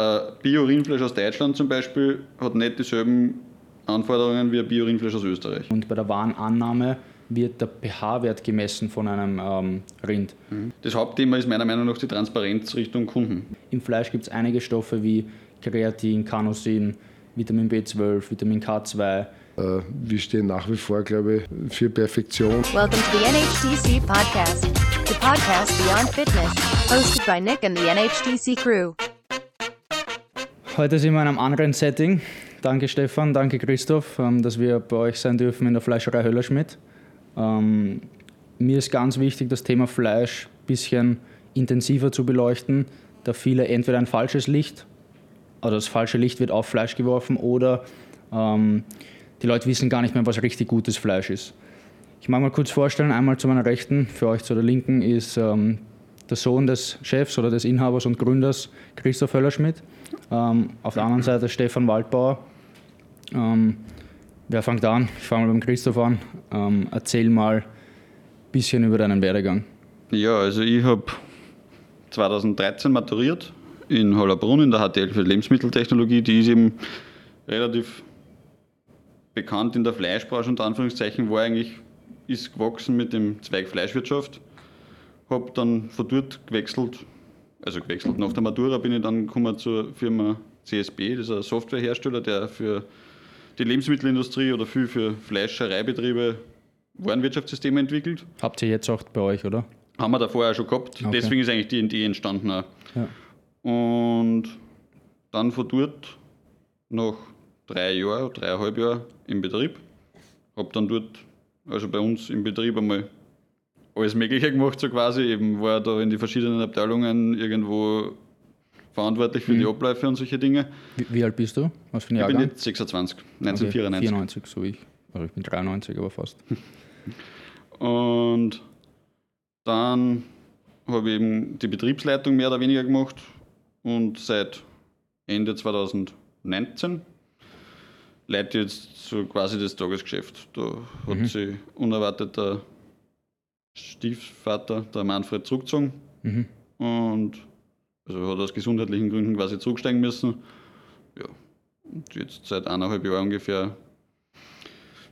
Äh, Bio-Rindfleisch aus Deutschland zum Beispiel hat nicht dieselben Anforderungen wie ein Bio-Rindfleisch aus Österreich. Und bei der Warenannahme wird der pH-Wert gemessen von einem ähm, Rind. Das Hauptthema ist meiner Meinung nach die Transparenz Richtung Kunden. Im Fleisch gibt es einige Stoffe wie Kreatin, Carnosin, Vitamin B12, Vitamin K2. Äh, wir stehen nach wie vor, glaube ich, für Perfektion. Welcome to the NHTC podcast, the podcast beyond fitness, hosted by Nick and the NHTC crew. Heute sind wir in einem anderen Setting. Danke Stefan, danke Christoph, ähm, dass wir bei euch sein dürfen in der Fleischerei Höllerschmidt. Ähm, mir ist ganz wichtig, das Thema Fleisch ein bisschen intensiver zu beleuchten, da viele entweder ein falsches Licht, also das falsche Licht wird auf Fleisch geworfen oder ähm, die Leute wissen gar nicht mehr, was richtig gutes Fleisch ist. Ich mag mal kurz vorstellen, einmal zu meiner Rechten, für euch zu der Linken ist der Sohn des Chefs oder des Inhabers und Gründers Christoph Höllerschmidt. Ähm, auf der anderen Seite Stefan Waldbauer. Ähm, wer fängt an? Ich fange mal beim Christoph an. Ähm, erzähl mal ein bisschen über deinen Werdegang. Ja, also ich habe 2013 maturiert in Hollerbrunn in der HTL für Lebensmitteltechnologie. Die ist eben relativ bekannt in der Fleischbranche, unter Anführungszeichen, war eigentlich, ist gewachsen mit dem Zweig Fleischwirtschaft. Habe dann von dort gewechselt, also gewechselt. Nach der Matura bin ich dann gekommen zur Firma CSB, das ist ein Softwarehersteller, der für die Lebensmittelindustrie oder viel für Fleischereibetriebe Warenwirtschaftssysteme entwickelt. Habt ihr jetzt auch bei euch, oder? Haben wir davor auch schon gehabt. Okay. Deswegen ist eigentlich die Idee entstanden. Auch. Ja. Und dann von dort nach drei Jahren, dreieinhalb Jahren im Betrieb. Habe dann dort, also bei uns im Betrieb einmal alles Mögliche gemacht, so quasi. Eben war da in die verschiedenen Abteilungen irgendwo verantwortlich für die Abläufe und solche Dinge. Wie, wie alt bist du? Was für ein Ich bin jetzt 26, Okay, 1994. 94, so wie ich. Also ich bin 93, aber fast. Und dann habe ich eben die Betriebsleitung mehr oder weniger gemacht und seit Ende 2019 leite ich jetzt so quasi das Tagesgeschäft. Da hat sich unerwartet der Stiefvater, der Manfred, zurückgezogen Mhm. und also hat aus gesundheitlichen Gründen quasi zurücksteigen müssen. Ja, und jetzt seit eineinhalb Jahren ungefähr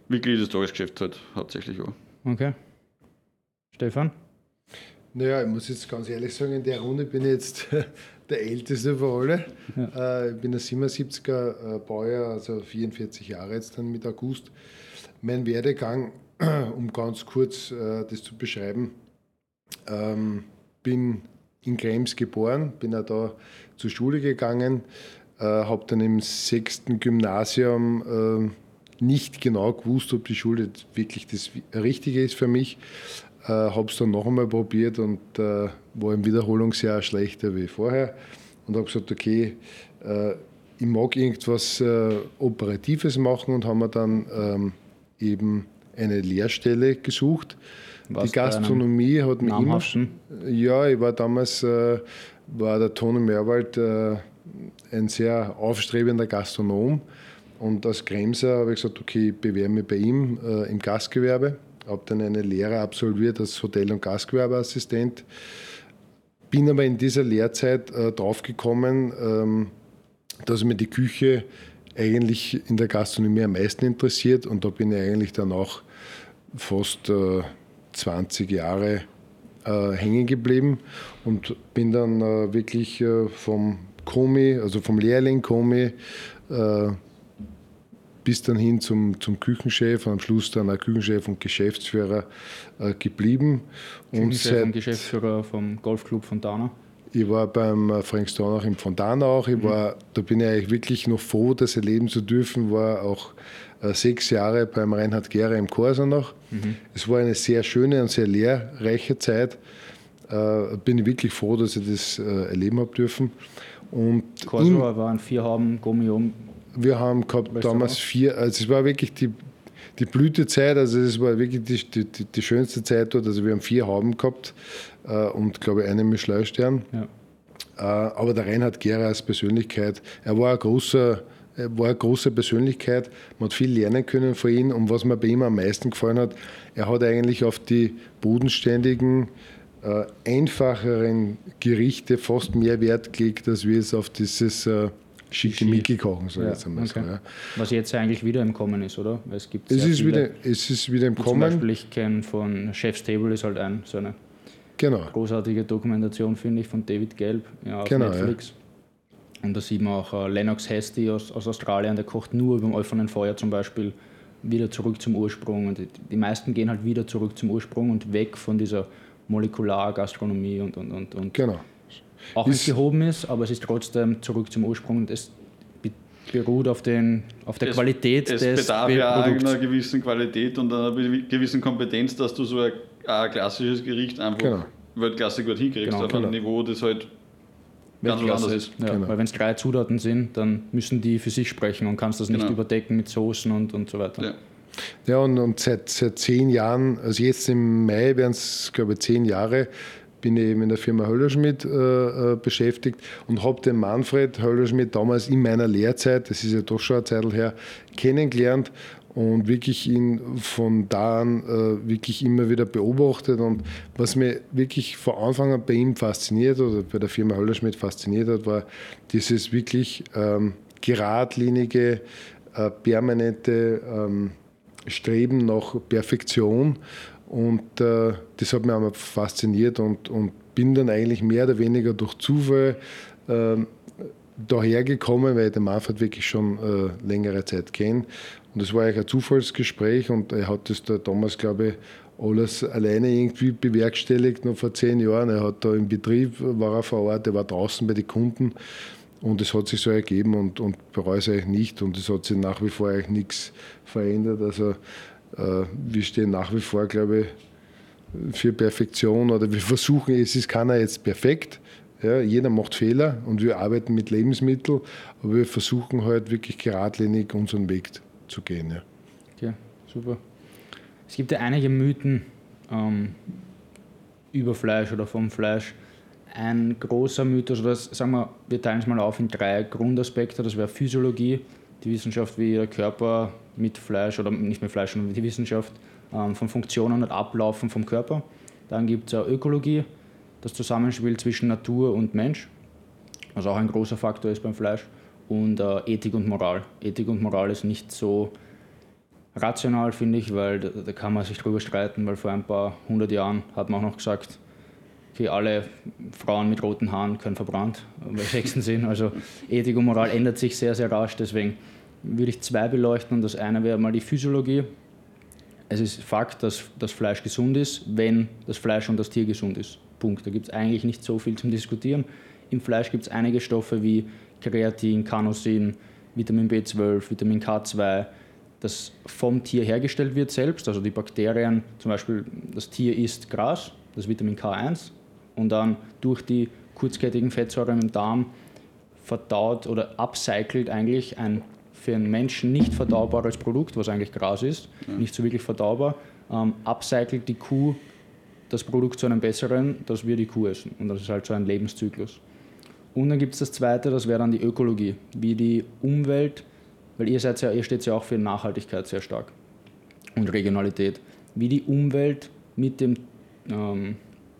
wirklich das Tagesgeschäft halt hauptsächlich auch. Okay. Stefan? Naja, ich muss jetzt ganz ehrlich sagen, in der Runde bin ich jetzt der Älteste von alle. Äh, ich bin ein 77er äh, Baujahr, also 44 Jahre jetzt dann mit August. Mein Werdegang, um ganz kurz äh, das zu beschreiben, ähm, bin in Krems geboren, bin auch da zur Schule gegangen, äh, habe dann im sechsten Gymnasium äh, nicht genau gewusst, ob die Schule wirklich das Richtige ist für mich. Äh, habe es dann noch einmal probiert und äh, war im Wiederholungsjahr schlechter wie vorher und habe gesagt, okay, äh, ich mag irgendwas äh, Operatives machen und haben mir dann ähm, eben eine Lehrstelle gesucht. Warst die Gastronomie hat mich immer. Ja, ich war damals, äh, war der Toni Merwald äh, ein sehr aufstrebender Gastronom. Und als Kremser habe ich gesagt, okay, ich bewerbe mich bei ihm äh, im Gastgewerbe. Habe dann eine Lehre absolviert als Hotel- und Gastgewerbeassistent. Bin aber in dieser Lehrzeit äh, draufgekommen, ähm, dass mir die Küche eigentlich in der Gastronomie am meisten interessiert. Und da bin ich eigentlich dann auch fast äh, 20 Jahre äh, hängen geblieben und bin dann äh, wirklich äh, vom Komi, also vom Lehrling Komi, äh, bis dann hin zum, zum Küchenchef, am Schluss dann auch Küchenchef und Geschäftsführer äh, geblieben. Und Chef und seit, Geschäftsführer vom Golfclub Fontana. ich war beim äh, Frank Stone auch im Fontana auch. Ich war, da bin ich eigentlich wirklich noch froh, das erleben zu dürfen. War auch äh, sechs Jahre beim Reinhard Gera im Corsa noch. Es war eine sehr schöne und sehr lehrreiche Zeit. Äh, bin ich wirklich froh, dass ich das äh, erleben habe dürfen. Und Corso waren vier Hauben Gummi um. wir haben gehabt Weißt damals vier, also es war wirklich die, die Blütezeit, also es war wirklich die, die, die, schönste Zeit dort. Also wir haben vier Hauben gehabt äh, und glaube ich einen Michelin-Stern. Ja. Äh, aber der Reinhard Gera als Persönlichkeit, er war ein großer, er war eine große Persönlichkeit. Man hat viel lernen können von ihm. Und was mir bei ihm am meisten gefallen hat, er hat eigentlich auf die bodenständigen äh, einfacheren Gerichte fast mehr Wert gelegt, als wir es auf dieses äh, schickimicki kochen, sage ich Ja, jetzt einmal okay. so. Ja. Was jetzt eigentlich wieder im Kommen ist, oder? Weil es gibt Es, ist viele, wieder, es ist wieder im Zum Kommen. Beispiel, ich kenne von Chef's Table ist halt ein, so eine Genau. großartige Dokumentation, finde ich, von David Gelb ja, auf Genau, ja. Und da sieht man auch äh, Lennox Hasty aus, aus Australien, der kocht nur über dem offenen Feuer zum Beispiel wieder zurück zum Ursprung. Und die, die meisten gehen halt wieder zurück zum Ursprung und weg von dieser Molekulargastronomie und, und, und, und Genau. auch wenn Ist- es gehoben ist, aber es ist trotzdem zurück zum Ursprung und es be- beruht auf, den, auf der Es- Qualität es des bedarf ja einer gewissen Qualität und einer gewissen Kompetenz, dass du so ein, ein klassisches Gericht einfach Genau. Weltklasse gut hinkriegst, Genau, auf genau. einem Niveau, das halt Weltklasse ist. Ja, Genau. Weil wenn es drei Zutaten sind, dann müssen die für sich sprechen und kannst das nicht Genau. überdecken mit Soßen und, und so weiter. Ja. Ja, und, und seit, seit zehn Jahren, also jetzt im Mai werden es, glaube ich, zehn Jahre, bin ich eben in der Firma Höllerschmidt äh, äh, beschäftigt und habe den Manfred Höllerschmidt damals in meiner Lehrzeit, das ist ja doch schon eine Zeit her, kennengelernt und wirklich ihn von da an äh, wirklich immer wieder beobachtet. Und was mir wirklich von Anfang an bei ihm fasziniert oder bei der Firma Höllerschmidt fasziniert hat, war dieses wirklich ähm, geradlinige, äh, permanente ähm, Streben nach Perfektion. Und äh, das hat mich einmal fasziniert und, und bin dann eigentlich mehr oder weniger durch Zufall ähm, dahergekommen, weil ich den Manfred wirklich schon äh, längere Zeit kenne. Und das war eigentlich ein Zufallsgespräch und er hat das da damals, glaube ich, alles alleine irgendwie bewerkstelligt, noch vor zehn Jahren. Er hat da im Betrieb, war er vor Ort, er war draußen bei den Kunden und es hat sich so ergeben und, und bereue es eigentlich nicht und es hat sich nach wie vor eigentlich nichts verändert. Also äh, wir stehen nach wie vor, glaube ich, für Perfektion oder wir versuchen, es ist keiner jetzt perfekt. Ja, jeder macht Fehler und wir arbeiten mit Lebensmitteln, aber wir versuchen halt wirklich geradlinig unseren Weg zu gehen. Ja. Okay, super. Es gibt ja einige Mythen ähm, über Fleisch oder vom Fleisch. Ein großer Mythos, oder sagen wir, wir teilen es mal auf in drei Grundaspekte. Das wäre Physiologie, die Wissenschaft, wie der Körper mit Fleisch oder nicht mit Fleisch, sondern die Wissenschaft ähm, von Funktionen und Ablaufen vom Körper. Dann gibt es Ökologie, das Zusammenspiel zwischen Natur und Mensch, was auch ein großer Faktor ist beim Fleisch. Und äh, Ethik und Moral. Ethik und Moral ist nicht so rational, finde ich, weil da, da kann man sich drüber streiten, weil vor ein paar hundert Jahren hat man auch noch gesagt, okay, alle Frauen mit roten Haaren können verbrannt, weil Sechsten sind. Also Ethik und Moral ändert sich sehr, sehr rasch, deswegen würde ich zwei beleuchten das eine wäre mal die Physiologie. Es ist Fakt, dass das Fleisch gesund ist, wenn das Fleisch und das Tier gesund ist. Punkt. Da gibt es eigentlich nicht so viel zum Diskutieren. Im Fleisch gibt es einige Stoffe wie Kreatin, Carnosin, Vitamin B12, Vitamin K2, das vom Tier hergestellt wird selbst. Also die Bakterien, zum Beispiel das Tier isst Gras, das Vitamin K1, und dann durch die kurzkettigen Fettsäuren im Darm verdaut oder upcycelt eigentlich ein für einen Menschen nicht verdaubares Produkt, was eigentlich Gras ist, nicht so wirklich verdaubar, ähm, upcycelt die Kuh das Produkt zu einem besseren, dass wir die Kuh essen. Und das ist halt so ein Lebenszyklus. Und dann gibt es das zweite, das wäre dann die Ökologie, wie die Umwelt, weil ihr seid ja, ihr steht ja auch für Nachhaltigkeit sehr stark und Regionalität, wie die Umwelt mit dem, ähm,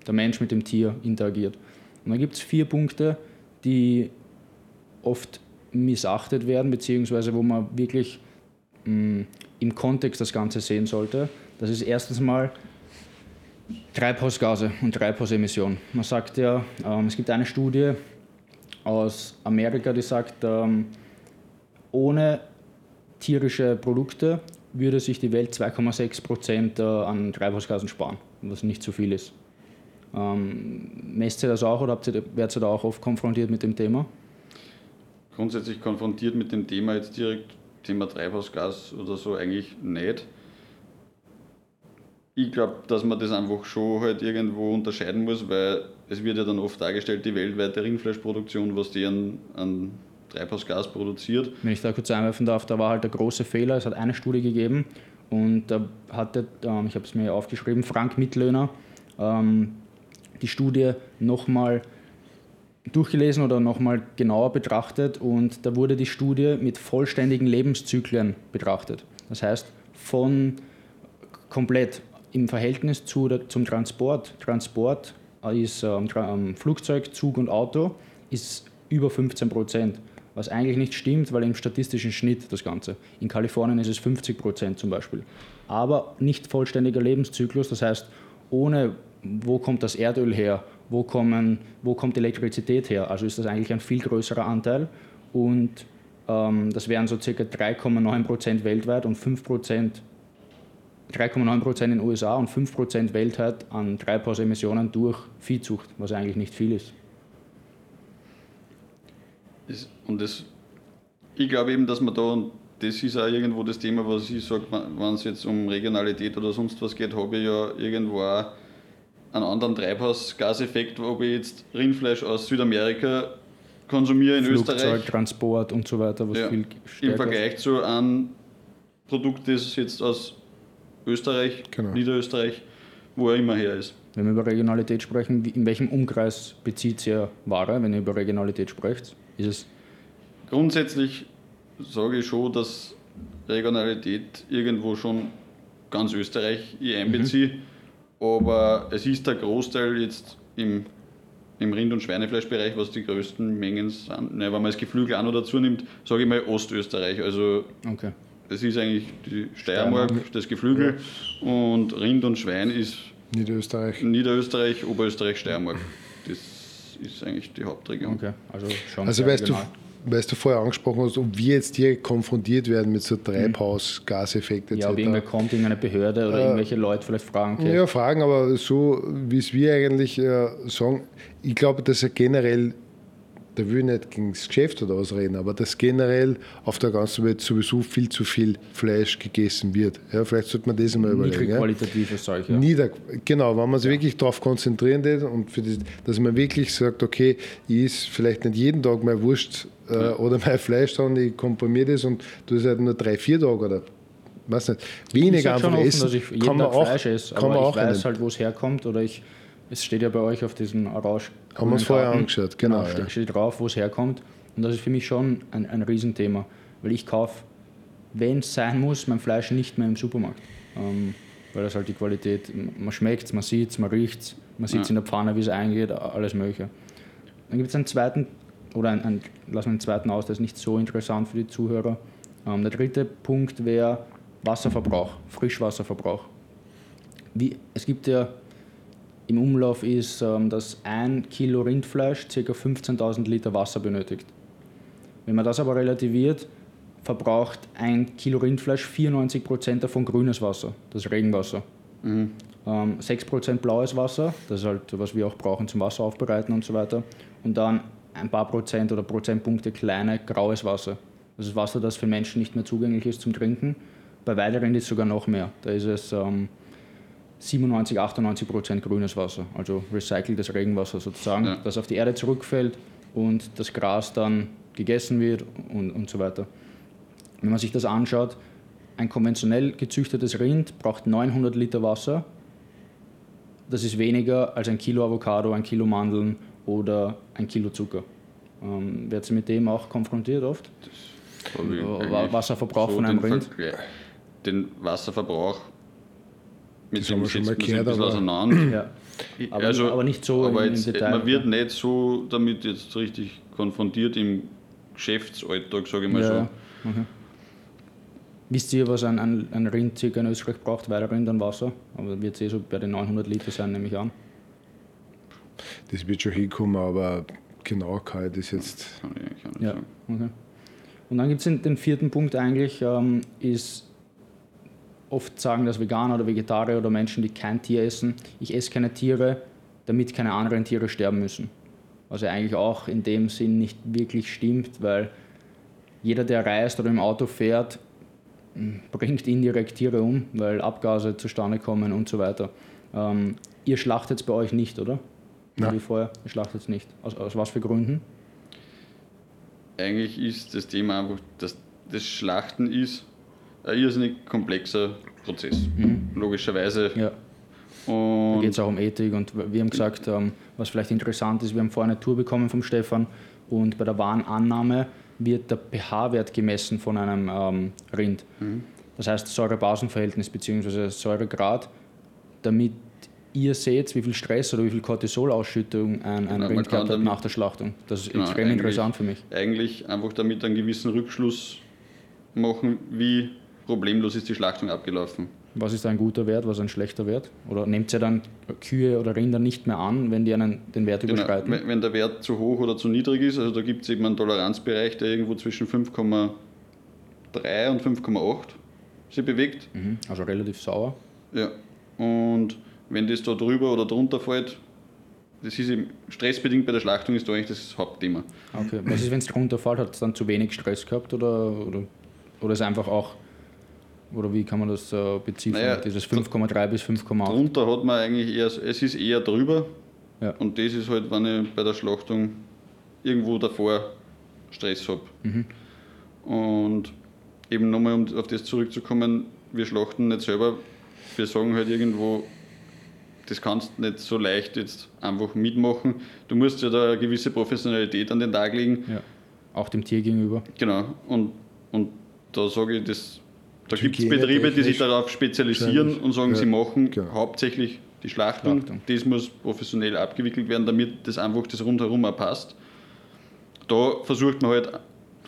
der Mensch mit dem Tier interagiert. Und da gibt es vier Punkte, die oft missachtet werden, beziehungsweise wo man wirklich mh, im Kontext das Ganze sehen sollte. Das ist erstens mal Treibhausgase und Treibhausemissionen. Man sagt ja, ähm, es gibt eine Studie aus Amerika, die sagt, ähm, ohne tierische Produkte würde sich die Welt 2,6 Prozent äh, an Treibhausgasen sparen, was nicht zu viel ist. Ähm, messt ihr das auch oder werdet ihr da auch oft konfrontiert mit dem Thema? Grundsätzlich konfrontiert mit dem Thema jetzt direkt, Thema Treibhausgas oder so eigentlich nicht. Ich glaube, dass man das einfach schon halt irgendwo unterscheiden muss, weil es wird ja dann oft dargestellt, die weltweite Rindfleischproduktion, was die an, an Treibhausgas produziert. Wenn ich da kurz einwerfen darf, da war halt der große Fehler. Es hat eine Studie gegeben und da hatte, ähm, ich habe es mir aufgeschrieben, Frank Mittlöhner ähm, die Studie nochmal durchgelesen oder nochmal genauer betrachtet und da wurde die Studie mit vollständigen Lebenszyklen betrachtet. Das heißt, von komplett im Verhältnis zu der, zum Transport, Transport ist ähm, Tra- ähm, Flugzeug, Zug und Auto ist über 15 Prozent. Was eigentlich nicht stimmt, weil im statistischen Schnitt das Ganze. In Kalifornien ist es 50 Prozent zum Beispiel. Aber nicht vollständiger Lebenszyklus, das heißt, ohne wo kommt das Erdöl her, wo, kommen, wo kommt Elektrizität her. Also ist das eigentlich ein viel größerer Anteil. Und ähm, das wären so circa 3,9 Prozent weltweit und 5 Prozent 3,9 Prozent in den USA und 5 Prozent weltweit an Treibhausemissionen durch Viehzucht, was eigentlich nicht viel ist. Ist- Und das, ich glaube eben, dass man da, und das ist auch irgendwo das Thema, was ich sage, wenn es jetzt um Regionalität oder sonst was geht, habe ich ja irgendwo auch einen anderen Treibhausgaseffekt, ob ich jetzt Rindfleisch aus Südamerika konsumiere in Flugzeug, Österreich, Transport und so weiter, was Ja. viel im stärker Vergleich zu einem Produkt, das jetzt aus Österreich, Genau. Niederösterreich, wo er immer her ist. Wenn wir über Regionalität sprechen, in welchem Umkreis bezieht ihr Ware, wenn ihr über Regionalität sprecht? Ist es Grundsätzlich sage ich schon, dass Regionalität irgendwo schon ganz Österreich ich einbeziehe, aber es ist der Großteil jetzt im, im Rind- und Schweinefleischbereich, was die größten Mengen sind. Ne, wenn man das Geflügel auch noch dazu nimmt, sage ich mal Ostösterreich. Also okay? Das ist eigentlich die Steiermark, das Geflügel und Rind und Schwein ist Niederösterreich. Niederösterreich, Oberösterreich, Steiermark. Das ist eigentlich die Hauptregion. Okay, also schon Also weißt du, weißt du vorher angesprochen hast, ob wir jetzt hier konfrontiert werden mit so Treibhausgaseffekten etc. Ja, ob irgendwer kommt, irgendeine Behörde oder irgendwelche Leute vielleicht fragen, okay, Ja, Fragen, aber so wie es wir eigentlich äh, sagen, ich glaube, dass er generell, da will ich nicht gegen das Geschäft oder was reden, aber dass generell auf der ganzen Welt sowieso viel zu viel Fleisch gegessen wird. Ja, vielleicht sollte man das mal überlegen. niedrig Ja. qualitatives Zeug. Ja. Nieder, genau, wenn man sich wirklich darauf konzentrieren will und das, dass man wirklich sagt, okay, ich esse vielleicht nicht jeden Tag mein Wurst äh, oder mein Fleisch, sondern ich komprimiere das und tue es halt nur drei, vier Tage oder weiß nicht, Ich weniger einfach offen, essen, ich kann man Tag auch, Fleisch esse, kann man ich auch weiß nicht. halt, wo es herkommt oder ich, es steht ja bei euch auf diesem Orange. Haben wir uns vorher angeschaut, genau, steht, ja. steht drauf, wo es herkommt und das ist für mich schon ein, ein Riesenthema, weil ich kaufe, wenn es sein muss, mein Fleisch nicht mehr im Supermarkt. Ähm, weil das halt die Qualität, man schmeckt es, man sieht es, man riecht es, man sieht es Ja. in der Pfanne, wie es eingeht, alles mögliche. Dann gibt es einen zweiten, oder einen, einen, lassen wir einen zweiten aus, der ist nicht so interessant für die Zuhörer. Ähm, der dritte Punkt wäre Wasserverbrauch, Frischwasserverbrauch. Wie, es gibt ja im Umlauf ist, ähm, dass ein Kilo Rindfleisch ca. 15.000 Liter Wasser benötigt. Wenn man das aber relativiert, verbraucht ein Kilo Rindfleisch 94% davon grünes Wasser, das Regenwasser. Ähm, 6% blaues Wasser, das ist halt, was wir auch brauchen zum Wasser aufbereiten und so weiter. Und dann ein paar Prozent oder Prozentpunkte kleine graues Wasser. Das ist Wasser, das für Menschen nicht mehr zugänglich ist zum Trinken. Bei Weiderind ist es sogar noch mehr. Da ist es ähm, 97, 98 Prozent grünes Wasser, also recyceltes Regenwasser sozusagen, Ja. das auf die Erde zurückfällt und das Gras dann gegessen wird und, und so weiter. Wenn man sich das anschaut, ein konventionell gezüchtetes Rind braucht 900 Liter Wasser. Das ist weniger als ein Kilo Avocado, ein Kilo Mandeln oder ein Kilo Zucker. Ähm, wird sie mit dem auch konfrontiert oft? Eigentlich Wasserverbrauch von einem Rind? Vergleich- Den Wasserverbrauch mit Das haben dem wir schon mal gehört, aber- auseinander. Ja. Aber- aber nicht so aber im- im jetzt, Detail, Man wird ja. nicht so damit jetzt richtig konfrontiert im Geschäftsalltag, sage ich mal so. Ja, okay. Wisst ihr, was ein, ein, ein Rind circa in Österreich braucht, weiter Rind an Wasser? Aber wird es eh so bei den 900 Liter sein, nehme ich an. Das wird schon hinkommen, aber genau kann ich das jetzt. Kann ich auch nicht Ja, sagen. okay. Und dann gibt es den vierten Punkt eigentlich, ähm, ist oft sagen das Veganer oder Vegetarier oder Menschen, die kein Tier essen, ich esse keine Tiere, damit keine anderen Tiere sterben müssen. Was ja eigentlich auch in dem Sinn nicht wirklich stimmt, weil jeder, der reist oder im Auto fährt, m, bringt indirekt Tiere um, weil Abgase zustande kommen und so weiter. Ähm, ihr schlachtet es bei euch nicht, oder? Nein. Wie vorher, ihr schlachtet es nicht. Aus, aus was für Gründen? Eigentlich ist das Thema einfach, dass das Schlachten ist ein irrsinnig komplexer Prozess. Logischerweise. Ja. Da Und geht es auch um Ethik und wir haben gesagt, ähm, was vielleicht interessant ist, wir haben vorher eine Tour bekommen vom Stefan und bei der Warenannahme wird der pH-Wert gemessen von einem ähm, Rind. Das heißt Säure-Basen-Verhältnis bzw. Säuregrad, damit ihr seht, wie viel Stress oder wie viel Cortisolausschüttung ein, ein Genau, Rind gehabt hat nach der Schlachtung. Das ist Genau, extrem interessant für mich. Eigentlich einfach damit einen gewissen Rückschluss machen, wie problemlos ist die Schlachtung abgelaufen. Was ist ein guter Wert, was ein schlechter Wert? Oder nehmt ihr dann Kühe oder Rinder nicht mehr an, wenn die einen, den Wert Genau, überschreiten? wenn wenn der Wert zu hoch oder zu niedrig ist, also da gibt es eben einen Toleranzbereich, der irgendwo zwischen 5,3 und 5,8 sich bewegt. Mhm. Also relativ sauer. Ja. Und wenn das da drüber oder drunter fällt, das ist eben stressbedingt bei der Schlachtung ist da eigentlich das Hauptthema. Okay. Was ist, wenn es drunter fällt? Hat es dann zu wenig Stress gehabt oder, oder, oder ist einfach auch, oder wie kann man das äh, beziffern? Naja, Dieses 5,3 bis 5,8? Drunter hat man eigentlich eher, es ist eher drüber. Ja. Und das ist halt, wenn ich bei der Schlachtung irgendwo davor Stress habe. Mhm. Und eben nochmal, um auf das zurückzukommen, wir schlachten nicht selber. Wir sagen halt irgendwo, das kannst du nicht so leicht jetzt einfach mitmachen. Du musst ja da eine gewisse Professionalität an den Tag legen. Ja. Auch dem Tier gegenüber. Genau. Und, und da sage ich, das, da gibt es Betriebe, die sich darauf spezialisieren und sagen, Ja, sie machen genau. hauptsächlich die Schlachtung. Schlachtung. Das muss professionell abgewickelt werden, damit das einfach das rundherum auch passt. Da versucht man halt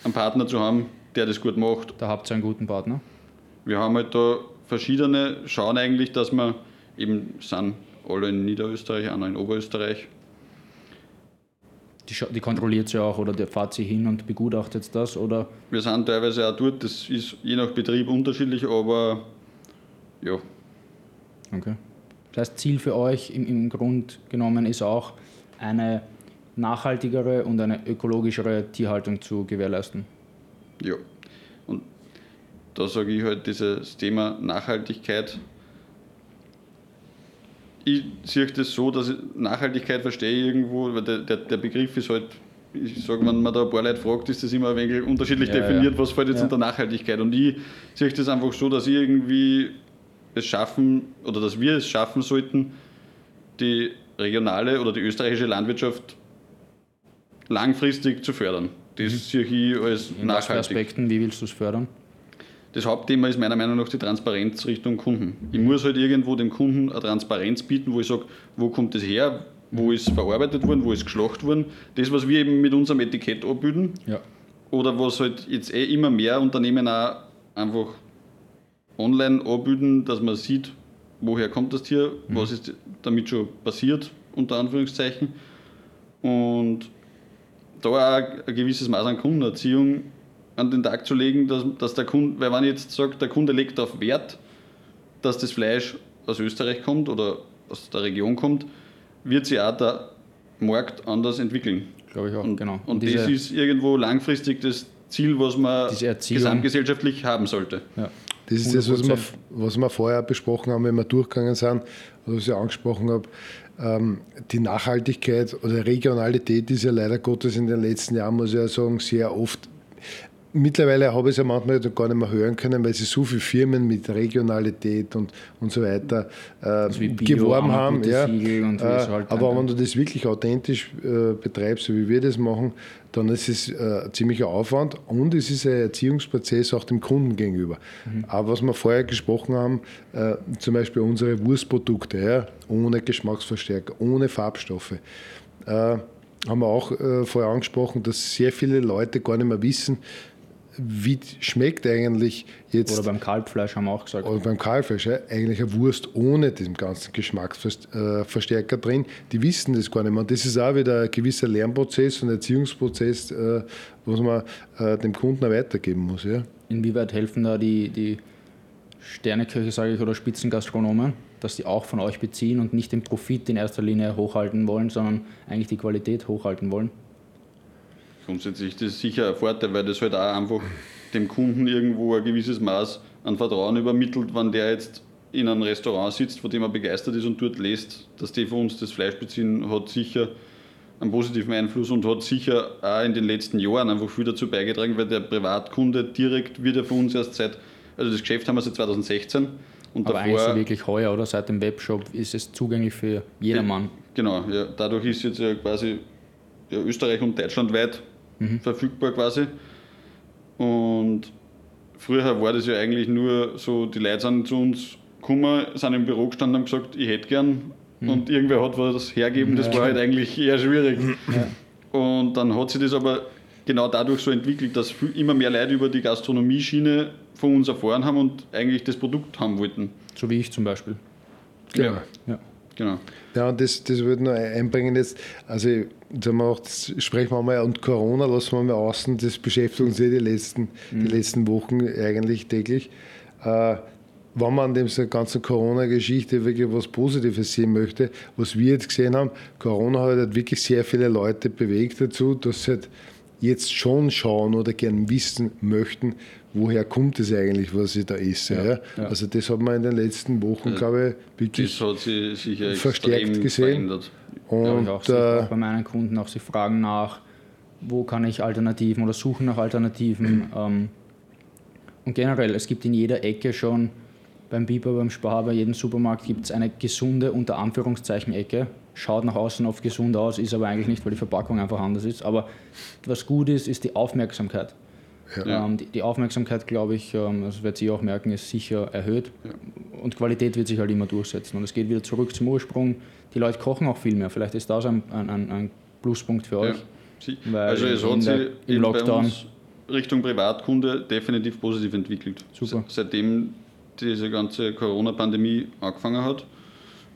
einen Partner zu haben, der das gut macht. Da habt ihr einen guten Partner. Wir haben halt da verschiedene, schauen eigentlich, dass wir eben sind alle in Niederösterreich, einer in Oberösterreich. Die, die kontrolliert sie auch oder der fahrt sie hin und begutachtet das oder Wir sind teilweise auch dort, das ist je nach Betrieb unterschiedlich, aber ja, Okay. Das heißt, Ziel für euch im, im Grund genommen ist auch, eine nachhaltigere und eine ökologischere Tierhaltung zu gewährleisten. Ja. Und da sage ich halt dieses Thema Nachhaltigkeit. Ich sehe das so, dass ich Nachhaltigkeit verstehe ich irgendwo, weil der, der, der Begriff ist halt, ich sage, wenn man da ein paar Leute fragt, ist das immer ein wenig unterschiedlich Ja, definiert, ja. was fällt jetzt Ja. unter Nachhaltigkeit. Und ich sehe das einfach so, dass ich irgendwie es schaffen oder dass wir es schaffen sollten, die regionale oder die österreichische Landwirtschaft langfristig zu fördern. Das sehe ich als In nachhaltig. Aspekten, wie willst du es fördern? Das Hauptthema ist meiner Meinung nach die Transparenz Richtung Kunden. Ich muss halt irgendwo dem Kunden eine Transparenz bieten, wo ich sage, wo kommt das her, wo ist verarbeitet worden, wo ist geschlacht worden. Das, was wir eben mit unserem Etikett abbilden Ja. oder was halt jetzt eh immer mehr Unternehmen auch einfach online anbieten, dass man sieht, woher kommt das Tier, was ist damit schon passiert, unter Anführungszeichen. Und da auch ein gewisses Maß an Kundenerziehung an den Tag zu legen, dass, dass der Kunde, weil wenn ich jetzt sage, der Kunde legt darauf Wert, dass das Fleisch aus Österreich kommt oder aus der Region kommt, wird sich auch der Markt anders entwickeln. Glaube ich auch, Und, genau. und, diese, das ist irgendwo langfristig das Ziel, was man gesamtgesellschaftlich haben sollte. ja. Das ist das, was wir, 100%. was wir vorher besprochen haben, wenn wir durchgegangen sind, oder was ich angesprochen habe. Ähm, die Nachhaltigkeit oder Regionalität ist ja leider Gottes in den letzten Jahren, muss ich ja sagen, sehr oft. Mittlerweile habe ich es ja manchmal gar nicht mehr hören können, weil sie so viele Firmen mit Regionalität und, und so weiter äh, wie Bio, geworben haben. Ja. Und Äh, halt aber wenn du das wirklich authentisch äh, betreibst, so wie wir das machen, dann ist es äh, ein ziemlicher Aufwand und es ist ein Erziehungsprozess auch dem Kunden gegenüber. Aber was wir vorher gesprochen haben, äh, zum Beispiel unsere Wurstprodukte, ja, ohne Geschmacksverstärker, ohne Farbstoffe, äh, haben wir auch äh, vorher angesprochen, dass sehr viele Leute gar nicht mehr wissen, wie schmeckt eigentlich jetzt Oder beim Kalbfleisch haben wir auch gesagt. oder beim Kalbfleisch ja, eigentlich eine Wurst ohne diesen ganzen Geschmacksverstärker drin. Die wissen das gar nicht mehr. Und das ist auch wieder ein gewisser Lernprozess und Erziehungsprozess, äh, was man äh, dem Kunden auch weitergeben muss. Ja. Inwieweit helfen da die, die Sterneköche, sage ich, oder Spitzengastronomen, dass die auch von euch beziehen und nicht den Profit in erster Linie hochhalten wollen, sondern eigentlich die Qualität hochhalten wollen? Grundsätzlich das ist sicher ein Vorteil, weil das halt auch einfach dem Kunden irgendwo ein gewisses Maß an Vertrauen übermittelt, wenn der jetzt in einem Restaurant sitzt, von dem er begeistert ist und dort lässt, dass die von uns das Fleisch beziehen, hat sicher einen positiven Einfluss und hat sicher auch in den letzten Jahren einfach viel dazu beigetragen, weil der Privatkunde direkt wird ja von uns erst seit, also das Geschäft haben wir seit 2016 und Aber eigentlich davor, wirklich heuer, oder? Seit dem Webshop ist es zugänglich für jedermann. genau, ja, dadurch ist jetzt ja quasi ja, Österreich und Deutschland weit verfügbar quasi. Und früher war das ja eigentlich nur so, die Leute sind zu uns gekommen, sind im Büro gestanden und haben gesagt, ich hätte gern und irgendwer hat was hergeben, das war halt eigentlich eher schwierig. Und dann hat sich das aber genau dadurch so entwickelt, dass immer mehr Leute über die Gastronomieschiene von uns erfahren haben und eigentlich das Produkt haben wollten. So wie ich zum Beispiel. Genau. Ja. Genau. Ja, und das, das würde ich noch einbringen jetzt. Also, jetzt wir auch, sprechen wir mal, und Corona lassen wir mal außen, das beschäftigt uns eh die letzten, die letzten Wochen eigentlich täglich. Äh, wenn man an dieser ganzen Corona-Geschichte wirklich was Positives sehen möchte, was wir jetzt gesehen haben, Corona hat halt wirklich sehr viele Leute bewegt dazu, dass sie halt jetzt schon schauen oder gern wissen möchten, woher kommt es eigentlich, was ich da esse. Ja, ja. Also das hat man in den letzten Wochen, glaube ich, wirklich Das hat sich sicher Verstärkt gesehen. verändert. Und ich auch. Sehe äh, bei meinen Kunden auch, sie fragen nach, wo kann ich Alternativen oder suchen nach Alternativen. Ähm, und generell, es gibt in jeder Ecke schon, beim Biber, beim Spar, bei jedem Supermarkt gibt es eine gesunde, unter Anführungszeichen, Ecke. Schaut nach außen oft gesund aus, ist aber eigentlich nicht, weil die Verpackung einfach anders ist. Aber was gut ist, ist die Aufmerksamkeit. Ja. Ähm, die, die Aufmerksamkeit, glaube ich, ähm, das wird sie auch merken, ist sicher erhöht. Und Qualität wird sich halt immer durchsetzen. Und es geht wieder zurück zum Ursprung. Die Leute kochen auch viel mehr. Vielleicht ist das ein, ein, ein- ein Pluspunkt für Ja. euch. Sie- Weil Also es hat sich im Lockdown- uns Richtung Privatkunde definitiv positiv entwickelt. Super. Se- Seitdem diese ganze Corona-Pandemie angefangen hat.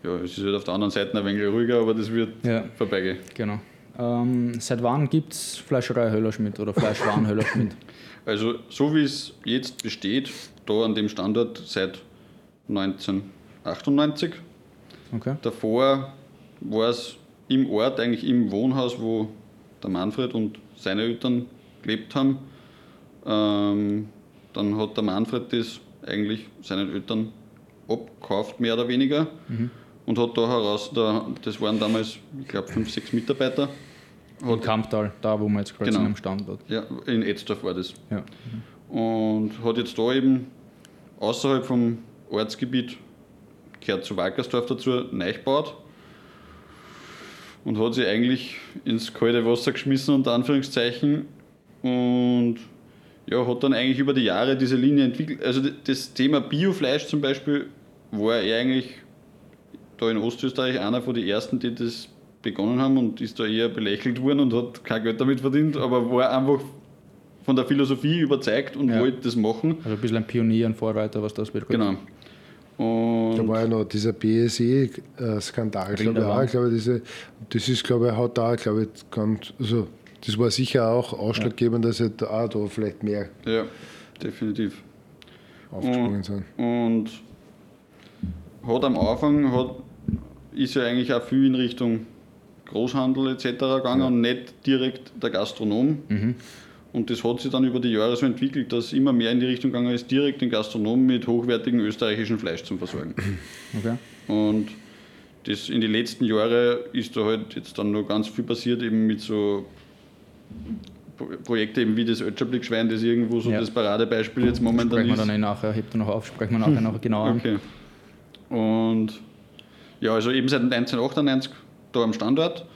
Ja, es ist halt auf der anderen Seite ein wenig ruhiger, aber das wird Ja. vorbeigehen. Genau. Ähm, seit wann gibt es Fleischerei Höllerschmidt oder Fleischwaren Höllerschmidt? Also so wie es jetzt besteht, da an dem Standort seit 1998. Okay. Davor war es im Ort, eigentlich im Wohnhaus, wo der Manfred und seine Eltern gelebt haben. Ähm, dann hat der Manfred das eigentlich seinen Eltern abgekauft, mehr oder weniger. Und hat da heraus, da, das waren damals, ich glaube, fünf, sechs Mitarbeiter. In Kamptal, da wo wir jetzt gerade Genau. sind am Standort. Ja, in Etzdorf war das. Ja. Und hat jetzt da eben außerhalb vom Ortsgebiet, gehört zu Walkersdorf dazu, neu gebaut. Und hat sich eigentlich ins kalte Wasser geschmissen, unter Anführungszeichen. Und ja, hat dann eigentlich über die Jahre diese Linie entwickelt. Also das Thema Biofleisch zum Beispiel war er eigentlich da in Ostösterreich einer von den ersten, die das begonnen haben und ist da eher belächelt worden und hat kein Geld damit verdient, aber war einfach von der Philosophie überzeugt und Ja. wollte das machen. Also ein bisschen ein Pionier, ein Vorreiter, was das betrifft. Genau. Und Da war ja noch dieser BSE-Skandal, glaube ich auch. Ich glaube, diese, das ist, glaube ich, hat da, glaube ich, ganz, also das war sicher auch ausschlaggebend, dass halt auch da vielleicht mehr ja, definitiv. aufgesprungen sind. Und hat am Anfang hat, ist ja eigentlich auch viel in Richtung Großhandel etc. gegangen und nicht direkt der Gastronom. Und das hat sich dann über die Jahre so entwickelt, dass immer mehr in die Richtung gegangen ist, direkt den Gastronom mit hochwertigem österreichischen Fleisch zu versorgen. Okay. Und das in den letzten Jahren ist da halt jetzt dann noch ganz viel passiert, eben mit so Pro- Projekten eben wie das Ötscherblick-Schwein, das irgendwo so Ja. das Paradebeispiel jetzt momentan Sprechen wir ist. dann eh nachher, hebt er noch auf, sprechen wir nachher noch genau an. Okay. Und ja, also eben seit 1998 da am Standort.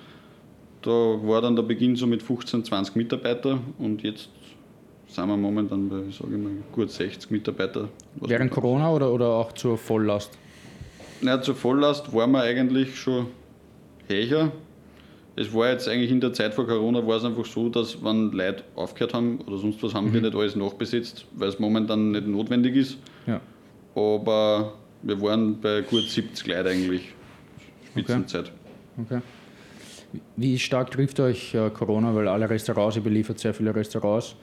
Da war dann der Beginn so mit 15, 20 Mitarbeiter und jetzt sind wir momentan bei, sage ich mal, gut 60 Mitarbeiter. Während Corona oder, oder auch zur Volllast? Naja, zur Volllast waren wir eigentlich schon höher. Es war jetzt eigentlich in der Zeit vor Corona war es einfach so, dass wenn Leute aufgehört haben oder sonst was, haben wir nicht alles nachbesetzt, weil es momentan nicht notwendig ist. Ja. Aber wir waren bei gut 70 Leuten eigentlich. Spitzenzeit. Okay. Wie stark trifft euch äh, Corona? Weil alle Restaurants, ihr beliefert sehr viele Restaurants.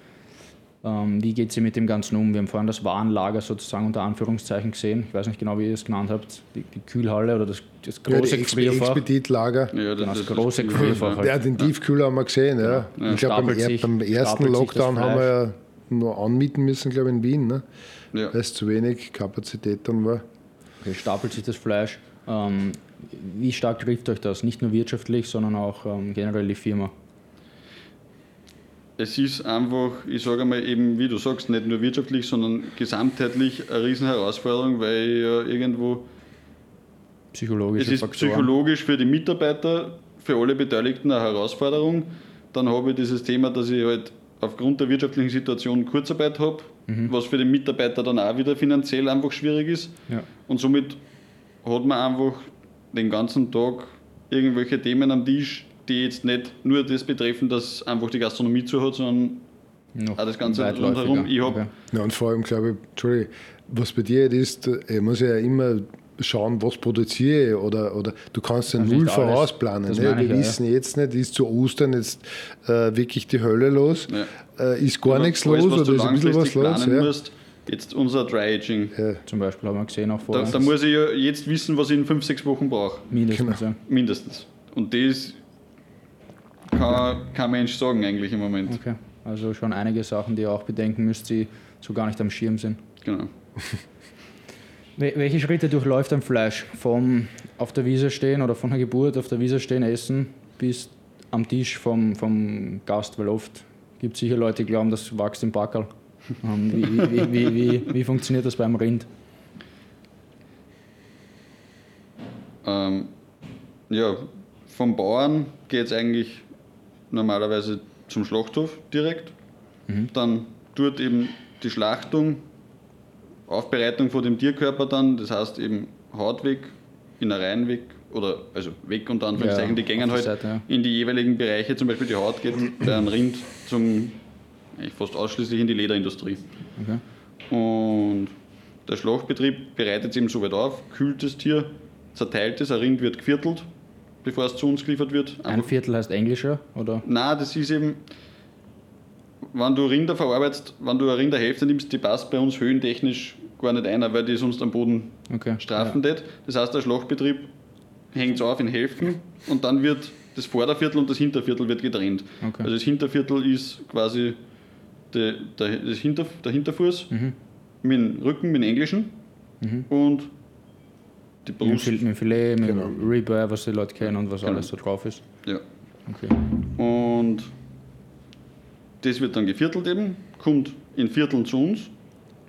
Ähm, wie geht sie mit dem Ganzen um? Wir haben vorhin das Warenlager sozusagen unter Anführungszeichen gesehen. Ich weiß nicht genau, wie ihr es genannt habt. Die, die Kühlhalle oder das, das Ja, große Ex Gefrierfach. Expeditlager. Ja, Genau, das ist große viel- Gefrierfach halt. Ja, den Tiefkühler haben wir gesehen. Ja. Ja. Ich glaube, beim, sich- beim ersten das Lockdown haben wir ja nur anmieten müssen, glaube ich, in Wien, ne? Ja. weil es zu wenig Kapazität dann war. Okay, stapelt sich das Fleisch. Ähm, wie stark trifft euch das? Nicht nur wirtschaftlich, sondern auch ähm, generell die Firma. Es ist einfach, ich sage einmal eben, wie du sagst, nicht nur wirtschaftlich, sondern gesamtheitlich eine riesen Herausforderung, weil ja irgendwo Psychologische Es ist Faktoren. psychologisch für die Mitarbeiter, für alle Beteiligten eine Herausforderung. Dann habe ich dieses Thema, dass ich halt aufgrund der wirtschaftlichen Situation Kurzarbeit habe, Mhm. was für den Mitarbeiter dann auch wieder finanziell einfach schwierig ist. Ja. Und somit hat man einfach den ganzen Tag irgendwelche Themen am Tisch, die jetzt nicht nur das betreffen, dass einfach die Gastronomie zu hat, sondern Noch auch das Ganze rundherum. Ich habe Okay. Ja, und vor allem glaube ich, Entschuldigung, was bei dir ist, ich muss ja immer schauen, was produziere ich oder, oder du kannst ja null vorausplanen. Ne? Wir ja, wissen jetzt nicht, ist zu Ostern jetzt äh, wirklich die Hölle los, Ja. äh, ist gar nichts los oder ist ein bisschen was los? Jetzt unser Dry Aging. Ja. Zum Beispiel haben wir gesehen auch Da, vorher. da muss ich ja jetzt wissen, was ich in 5-6 Wochen brauche. Mindestens, Genau. ja. Mindestens. Und das kann kein Mensch sagen eigentlich im Moment. Okay. Also schon einige Sachen, die ihr auch bedenken müsst, die so gar nicht am Schirm sind. Genau. Wel- Welche Schritte durchläuft ein Fleisch? Vom auf der Wiese stehen oder von der Geburt auf der Wiese stehen, essen, bis am Tisch vom, vom Gast, weil oft gibt es sicher Leute, die glauben, das wächst im Backerl. Ähm, wie, wie, wie, wie, funktioniert das beim Rind? Ähm, ja, vom Bauern geht es eigentlich normalerweise zum Schlachthof direkt. Dann dort eben die Schlachtung, Aufbereitung von dem Tierkörper dann, das heißt eben Haut weg, Innereien weg oder also weg unter Anführungszeichen, Ja, die gängen halt Seite, ja. in die jeweiligen Bereiche, zum Beispiel die Haut geht bei einem Rind zum eigentlich fast ausschließlich in die Lederindustrie. Okay. Und der Schlachtbetrieb bereitet es eben so weit auf, kühlt das Tier, zerteilt es, ein Rind wird geviertelt, bevor es zu uns geliefert wird. Ein Einfach- Viertel heißt englischer oder? Nein, das ist eben, wenn du Rinder verarbeitest, wenn du eine Rinderhälfte nimmst, die passt bei uns höhentechnisch gar nicht ein, weil die sonst am Boden Okay. strafen tät. Das heißt, der Schlachtbetrieb hängt es auf in Hälften und dann wird das Vorderviertel und das Hinterviertel wird getrennt. Okay. Also das Hinterviertel ist quasi der, der, das Hinter, der Hinterfuß Mhm. mit dem Rücken, mit dem Englischen und die Mit dem Brust. Mit dem Filet, mit Genau. dem Ribeye, was die Leute kennen und was Genau. alles so drauf ist. Ja. Okay. Und das wird dann geviertelt eben, kommt in Vierteln zu uns,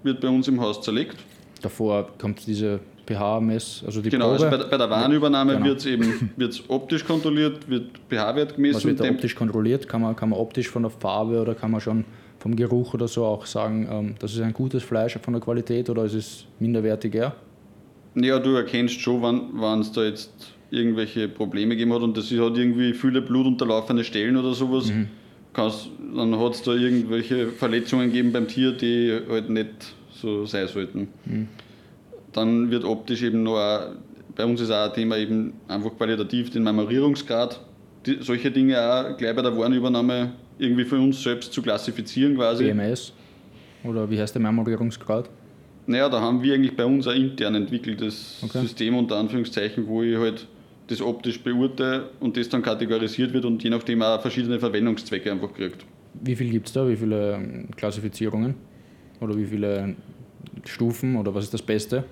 wird bei uns im Haus zerlegt. Davor kommt diese pH-Mess, also die Genau, Probe. also bei, der- bei der Warenübernahme Genau. wird es eben wird's optisch kontrolliert, wird pH-Wert was gemessen. wird da Temp- optisch kontrolliert? Kann man, kann man optisch von der Farbe oder kann man schon vom Geruch oder so auch sagen, ähm, das ist ein gutes Fleisch von der Qualität oder ist es minderwertiger? Ja, du erkennst schon, wann es da jetzt irgendwelche Probleme gegeben hat und das hat irgendwie viele blutunterlaufene Stellen oder sowas. Mhm. Kannst, dann hat es da irgendwelche Verletzungen gegeben beim Tier, die halt nicht so sein sollten. Mhm. Dann wird optisch eben noch, auch, bei uns ist auch ein Thema eben einfach qualitativ den Marmorierungsgrad, die, solche Dinge auch gleich bei der Warenübernahme irgendwie für uns selbst zu klassifizieren quasi. BMS? Oder wie heißt der Marmorierungsgrad? Naja, da haben wir eigentlich bei uns ein intern entwickeltes Okay. System unter Anführungszeichen, wo ich halt das optisch beurteile und das dann kategorisiert wird und je nachdem auch verschiedene Verwendungszwecke einfach kriegt. Wie viel gibt es da? Wie viele ähm, Klassifizierungen? Oder wie viele Stufen? Oder was ist das Beste?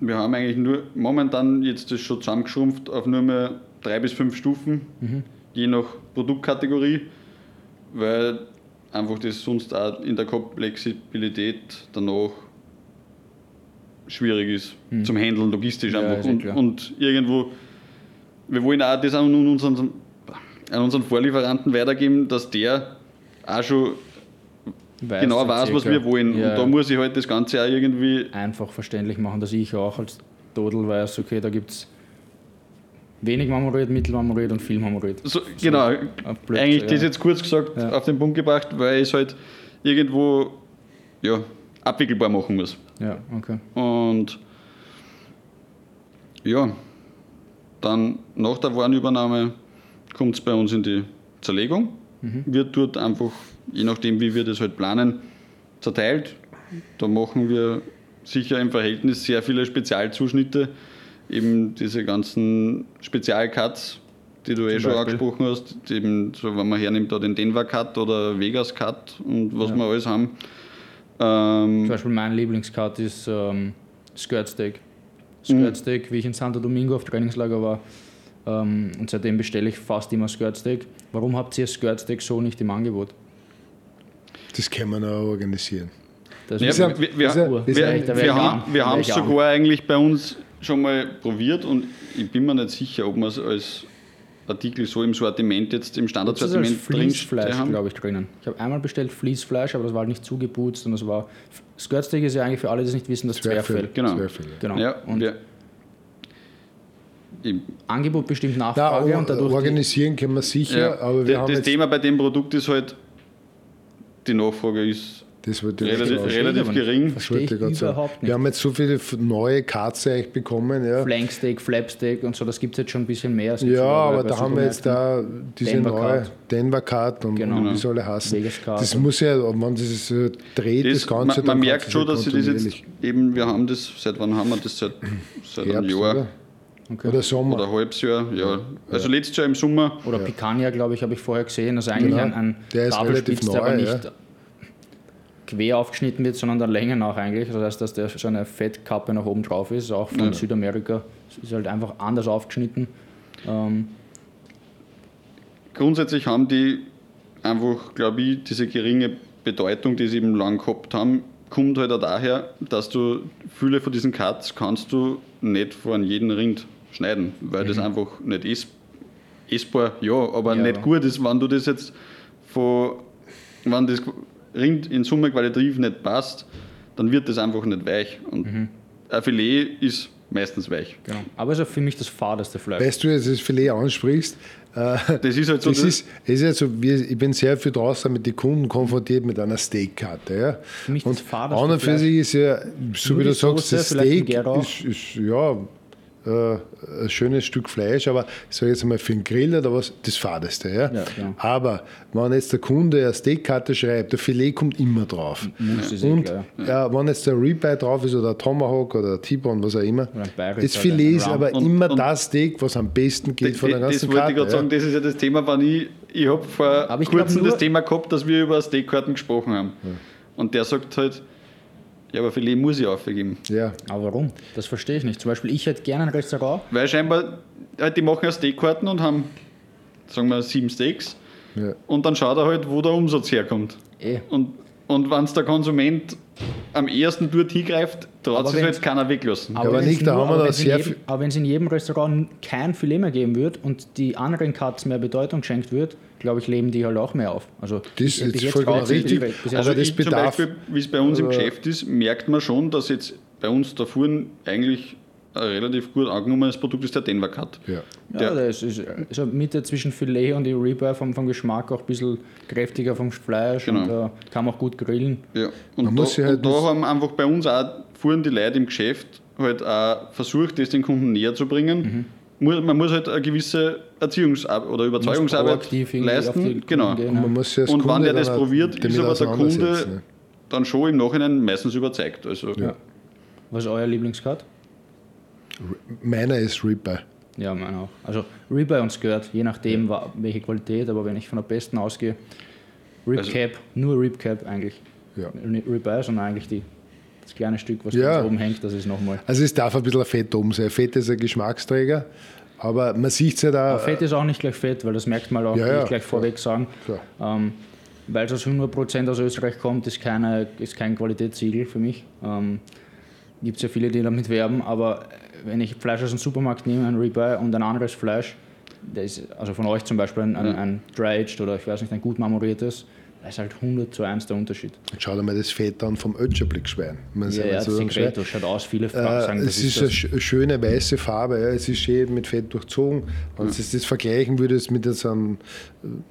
Wir haben eigentlich nur momentan jetzt das schon zusammengeschrumpft auf nur mehr drei bis fünf Stufen, je nach Produktkategorie, weil einfach das sonst auch in der Komplexibilität danach schwierig ist zum Handeln, logistisch Ja, einfach. eh und, und irgendwo, wir wollen auch das an unseren, an unseren Vorlieferanten weitergeben, dass der auch schon Weiß genau weiß, was circa. wir wollen. Ja, Und da muss ich halt das Ganze auch irgendwie einfach verständlich machen, dass ich auch als Dodel weiß, okay, da gibt es wenig Marmorit, Mittelmarmorit und viel Marmorit. So, genau, auf blöd, eigentlich ja. das jetzt kurz gesagt Ja. auf den Punkt gebracht, weil ich es halt irgendwo ja, abwickelbar machen muss. Ja, okay. Und ja, dann nach der Warenübernahme kommt es bei uns in die Zerlegung, wird dort einfach, je nachdem wie wir das halt planen, zerteilt. Da machen wir sicher im Verhältnis sehr viele Spezialzuschnitte, eben diese ganzen Spezialcuts, die du eh schon Beispiel? angesprochen hast, eben so, wenn man hernimmt, da den Denver Cut oder Vegas Cut und was Ja. wir alles haben. Ähm, Zum Beispiel mein Lieblingscut ist ähm, Skirt Steak. Skirt Steak, wie ich in Santo Domingo auf Trainingslager war. Ähm, und seitdem bestelle ich fast immer Skirt Steak. Warum habt ihr Skirt Steak so nicht im Angebot? Das kann man auch organisieren. Das Ja, ist wir, wir, haben, es sogar eigentlich bei uns schon mal probiert und ich bin mir nicht sicher, ob wir es als Artikel so im Sortiment jetzt im Standardsortiment drin Fließfleisch, haben. glaube ich, drinnen. Ich habe einmal bestellt Fließfleisch, aber das war halt nicht zugeputzt und das war. Skirt Steak ist ja eigentlich für alle, die es nicht wissen, das Zwerchfell. Genau. Zwerchfell, ja. Genau. Ja, und Im- Angebot bestimmt Na, Nachfrage or- und dadurch organisieren können wir sicher, Ja, aber wir das haben das Thema bei dem Produkt ist halt, die Nachfrage ist das wollte ich relativ, relativ gering. Das verstehe wollte ich überhaupt nicht. Wir haben jetzt so viele neue Cards eigentlich bekommen. Ja, Flanksteak, Flapsteak und so, das gibt es jetzt schon ein bisschen mehr. Ja aber da haben wir jetzt da diese Denver neue Card. Denver Card und, Genau. wie soll er Card. Das muss ja, wenn das dreht, das, Das, Ganze, man, man merkt schon, dass sie das jetzt eben, wir haben das, seit wann haben wir das? Seit, seit einem Herbst, Jahr oder? Okay. Oder Sommer. oder halbes Jahr. Ja. Also letztes Jahr im Sommer. Oder Picanha, glaube ich, habe ich vorher gesehen. Also eigentlich Genau. ein, ein Der ist relativ der aber neu, nicht quer aufgeschnitten wird, sondern der Länge nach eigentlich. Das heißt, dass der so eine Fettkappe nach oben drauf ist, auch von Ja. Südamerika. Es ist halt einfach anders aufgeschnitten. Ähm, Grundsätzlich haben die einfach, glaube ich, diese geringe Bedeutung, die sie eben lang gehabt haben, kommt halt auch daher, dass du viele von diesen Cuts kannst du nicht von jedem Rind schneiden, weil das einfach nicht ess, essbar, ja, aber Ja, nicht aber- gut ist, wenn du das jetzt von, wenn das Rind in Summe qualitativ nicht passt, dann wird das einfach nicht weich. Und ein Filet ist meistens weich. genau. Aber es ist auch für mich das fadeste Fleisch. Weißt du, jetzt das Filet ansprichst, Das ist halt so, das ist, es ist ja so, wir- ich bin sehr viel draußen mit den Kunden konfrontiert mit einer Steakkarte. Ja. Für mich das Und fadeste an und für sich ist ja, so Nur wie du sagst, Soße, das Steak ist, ist ja ein schönes Stück Fleisch, aber ich sage jetzt mal für den Grill oder was, das Fadeste. Ja. Ja, ja. Aber wenn jetzt der Kunde eine Steakkarte schreibt, der Filet kommt immer drauf. Eh Und ja, wenn jetzt der Ribeye drauf ist oder ein Tomahawk oder ein T-Bone, was auch immer, das Filet ist aber Und- immer und- das Steak, was am besten geht von der das ganzen wollte Karte. ich gerade ja. sagen, das ist ja das Thema, wann ich, ich habe vor kurzem das Thema gehabt, dass wir über Steakkarten gesprochen haben. Und der sagt halt, ja, aber Filet muss ich aufgeben. Ja, Aber warum? Das verstehe ich nicht. Zum Beispiel, ich hätte gerne ein Restaurant. Weil scheinbar, halt, die machen ja Steakkarten und haben, sagen wir, sieben Steaks. ja. Und dann schaut er halt, wo der Umsatz herkommt. Eh. Und, und wenn es der Konsument am ersten dort hingreift, traut Aber sich halt keiner weglassen. aber wenn's nicht, da haben wir aber da sehr viel- Aber wenn es in jedem Restaurant kein Filet mehr geben wird und die anderen Cuts mehr Bedeutung geschenkt wird, glaube ich, leben die halt auch mehr auf. Also Das ist bis jetzt vollkommen richtig. Also Also das bedarf- Beispiel, wie es bei uns im aber- Geschäft ist, merkt man schon, dass jetzt bei uns der Fuhren eigentlich ein relativ gut angenommenes Produkt ist, der Denver Cut. Ja. Ja, Der- das ist so Mitte zwischen Filet und die Ribeye vom, vom Geschmack auch ein bisschen kräftiger vom Fleisch Genau. und äh, kann man auch gut grillen. Ja. Und, Man da, muss halt und da haben einfach bei uns auch, fuhren die Leute im Geschäft halt auch versucht, das den Kunden näher zu bringen. Mhm. Man muss halt eine gewisse Erziehungsarbeit oder Überzeugungsarbeit leisten. Genau. gehen, Und man muss Und wenn der das probiert, ist aber der Kunde ne? dann schon im Nachhinein meistens überzeugt. Also, Ja. Was ist euer Lieblingscut? Meiner ist Ribeye. Ja, meiner auch. Also Ribeye und Skirt, je nachdem wa- welche Qualität, aber wenn ich von der besten ausgehe, Ribcap, nur Ribcap eigentlich. Ja. Nicht Ribeye, sondern eigentlich die, das kleine Stück, was Ja. ganz oben hängt, das ist nochmal. Also es darf ein bisschen Fett oben sein. Fett ist ein Geschmacksträger, aber man sieht es ja da. Aber Fett ist auch nicht gleich Fett, weil das merkt man auch, Ja, ja, ich gleich vorweg sagen. Ähm, weil es aus 100% aus Österreich kommt, ist, keine, ist kein Qualitätssiegel für mich. Ähm, Gibt es ja viele, die damit werben, aber wenn ich Fleisch aus dem Supermarkt nehme, ein Ribeye und ein anderes Fleisch, das ist, also von euch zum Beispiel ein, ein, ein Dry-Aged oder ich weiß nicht, ein gut marmoriertes, da ist halt 100 zu 1 der Unterschied. Schau dir mal das Fett an vom Ötscherblickschwein. Man Ja, ja, so das ein Schwein. Secreto schaut aus, viele Äh, sagen, das es ist, ist eine das. sch- schöne weiße Farbe, ja. es ist schön mit Fett durchzogen. Wenn du das vergleichen würdest mit so einem,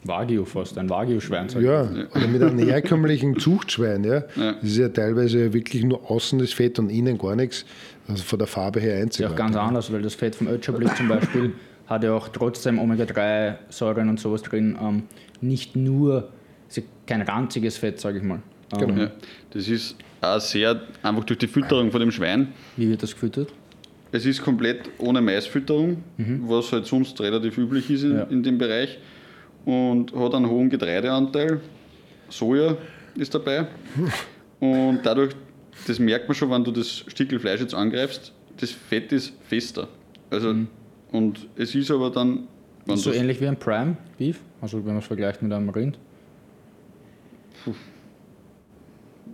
Wagyu fast, ein Wagyu-Schwein. sag ich. ja, oder mit einem herkömmlichen Zuchtschwein, ja. Ja. das ist ja teilweise wirklich nur außen das Fett und innen gar nichts, also von der Farbe her Ist ja einzigartig. auch ganz anders, weil das Fett vom Ötscherblick zum Beispiel hat ja auch trotzdem Omega-3-Säuren und sowas drin. Ähm, nicht nur, ist ja kein ranziges Fett, sage ich mal. Ähm, Genau. Ja. Das ist auch sehr einfach durch die Fütterung von dem Schwein. Wie wird das gefüttert? Es ist komplett ohne Maisfütterung, was halt sonst relativ üblich ist in, Ja. in dem Bereich. Und hat einen hohen Getreideanteil. Soja ist dabei. Und dadurch, das merkt man schon, wenn du das Stückel Fleisch jetzt angreifst, das Fett ist fester. Also, Und es ist aber dann. So ähnlich wie ein Prime Beef, also wenn man es vergleicht mit einem Rind.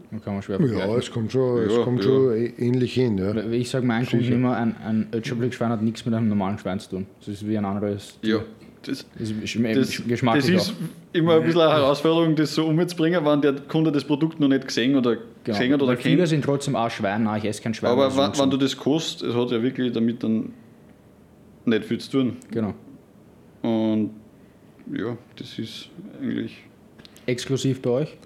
Dann kann man schwer Ja, es kommt schon, es Ja, kommt ja. schon ähnlich hin. Ja. Ich sage meinen Kunden immer, ein, ein Ötscherblick-Schwein hat nichts mit einem normalen Schwein zu tun. Das ist wie ein anderes. ja, das, Das ist das, das ist immer ein bisschen eine Herausforderung, das so umzubringen, wenn der Kunde das Produkt noch nicht gesehen oder Genau. gesehen hat oder Weil viele kennt. sind trotzdem auch Schwein, nein, ich esse kein Schwein. Aber das ist wenn, wenn du das kostet, es hat ja wirklich damit dann nicht viel zu tun. Genau. Und ja, das ist eigentlich. Exklusiv bei euch?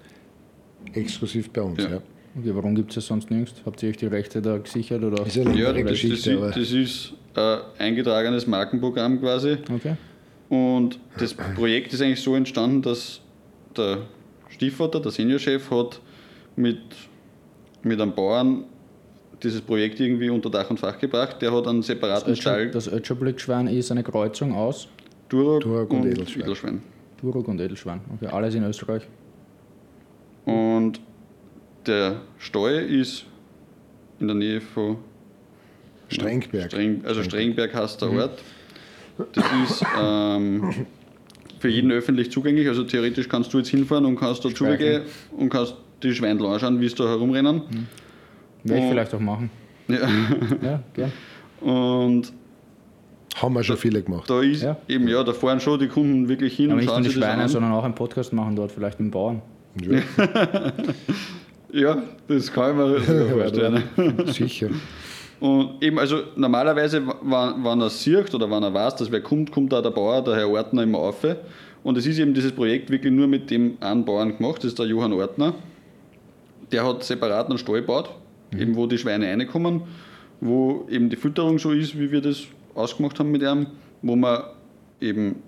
Exklusiv bei uns, Ja. ja. Okay, warum gibt es das sonst nirgends? Habt ihr euch die Rechte da gesichert oder? Ist eine Ja, das, das, Geschichte, ist, aber das ist ein eingetragenes Markenprogramm quasi. Okay. Und das Projekt ist eigentlich so entstanden, dass der Stiefvater, der Seniorchef, hat mit, mit einem Bauern dieses Projekt irgendwie unter Dach und Fach gebracht. Der hat einen separaten Stall, Das Ötscherblick-Schwein ist eine Kreuzung aus Duroc, Duroc und und Edelschwein. Edelschwein. Turok und Edelschwein. Okay, alles in Österreich. Und der Stall ist in der Nähe von Strengberg. Streng, also Strengberg heißt der Ort. Das ist ähm, für jeden öffentlich zugänglich. Also theoretisch kannst du jetzt hinfahren und kannst da zugehen und kannst die Schweindel anschauen, wie sie da herumrennen. Werde ich vielleicht auch machen. Ja. Ja, gern. Und Haben wir schon viele gemacht. da ist Ja. eben, ja, da fahren schon die Kunden wirklich hin Aber und nicht nur schauen die Schweine, sondern auch einen Podcast machen dort, vielleicht mit dem Bauern. Ja, Ja, das kann ich mir vorstellen. sicher. Und eben, also normalerweise, wenn, wenn er sieht oder wenn er weiß, dass wer kommt, kommt da der Bauer, der Herr Ortner immer auf. Und es ist eben dieses Projekt wirklich nur mit dem einen Bauern gemacht, das ist der Johann Ortner. Der hat separat einen Stall gebaut, eben wo die Schweine reinkommen, wo eben die Fütterung so ist, wie wir das ausgemacht haben mit ihm, wo man eben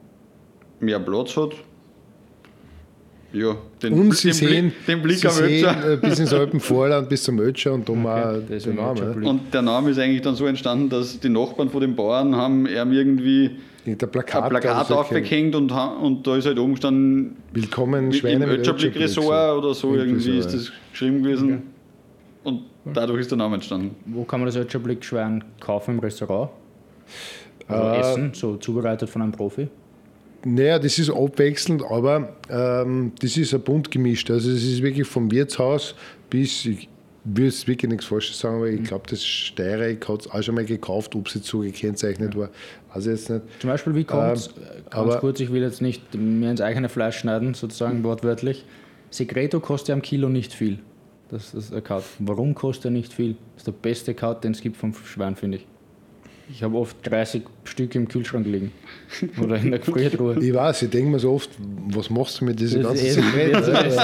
mehr Platz hat. Ja, den, Und Sie den sehen, Blick, den Blick Sie am sehen Ötscher. äh, bis ins Alpenvorland, bis zum Ötscher und um auch deswegen den Namen. Ötscherblick. Und der Name ist eigentlich dann so entstanden, dass die Nachbarn von den Bauern haben ihm irgendwie Der Plakat, ein Plakat aufgehängt und, und da ist halt oben gestanden, Willkommen im Schweine mit Ötscherblick Ötscherblick, Resort oder so Irgendwie ist das geschrieben gewesen. Und dadurch ist der Name entstanden. Wo kann man das Ötscherblick-Schwein kaufen im Restaurant? Also Äh, essen, so zubereitet von einem Profi? Naja, das ist abwechselnd, aber ähm, das ist ein bunt gemischt. Also es ist wirklich vom Wirtshaus bis, ich will es wirklich nichts Falsches sagen, aber ich glaube, das Steyrek hat es auch schon mal gekauft, ob es jetzt so gekennzeichnet war, weiß ich jetzt nicht. Zum Beispiel, wie kommt es, Ähm, ganz aber- kurz, ich will jetzt nicht mir ins eigene Fleisch schneiden, sozusagen wortwörtlich. Secreto kostet ja am Kilo nicht viel. Das ist ein Cut. Warum kostet er nicht viel? Das ist der beste Cut, den es gibt vom Schwein, finde ich. Ich habe oft 30 Stück im Kühlschrank liegen. Oder in der Gefriertruhe. Ich weiß, ich denke mir so oft, was machst du mit diesen Das ganzen Sekreten? das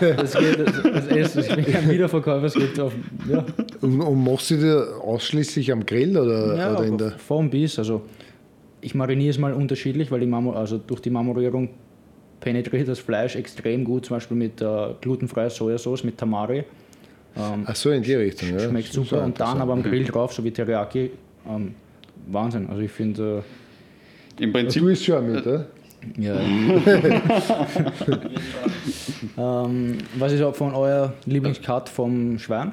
Das, das, Essen, ich bin kein Wiederverkäufer, es geht auf. Ja, Und, und machst du die ausschließlich am Grill oder, ja oder in der. vom bis. Also, ich mariniere es mal unterschiedlich, weil die Marmor, also durch die Marmorierung penetriert das Fleisch extrem gut, zum Beispiel mit äh, glutenfreier Sojasauce, mit Tamari. Ähm, Ach so, in die Richtung. Ja. schmeckt super. Und dann aber am Grill drauf, so wie Teriyaki. Ähm, Wahnsinn. Also ich finde, Im Du Prinzip, isst schon auch mit, äh, ja. ähm, was ist auch von euer Lieblingscut vom Schwein?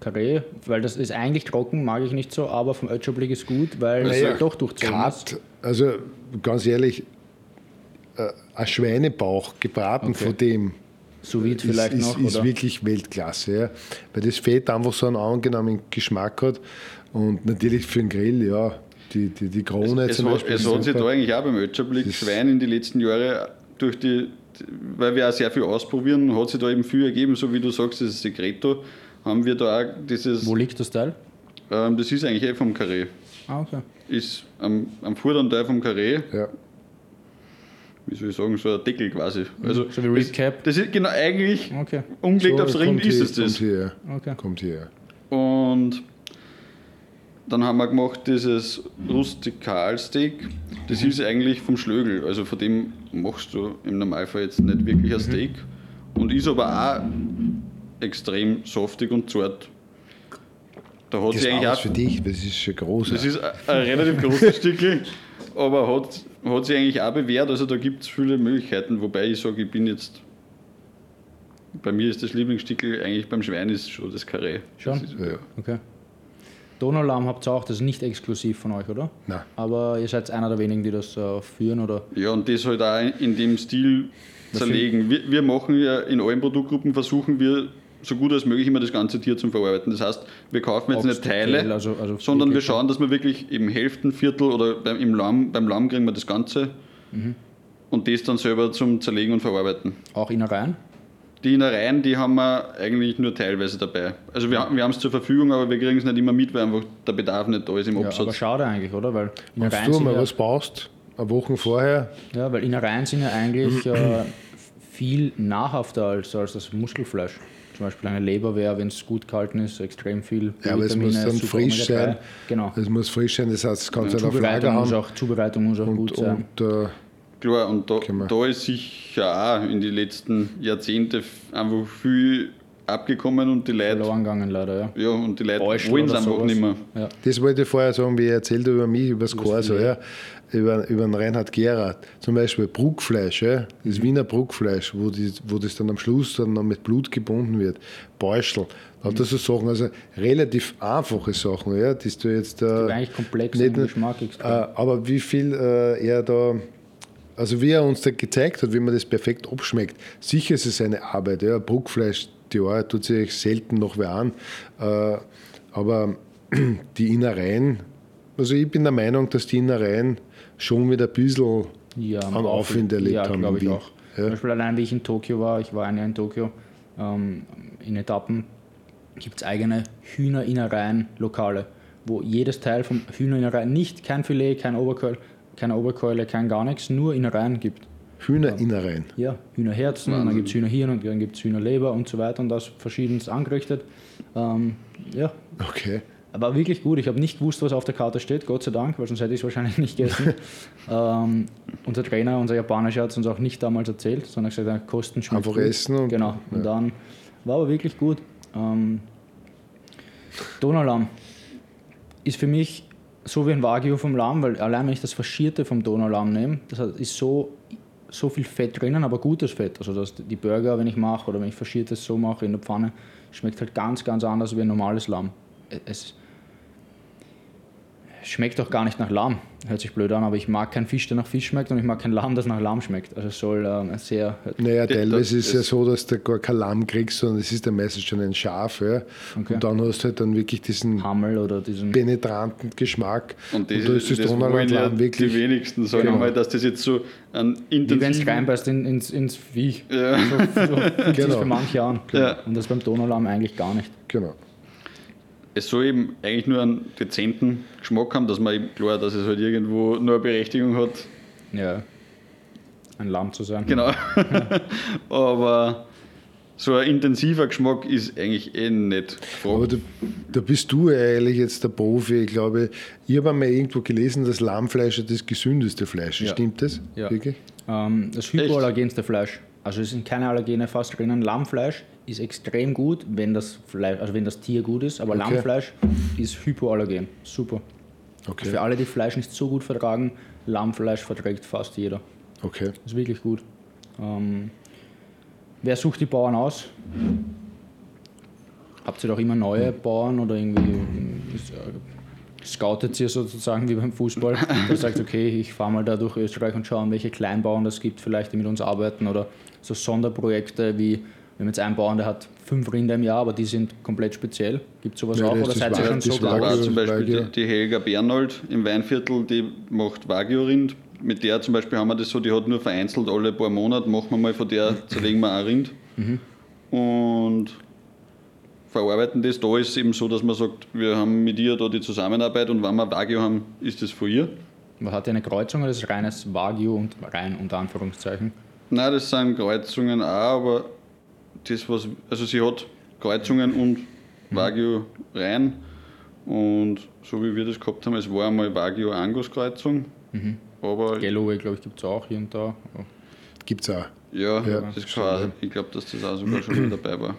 Karree, weil das ist eigentlich trocken, mag ich nicht so, aber vom Ötscherblick ist gut, weil es Naja, doch durchzogen ist. Also ganz ehrlich, äh, ein Schweinebauch gebraten Okay. von dem Sous vide vielleicht ist, noch, ist, ist wirklich Weltklasse. Ja. Weil das Fett einfach so einen angenehmen Geschmack hat. Und natürlich für den Grill, ja, die, die, die Krone es, zum hat, Beispiel. es hat sich da eigentlich auch beim Ötscherblick Schwein in die letzten Jahre durch die, weil wir auch sehr viel ausprobieren, hat sich da eben viel ergeben, so wie du sagst, dieses Secreto, haben wir da auch dieses, Wo liegt das Teil? ähm, das ist eigentlich eh vom Karree, Ah, okay. ist am, am vorderen Teil vom Karree, ja. Wie soll ich sagen, so ein Deckel quasi. Also So wie Recap. das ist genau eigentlich, Okay, umgelegt So, aufs kommt ist es das. Kommt hier, okay. kommt hier. Und dann haben wir gemacht dieses Rustikalsteak. Das ist eigentlich vom Schlögel. Also von dem machst du im Normalfall jetzt nicht wirklich ein Steak. Und ist aber auch extrem saftig und zart. Da hat Das sich eigentlich auch, für dich, das ist schon groß. das ist ein, ein relativ großes Stückchen, aber hat, hat sich eigentlich auch bewährt. Also da gibt es viele Möglichkeiten, wobei ich sage, ich bin jetzt. Bei mir ist das Lieblingsstückel eigentlich beim Schwein ist schon das Karree. Schon? Das ist, ja. okay. Donaualarm habt ihr auch, das ist nicht exklusiv von euch, oder? Nein. Aber ihr seid einer der wenigen, die das äh, führen, oder? Ja, und das halt auch in dem Stil zerlegen. Wir, wir machen ja in allen Produktgruppen, versuchen wir so gut als möglich immer das ganze Tier zum Verarbeiten. Das heißt, wir kaufen jetzt nicht Teile, also- also sondern wir schauen, dass wir wirklich eben Hälften, Viertel oder beim, im Lamm, beim Lamm kriegen wir das Ganze Mhm. und das dann selber zum Zerlegen und Verarbeiten. Auch Innereien? die Innereien, die haben wir eigentlich nur teilweise dabei. Also wir, wir haben es zur Verfügung, aber wir kriegen es nicht immer mit, weil einfach der Bedarf nicht da ist im Ja, aber Absatz. schade eigentlich, oder? Weil Wenn du mal ja, was brauchst, eine Woche vorher, ja, weil Innereien sind ja eigentlich äh, viel nahrhafter als, als das Muskelfleisch. Zum Beispiel eine Leber wäre, wenn es gut gehalten ist, extrem viel ja, aber es muss dann frisch Omega-3. sein. Genau. Es muss frisch sein, das heißt, es kann Lager Zubereitung muss, haben. auch, Zubereitung muss auch Und, gut sein. und äh, Klar, und da, da ist sicher auch in den letzten Jahrzehnten einfach viel abgekommen und die Leute, verloren gegangen leider, ja. ja, und die Leute wollen es einfach sowas. nicht mehr. Ja. Das wollte ich vorher sagen, wie ich erzählt habe über mich, über das Filet. ja. Über, über den Reinhard Gerard. Zum Beispiel Bruckfleisch, ja. das Mhm. Wiener Bruckfleisch, wo, die, wo das dann am Schluss dann noch mit Blut gebunden wird. Beuschel. Hat er so Sachen, also relativ einfache Sachen, ja, die du jetzt. Äh, Aber eigentlich komplex nicht nur- Geschmack äh, aber wie viel äh, er da, also wie er uns da gezeigt hat, wie man das perfekt abschmeckt. Sicher ist es eine Arbeit, ja. Bruckfleisch, die Arbeit tut sich selten noch wer an. Äh, aber die Innereien, also ich bin der Meinung, dass die Innereien schon wieder ein bisschen ja, an Aufwind erlebt ja, haben. glaube ich auch. Zum Ja. Beispiel allein, wie ich in Tokio war, ich war ein Jahr in Tokio, ähm, in Etappen, gibt es eigene Hühnerinnereien-Lokale, wo jedes Teil vom Hühnerinnereien nicht, kein Filet, kein Oberkeul, keine Oberkeule, kein gar nichts, nur Innereien gibt. Hühnerinnereien. Ja, Hühnerherzen, und dann gibt es Hühnerhirn und dann gibt es Hühnerleber und so weiter und das verschiedenst angerichtet. Ähm, ja, Okay. Aber wirklich gut. Ich habe nicht gewusst, was auf der Karte steht, Gott sei Dank, weil sonst hätte ich es wahrscheinlich nicht gegessen. ähm, unser Trainer, unser Japanischer, hat es uns auch nicht damals erzählt, sondern gesagt, ja, Kosten schmeckt Einfach gut. essen und- Genau, und ja. dann war aber wirklich gut. Ähm, Donaulamm ist für mich so wie ein Wagyu vom Lamm, weil allein wenn ich das Faschierte vom Donaulamm nehme, das ist so, so viel Fett drinnen, aber gutes Fett. Also dass die Burger, wenn ich mache oder wenn ich Faschiertes so mache in der Pfanne, schmeckt halt ganz, ganz anders wie ein normales Lamm. Es schmeckt doch gar nicht nach Lamm, hört sich blöd an, aber ich mag keinen Fisch, der nach Fisch schmeckt und ich mag kein Lamm, das nach Lamm schmeckt. Also es soll ähm, sehr... Naja, Das- teilweise ist es ja so, dass du gar kein Lamm kriegst, sondern es ist ja meistens schon ein Schaf. Ja. Okay. Und dann hast du halt dann wirklich diesen Hammel oder diesen... penetranten Geschmack. Und das, da ist das, das Donauland ja Lamm wirklich. die wenigsten, sagen Genau. wir mal, dass das jetzt so ein Wie wenn es intensiv... reinbeißt in, ins, ins Viech. Ja. So, so Genau. für manche an. Ja. Und das beim Donaulamm eigentlich gar nicht. Genau. Es soll eben eigentlich nur einen dezenten Geschmack haben, dass man eben klar, dass es halt irgendwo nur eine Berechtigung hat. Ja. Ein Lamm zu sein. Genau. Aber so ein intensiver Geschmack ist eigentlich eh nicht Aber gefragt. da, da bist du eigentlich jetzt der Profi. Ich glaube, ich habe einmal irgendwo gelesen, dass Lammfleisch das gesündeste Fleisch ist. Ja. Stimmt das? Ja. Wirklich? Ähm, das hypoallergenste Fleisch. Also es sind keine Allergene fast drinnen. Lammfleisch ist extrem gut, wenn das Fleisch, also wenn das Tier gut ist, aber Okay. Lammfleisch ist hypoallergen. Super. Okay. Für alle, die Fleisch nicht so gut vertragen, Lammfleisch verträgt fast jeder. okay. ist wirklich gut. Ähm, wer sucht die Bauern aus? Habt ihr doch immer neue Bauern oder irgendwie ist, äh, scoutet ihr sozusagen wie beim Fußball? Der sagt, okay, ich fahre mal da durch Österreich und schaue, welche Kleinbauern das gibt, vielleicht die mit uns arbeiten oder so Sonderprojekte wie, wir haben jetzt einen Bauern, der hat fünf Rinder im Jahr, aber die sind komplett speziell. Gibt es sowas Ja, auch das oder seid ihr schon so groß? war zum Beispiel Wagyu. die, die Helga Bernhold im Weinviertel, die macht Wagyu-Rind. Mit der zum Beispiel haben wir das so, die hat nur vereinzelt alle paar Monate, machen wir mal von der, zerlegen wir ein Rind. Und verarbeiten das. Da ist es eben so, dass man sagt, wir haben mit ihr da die Zusammenarbeit und wenn wir Wagyu haben, ist das von ihr. Was hat ihr eine Kreuzung oder ist es reines Wagyu und rein unter Anführungszeichen? Nein, das sind Kreuzungen auch, aber das was, also sie hat Kreuzungen und Wagyu rein und so wie wir das gehabt haben, es war einmal Wagyu Angus Kreuzung, aber Galloway, glaube ich, gibt es auch hier und da. Gibt es auch. ja, Ja, das kann, ja. ich glaube, dass das auch sogar schon dabei war.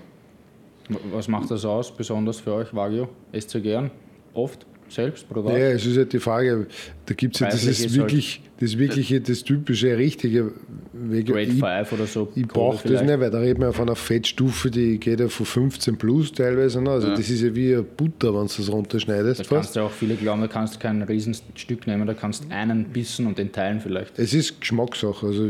Was macht das aus, besonders für euch, Wagyu? Esst ihr gern? Oft? Selbst? Privat? Naja, es ist halt die Frage, da gibt es ja dieses ist halt- wirklich, das wirkliche, das typische, richtige Wege. Grade Ich, 5 oder so. ich brauche das nicht, weil da reden wir von einer Fettstufe, die geht ja von 15 plus teilweise noch. Also Ja. das ist ja wie Butter, wenn du das runterschneidest. Da fast. kannst du auch viele glauben, da kannst du kein Riesenstück nehmen, da kannst du einen bissen und den teilen vielleicht. Es ist Geschmackssache. Also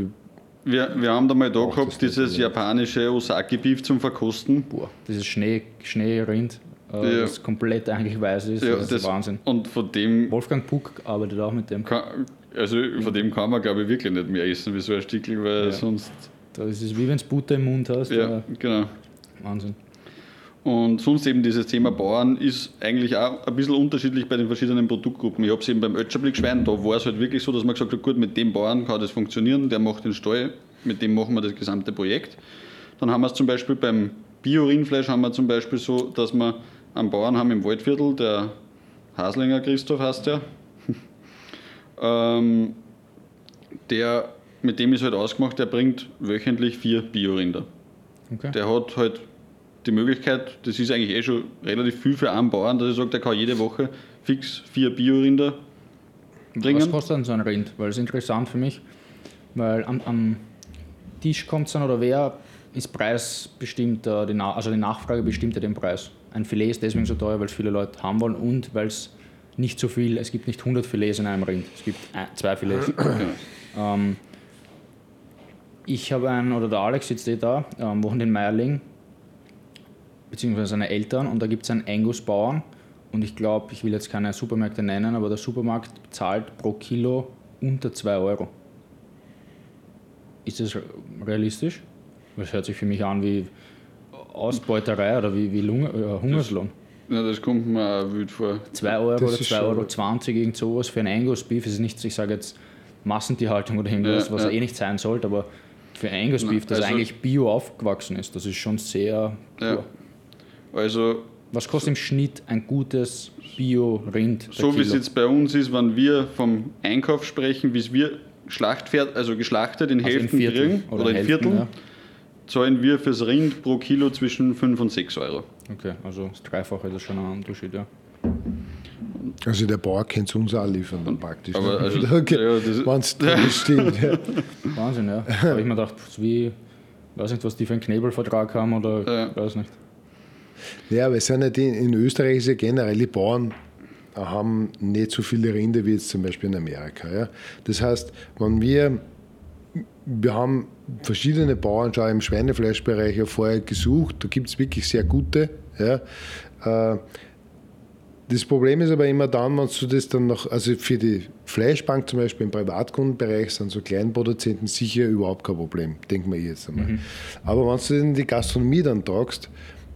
Wir, wir haben da mal da gehabt, das dieses ja. japanische Osaki-Beef zum Verkosten. Boah, dieses Schnee, Schneerind, äh, Ja. das komplett eigentlich weiß ist, Ja, das ist Wahnsinn. Und von dem Wolfgang Puck arbeitet auch mit dem. kann, also von dem kann man glaube ich wirklich nicht mehr essen wie so ein Stückel, weil sonst Das ist wie wenn du Butter im Mund hast. Ja, genau. Wahnsinn. Und sonst eben dieses Thema Bauern ist eigentlich auch ein bisschen unterschiedlich bei den verschiedenen Produktgruppen. Ich habe es eben beim Ötscherblick-Schwein, da war es halt wirklich so, dass man gesagt hat, gut, mit dem Bauern kann das funktionieren, der macht den Stall, mit dem machen wir das gesamte Projekt. Dann haben wir es zum Beispiel beim Bio-Rindfleisch haben wir zum Beispiel so, dass wir einen Bauern haben im Waldviertel, der Haslinger Christoph heißt der, ähm, der, mit dem ist halt ausgemacht, der bringt wöchentlich vier Biorinder. Okay. Der hat halt die Möglichkeit, das ist eigentlich eh schon relativ viel für einen Bauern, dass er sagt, er kann jede Woche fix vier Biorinder Was bringen. kostet dann so ein Rind? Weil das ist interessant für mich, weil am, am Tisch kommt es dann oder wer ist preisbestimmt, die, Na- also die Nachfrage bestimmt ja den Preis. Ein Filet ist deswegen so teuer, weil es viele Leute haben wollen und weil es nicht so viel, es gibt nicht 100 Filets in einem Rind, es gibt ein, zwei Filets. ähm, ich habe einen, oder der Alex sitzt eh da, ähm, wohnt in Meierling, beziehungsweise seine Eltern und da gibt es einen Angus-Bauern und ich glaube, ich will jetzt keine Supermärkte nennen, aber der Supermarkt zahlt pro Kilo unter 2 Euro. Ist das realistisch? Das hört sich für mich an wie Ausbeuterei oder wie, wie Lung äh, Hungerslohn. Ja, das kommt mir auch wild vor. 2 Euro Das oder ist 2,20 schon- Euro, 20, irgend sowas für ein Angus Beef. Es ist nicht, ich sage jetzt Massentierhaltung oder irgendwas, Ja, was ja. eh nicht sein sollte, aber für ein Angus Beef, das also- eigentlich bio aufgewachsen ist, das ist schon sehr Ja. pur. Also, Was kostet im Schnitt ein gutes Bio-Rind? so wie es jetzt bei uns ist, wenn wir vom Einkauf sprechen, wie es wir Schlachtpferd, also geschlachtet in Also Hälften Vierteln kriegen, oder oder in Hälften, Vierteln, ja. Zahlen wir fürs Rind pro Kilo zwischen 5 und 6 Euro. Okay, also das Dreifache ist schon ein Unterschied, ja. Also der Bauer kann es uns auch liefern, dann praktisch. Aber ne? also- okay. ja, das- Wenn es das stimmt. Ja. Wahnsinn, ja. Da habe ich mir gedacht, wie, weiß nicht, was die für einen Knebelvertrag haben oder Ja. weiß nicht. ja, aber es sind ja die, in Österreich ist ja generell, die Bauern haben nicht so viele Rinder wie jetzt zum Beispiel in Amerika. Ja. Das heißt, wenn wir, wir haben verschiedene Bauern schon im Schweinefleischbereich ja vorher gesucht, da gibt es wirklich sehr gute. Ja. Äh, Das Problem ist aber immer dann, wenn du das dann noch, also für die Fleischbank zum Beispiel im Privatkundenbereich sind so Kleinproduzenten sicher überhaupt kein Problem, denken wir jetzt einmal. Aber wenn du das in die Gastronomie dann tragst,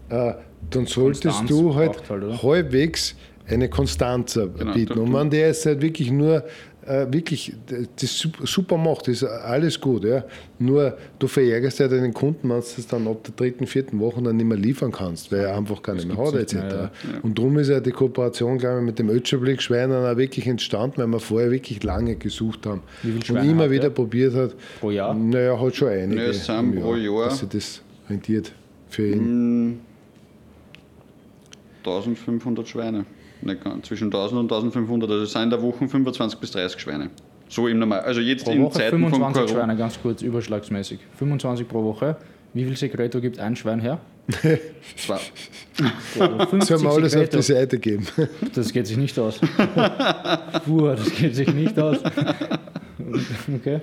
äh, dann solltest Konstanz du halt, halt, halbwegs eine Konstanz bieten. du- Und wenn der jetzt halt wirklich nur äh, wirklich das sup- super macht, ist alles gut. Ja. Nur du verärgerst ja deinen Kunden, wenn du das dann ab der dritten, vierten Woche dann nicht mehr liefern kannst, weil er einfach keine mehr hat etc. nicht mehr, Und darum ist ja die Kooperation, glaube ich, mit dem Ötscherblick Schwein dann auch wirklich entstanden, weil wir vorher wirklich lange gesucht haben. Wie viele und Schweine immer habt wieder ihr? probiert hat. Pro Jahr? Naja, hat schon einige. Ja, es sind im pro Jahr- Dass sich das rentiert für ihn. 1500 Schweine. Nicht ganz, zwischen 1000 und 1500. Also es sind in der Woche 25 bis 30 Schweine. So im Normal. Also jetzt Pro in Woche Zeiten von 25 Corona. Schweine, ganz kurz, überschlagsmäßig. 25 pro Woche. Wie viel Sekreto gibt ein Schwein her? Zwei. 50 Sollen wir alles auf die. Seite geben? Das geht sich nicht aus. Puh, das geht sich nicht aus. Okay,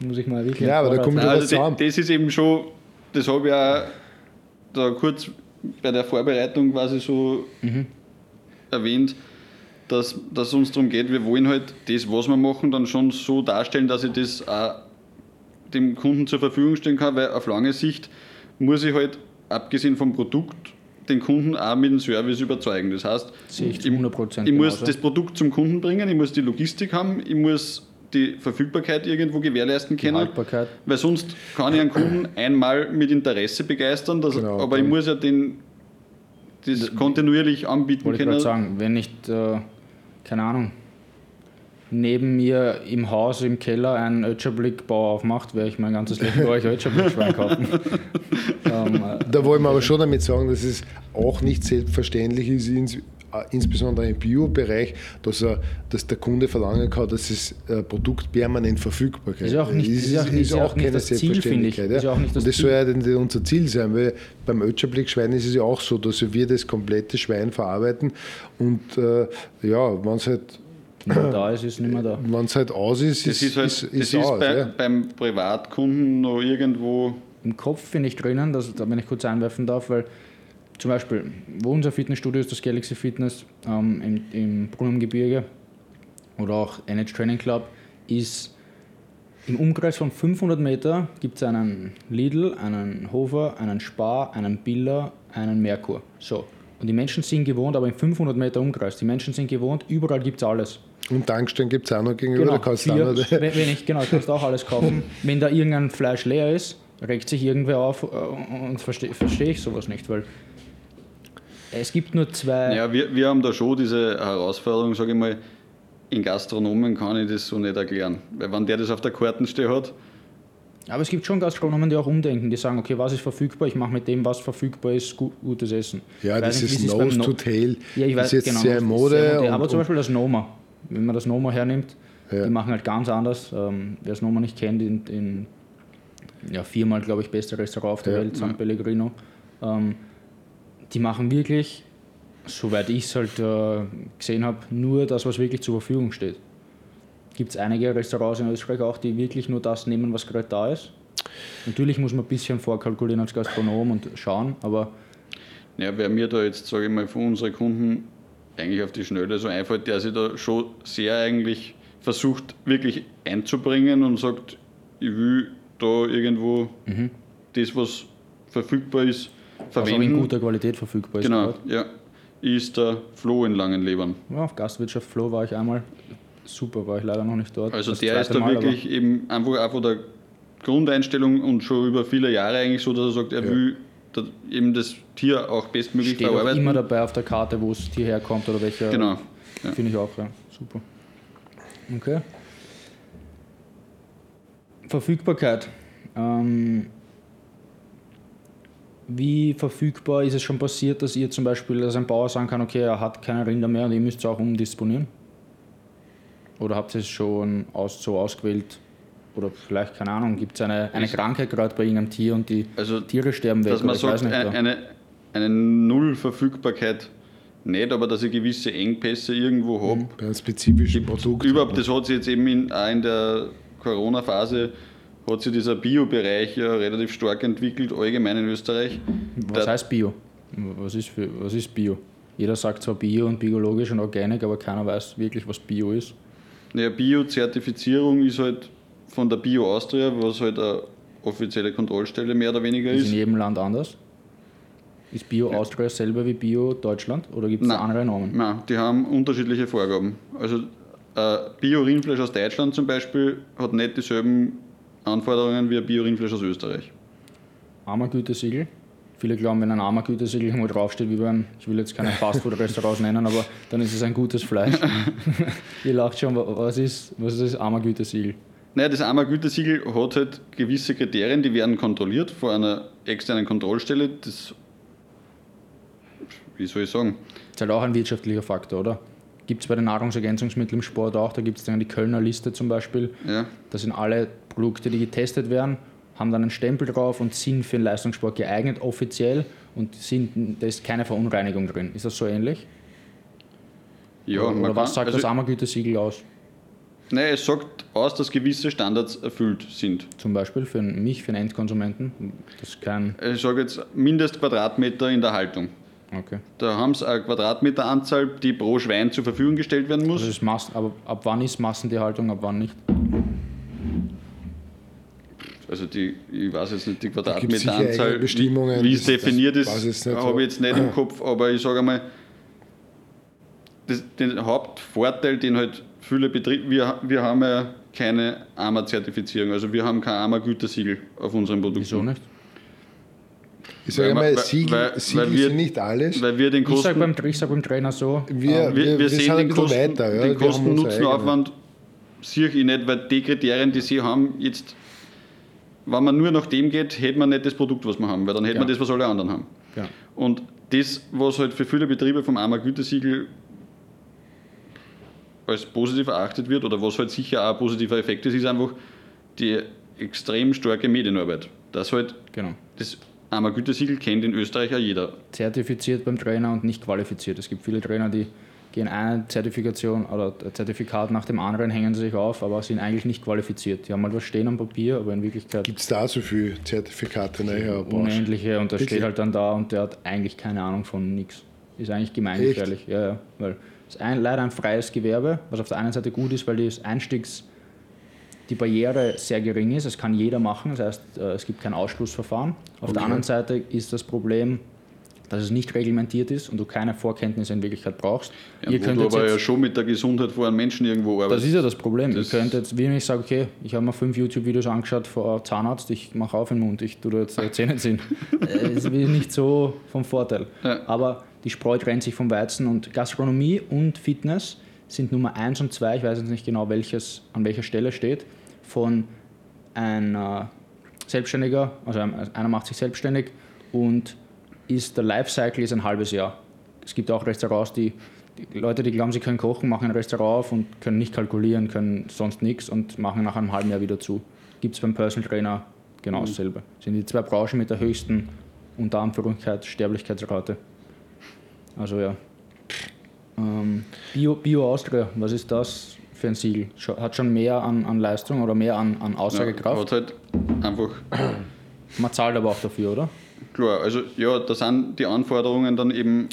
muss ich mal wirklich. Ja, aber da kommt was also zusammen. das, das ist eben schon, das habe ich auch da kurz bei der Vorbereitung quasi so erwähnt, dass, dass es uns darum geht, wir wollen halt das, was wir machen, dann schon so darstellen, dass ich das auch dem Kunden zur Verfügung stellen kann, weil auf lange Sicht muss ich halt, abgesehen vom Produkt, den Kunden auch mit dem Service überzeugen. Das heißt, ich ich, 100% ich muss das Produkt zum Kunden bringen, ich muss die Logistik haben, ich muss die Verfügbarkeit irgendwo gewährleisten können. Weil sonst kann ich einen Kunden einmal mit Interesse begeistern, dass, Genau, aber ich muss ja den, das kontinuierlich anbieten Wollte ich können. gerade sagen, wenn nicht, äh, keine Ahnung, neben mir im Haus, im Keller ein Ötscherblick-Bau aufmacht, werde ich mein ganzes Leben bei euch Ötscherblick-Schwein kaufen. ähm, äh, Da wollen wir aber schon damit sagen, dass es auch nicht selbstverständlich ist, ins, insbesondere im Bio-Bereich, dass, er, dass der Kunde verlangen kann, dass das äh, Produkt permanent verfügbar ist. Ist auch nicht- ist ja auch- ist ja auch nicht das Ziel. Selbstverständlichkeit, Ist ja auch nicht das Und das Ziel. soll ja unser Ziel sein, weil beim Ötscherblick-Schwein ist es ja auch so, dass wir das komplette Schwein verarbeiten und äh, ja, wenn es halt, da ist, ist nicht mehr da. wenn's halt aus ist, Das ist, halt, das ist, aus. bei, ja. beim Privatkunden noch irgendwo. Im Kopf finde ich drinnen, dass, da wenn ich kurz einwerfen darf, weil zum Beispiel, wo unser Fitnessstudio ist, das Galaxy Fitness ähm, im, im Brunnengebirge oder auch NH Training Club, ist Im Umkreis von 500 Meter gibt es einen Lidl, einen Hofer, einen Spar, einen Biller, einen Merkur. So. Und die Menschen sind gewohnt, aber in 500 Meter Umkreis. Die Menschen sind gewohnt, überall gibt es alles. Und Tankstellen gibt es auch noch gegenüber, Genau, da kannst du vier, auch noch, wenn, wenn ich, genau, kannst auch alles kaufen. Wenn da irgendein Fleisch leer ist, regt sich irgendwer auf äh, und verstehe versteh ich sowas nicht, weil es gibt nur zwei. Ja, wir, wir haben da schon diese Herausforderung, sage ich mal, in Gastronomen kann ich das so nicht erklären. Weil wenn der das auf der Kartenstelle hat, Aber es gibt schon Gastronomen, die auch umdenken, die sagen, okay, was ist verfügbar? Ich mache mit dem, was verfügbar ist, gu gutes Essen. ja, Ich das nicht, ist Nose No- to Tail. Ja, ich weiß, das ist jetzt genau, sehr Mode. sehr und, aber zum Beispiel das Noma. Wenn man das Noma hernimmt, Ja. die machen halt ganz anders. Ähm, wer das Noma nicht kennt, in, in ja, viermal, glaube ich, beste Restaurant auf der Ja, Welt, San Pellegrino. Ähm, die machen wirklich, soweit ich es halt äh, gesehen habe, nur das, was wirklich zur Verfügung steht. Gibt es einige Restaurants in Österreich auch, die wirklich nur das nehmen, was gerade da ist. Natürlich muss man ein bisschen vorkalkulieren als Gastronom und schauen, aber ja, wer mir da jetzt, sage ich mal, von unseren Kunden eigentlich auf die Schnelle so einfällt, der sich da schon sehr eigentlich versucht, wirklich einzubringen und sagt, ich will da irgendwo das, was verfügbar ist, was auch in verwenden. guter Qualität verfügbar ist. genau, ja. Ist der Floh in Langenlebern. Ja, auf Gastwirtschaft Flow war ich einmal. Super, war ich leider noch nicht dort. Also Das der ist da Mal, wirklich eben einfach auch von der Grundeinstellung und schon über viele Jahre eigentlich so, dass er sagt, er Ja. will da eben das Tier auch bestmöglich Steht verarbeiten. immer dabei auf der Karte, wo es hierher kommt oder welcher. Genau. Ja. Finde ich auch, ja. Super. Okay. Verfügbarkeit. Ähm, wie verfügbar ist es schon passiert, dass ihr zum Beispiel, dass ein Bauer sagen kann, okay, er hat keine Rinder mehr und ihr müsst es auch umdisponieren? Oder habt ihr es schon aus, so ausgewählt? Oder vielleicht, keine Ahnung, gibt es eine, eine Krankheit gerade bei irgendeinem Tier und die Also, Tiere sterben weg? dass man sagt, nicht, eine, eine Null-Verfügbarkeit nicht, aber dass ich gewisse Engpässe irgendwo habe. bei einem spezifischen Produkt. Überhaupt, das hat sich jetzt eben in, auch in der Corona-Phase hat sich dieser Bio-Bereich ja relativ stark entwickelt, allgemein in Österreich. Was heißt Bio? Was ist, für, was ist Bio? Jeder sagt zwar Bio und biologisch und Organic, aber keiner weiß wirklich, was Bio ist. Naja, Bio-Zertifizierung ist halt von der Bio Austria, was halt eine offizielle Kontrollstelle mehr oder weniger Ist in ist. jedem Land anders? Ist Bio Austria selber wie Bio Deutschland oder gibt es andere Namen? Nein, die haben unterschiedliche Vorgaben. Also äh, Bio-Rindfleisch aus Deutschland zum Beispiel hat nicht dieselben Anforderungen wie ein Bio-Rindfleisch aus Österreich. Armer Gütesiegel. Viele glauben, wenn ein armer Gütesiegel irgendwo draufsteht, wie beim, ich will jetzt keine Fastfood-Restaurants nennen, aber dann ist es ein gutes Fleisch. Ihr lacht schon, wa- was ist, was ist das armer Gütesiegel? Naja, das AMA Gütesiegel hat halt gewisse Kriterien, die werden kontrolliert von einer externen Kontrollstelle. Das, wie soll ich sagen? Ist halt auch ein wirtschaftlicher Faktor, oder? Gibt es bei den Nahrungsergänzungsmitteln im Sport auch, da gibt es dann die Kölner Liste zum Beispiel. Ja. Das sind alle Produkte, die getestet werden, haben dann einen Stempel drauf und sind für den Leistungssport geeignet, offiziell. Und sind, da ist keine Verunreinigung drin. Ist das so ähnlich? Ja, oder oder was kann- sagt also, das Ammergütesiegel aus? Nein, es sagt aus, dass gewisse Standards erfüllt sind. Zum Beispiel für mich, für einen Endkonsumenten? Das kein. Ich sage jetzt Mindestquadratmeter in der Haltung. Okay. Da haben sie eine Quadratmeteranzahl, die pro Schwein zur Verfügung gestellt werden muss. Also ist Mass, aber ab wann ist Massentierhaltung, ab wann nicht? Also die, ich weiß jetzt nicht die Quadratmeteranzahl, wie, es definiert ist, so. habe ich jetzt nicht im Kopf, aber ich sage einmal, das, den Hauptvorteil, den halt viele Betriebe, wir, wir haben ja keine AMA-Zertifizierung, also wir haben kein AMA-Gütesiegel auf unseren Produkten. Wieso nicht? Ich sage Weil- mal, weil- Siegel, weil- Siegel weil wir- sind nicht alles. Weil wir den Ich sage Kosten, beim, ich sag beim Trainer so, Wir, wir, wir, sehen den Kosten, weiter. Ja. den Kosten-Nutzen-Aufwand sehe ich nicht, weil die Kriterien, die sie haben, jetzt, wenn man nur nach dem geht, hätte man nicht das Produkt, was wir haben, weil dann hätte Ja. man das, was alle anderen haben. ja. Und das, was halt für viele Betriebe vom AMA Gütesiegel als positiv erachtet wird oder was halt sicher auch ein positiver Effekt ist, ist einfach die extrem starke Medienarbeit. Das halt genau. das AMA Gütesiegel kennt in Österreich auch jeder. Zertifiziert beim Trainer und nicht qualifiziert. Es gibt viele Trainer, die gehen eine Zertifikation oder ein Zertifikat nach dem anderen, hängen sie sich auf, aber sind eigentlich nicht qualifiziert. Die haben halt was stehen am Papier, aber in Wirklichkeit Gibt es da so viele Zertifikate in eurer Branche? unendliche und der steht halt dann da und der hat eigentlich keine Ahnung von nichts. Ist eigentlich gemeingefährlich. Ja, ja, weil es ist ein, leider ein freies Gewerbe, was auf der einen Seite gut ist, weil das Einstiegs die Barriere sehr gering ist. Es kann jeder machen, das heißt, äh, es gibt kein Ausschlussverfahren. Auf der anderen Seite ist das Problem, dass es nicht reglementiert ist und du keine Vorkenntnisse in Wirklichkeit brauchst. Ja, Ihr könnt du aber ja schon mit der Gesundheit vor einem Menschen irgendwo arbeiten. Das ist ja das Problem. Das Ihr könnt jetzt, wie wenn ich sage, okay, ich habe mir fünf YouTube-Videos angeschaut vor Zahnarzt, ich mache auf den Mund, ich tue da jetzt Zähne ziehen. das ist nicht so vom Vorteil. Ja. Aber die Spreu trennt sich vom Weizen und Gastronomie und Fitness sind Nummer 1 und 2, ich weiß jetzt nicht genau, welches an welcher Stelle steht, von einer Selbstständiger, also einer macht sich selbstständig und ist der Lifecycle ist ein halbes Jahr. Es gibt auch Restaurants, die, die, Leute, die glauben, sie können kochen, machen ein Restaurant auf und können nicht kalkulieren, können sonst nichts und machen nach einem halben Jahr wieder zu. Gibt es beim Personal Trainer genau mhm. dasselbe. Das sind die zwei Branchen mit der höchsten, unter Anführungszeichen, Sterblichkeitsrate. Also ja. Ähm, Bio, Bio Austria, was ist das für ein Siegel? Hat schon mehr an, an Leistung oder mehr an, an Aussagekraft? Ja, halt einfach. Man zahlt aber auch dafür, oder? Klar, also ja, da sind die Anforderungen dann eben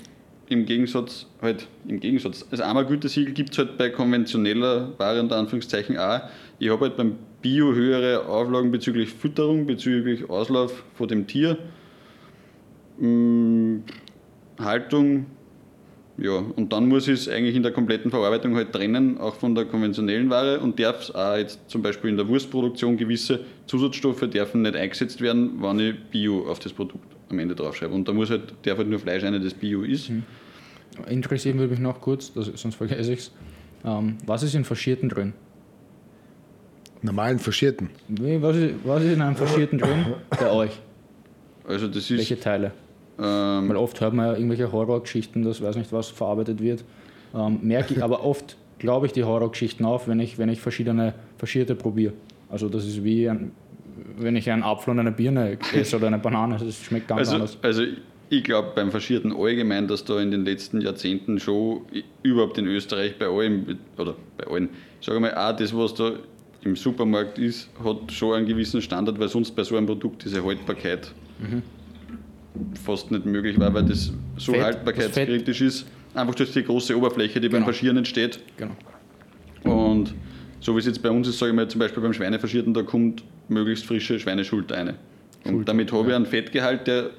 im Gegensatz, halt im Gegensatz. Das Einmalgütesiegel gibt es halt bei konventioneller Ware unter Anführungszeichen auch. Ich habe halt beim Bio höhere Auflagen bezüglich Fütterung, bezüglich Auslauf von dem Tier, hm, Haltung, ja, und dann muss ich es eigentlich in der kompletten Verarbeitung halt trennen, auch von der konventionellen Ware und darf es auch jetzt zum Beispiel in der Wurstproduktion gewisse Zusatzstoffe dürfen nicht eingesetzt werden, wenn ich Bio auf das Produkt am Ende draufschreibe. Und da muss halt, darf halt nur Fleisch sein, das Bio ist. Mhm. Interessieren würde mich noch kurz, das, sonst vergesse ich es. Ähm, was ist in Faschierten drin? Normalen Faschierten? Was ist, was ist in einem Faschierten drin bei euch? Also das ist, Welche Teile? Ähm, Weil oft hört man ja irgendwelche Horrorgeschichten, das weiß nicht was verarbeitet wird. Ähm, merke ich, aber oft glaube ich die Horrorgeschichten auf, wenn ich, wenn ich verschiedene Verschierte probiere. Also das ist wie ein, wenn ich einen Apfel und eine Birne esse oder eine Banane, das schmeckt ganz also, anders. Also ich glaube beim Faschierten allgemein, dass da in den letzten Jahrzehnten schon überhaupt in Österreich bei allem, oder bei allen, sage mal, auch das, was da im Supermarkt ist, hat schon einen gewissen Standard, weil sonst bei so einem Produkt diese Haltbarkeit mhm fast nicht möglich war, weil das so Fett, haltbarkeitskritisch ist. Einfach durch die große Oberfläche, die genau. beim Faschieren entsteht. Genau. Und so wie es jetzt bei uns ist, sage ich mal zum Beispiel beim Schweinefaschierten, da kommt möglichst frische Schweineschulter. Und Schulter, damit habe ich einen Fettgehalt, der,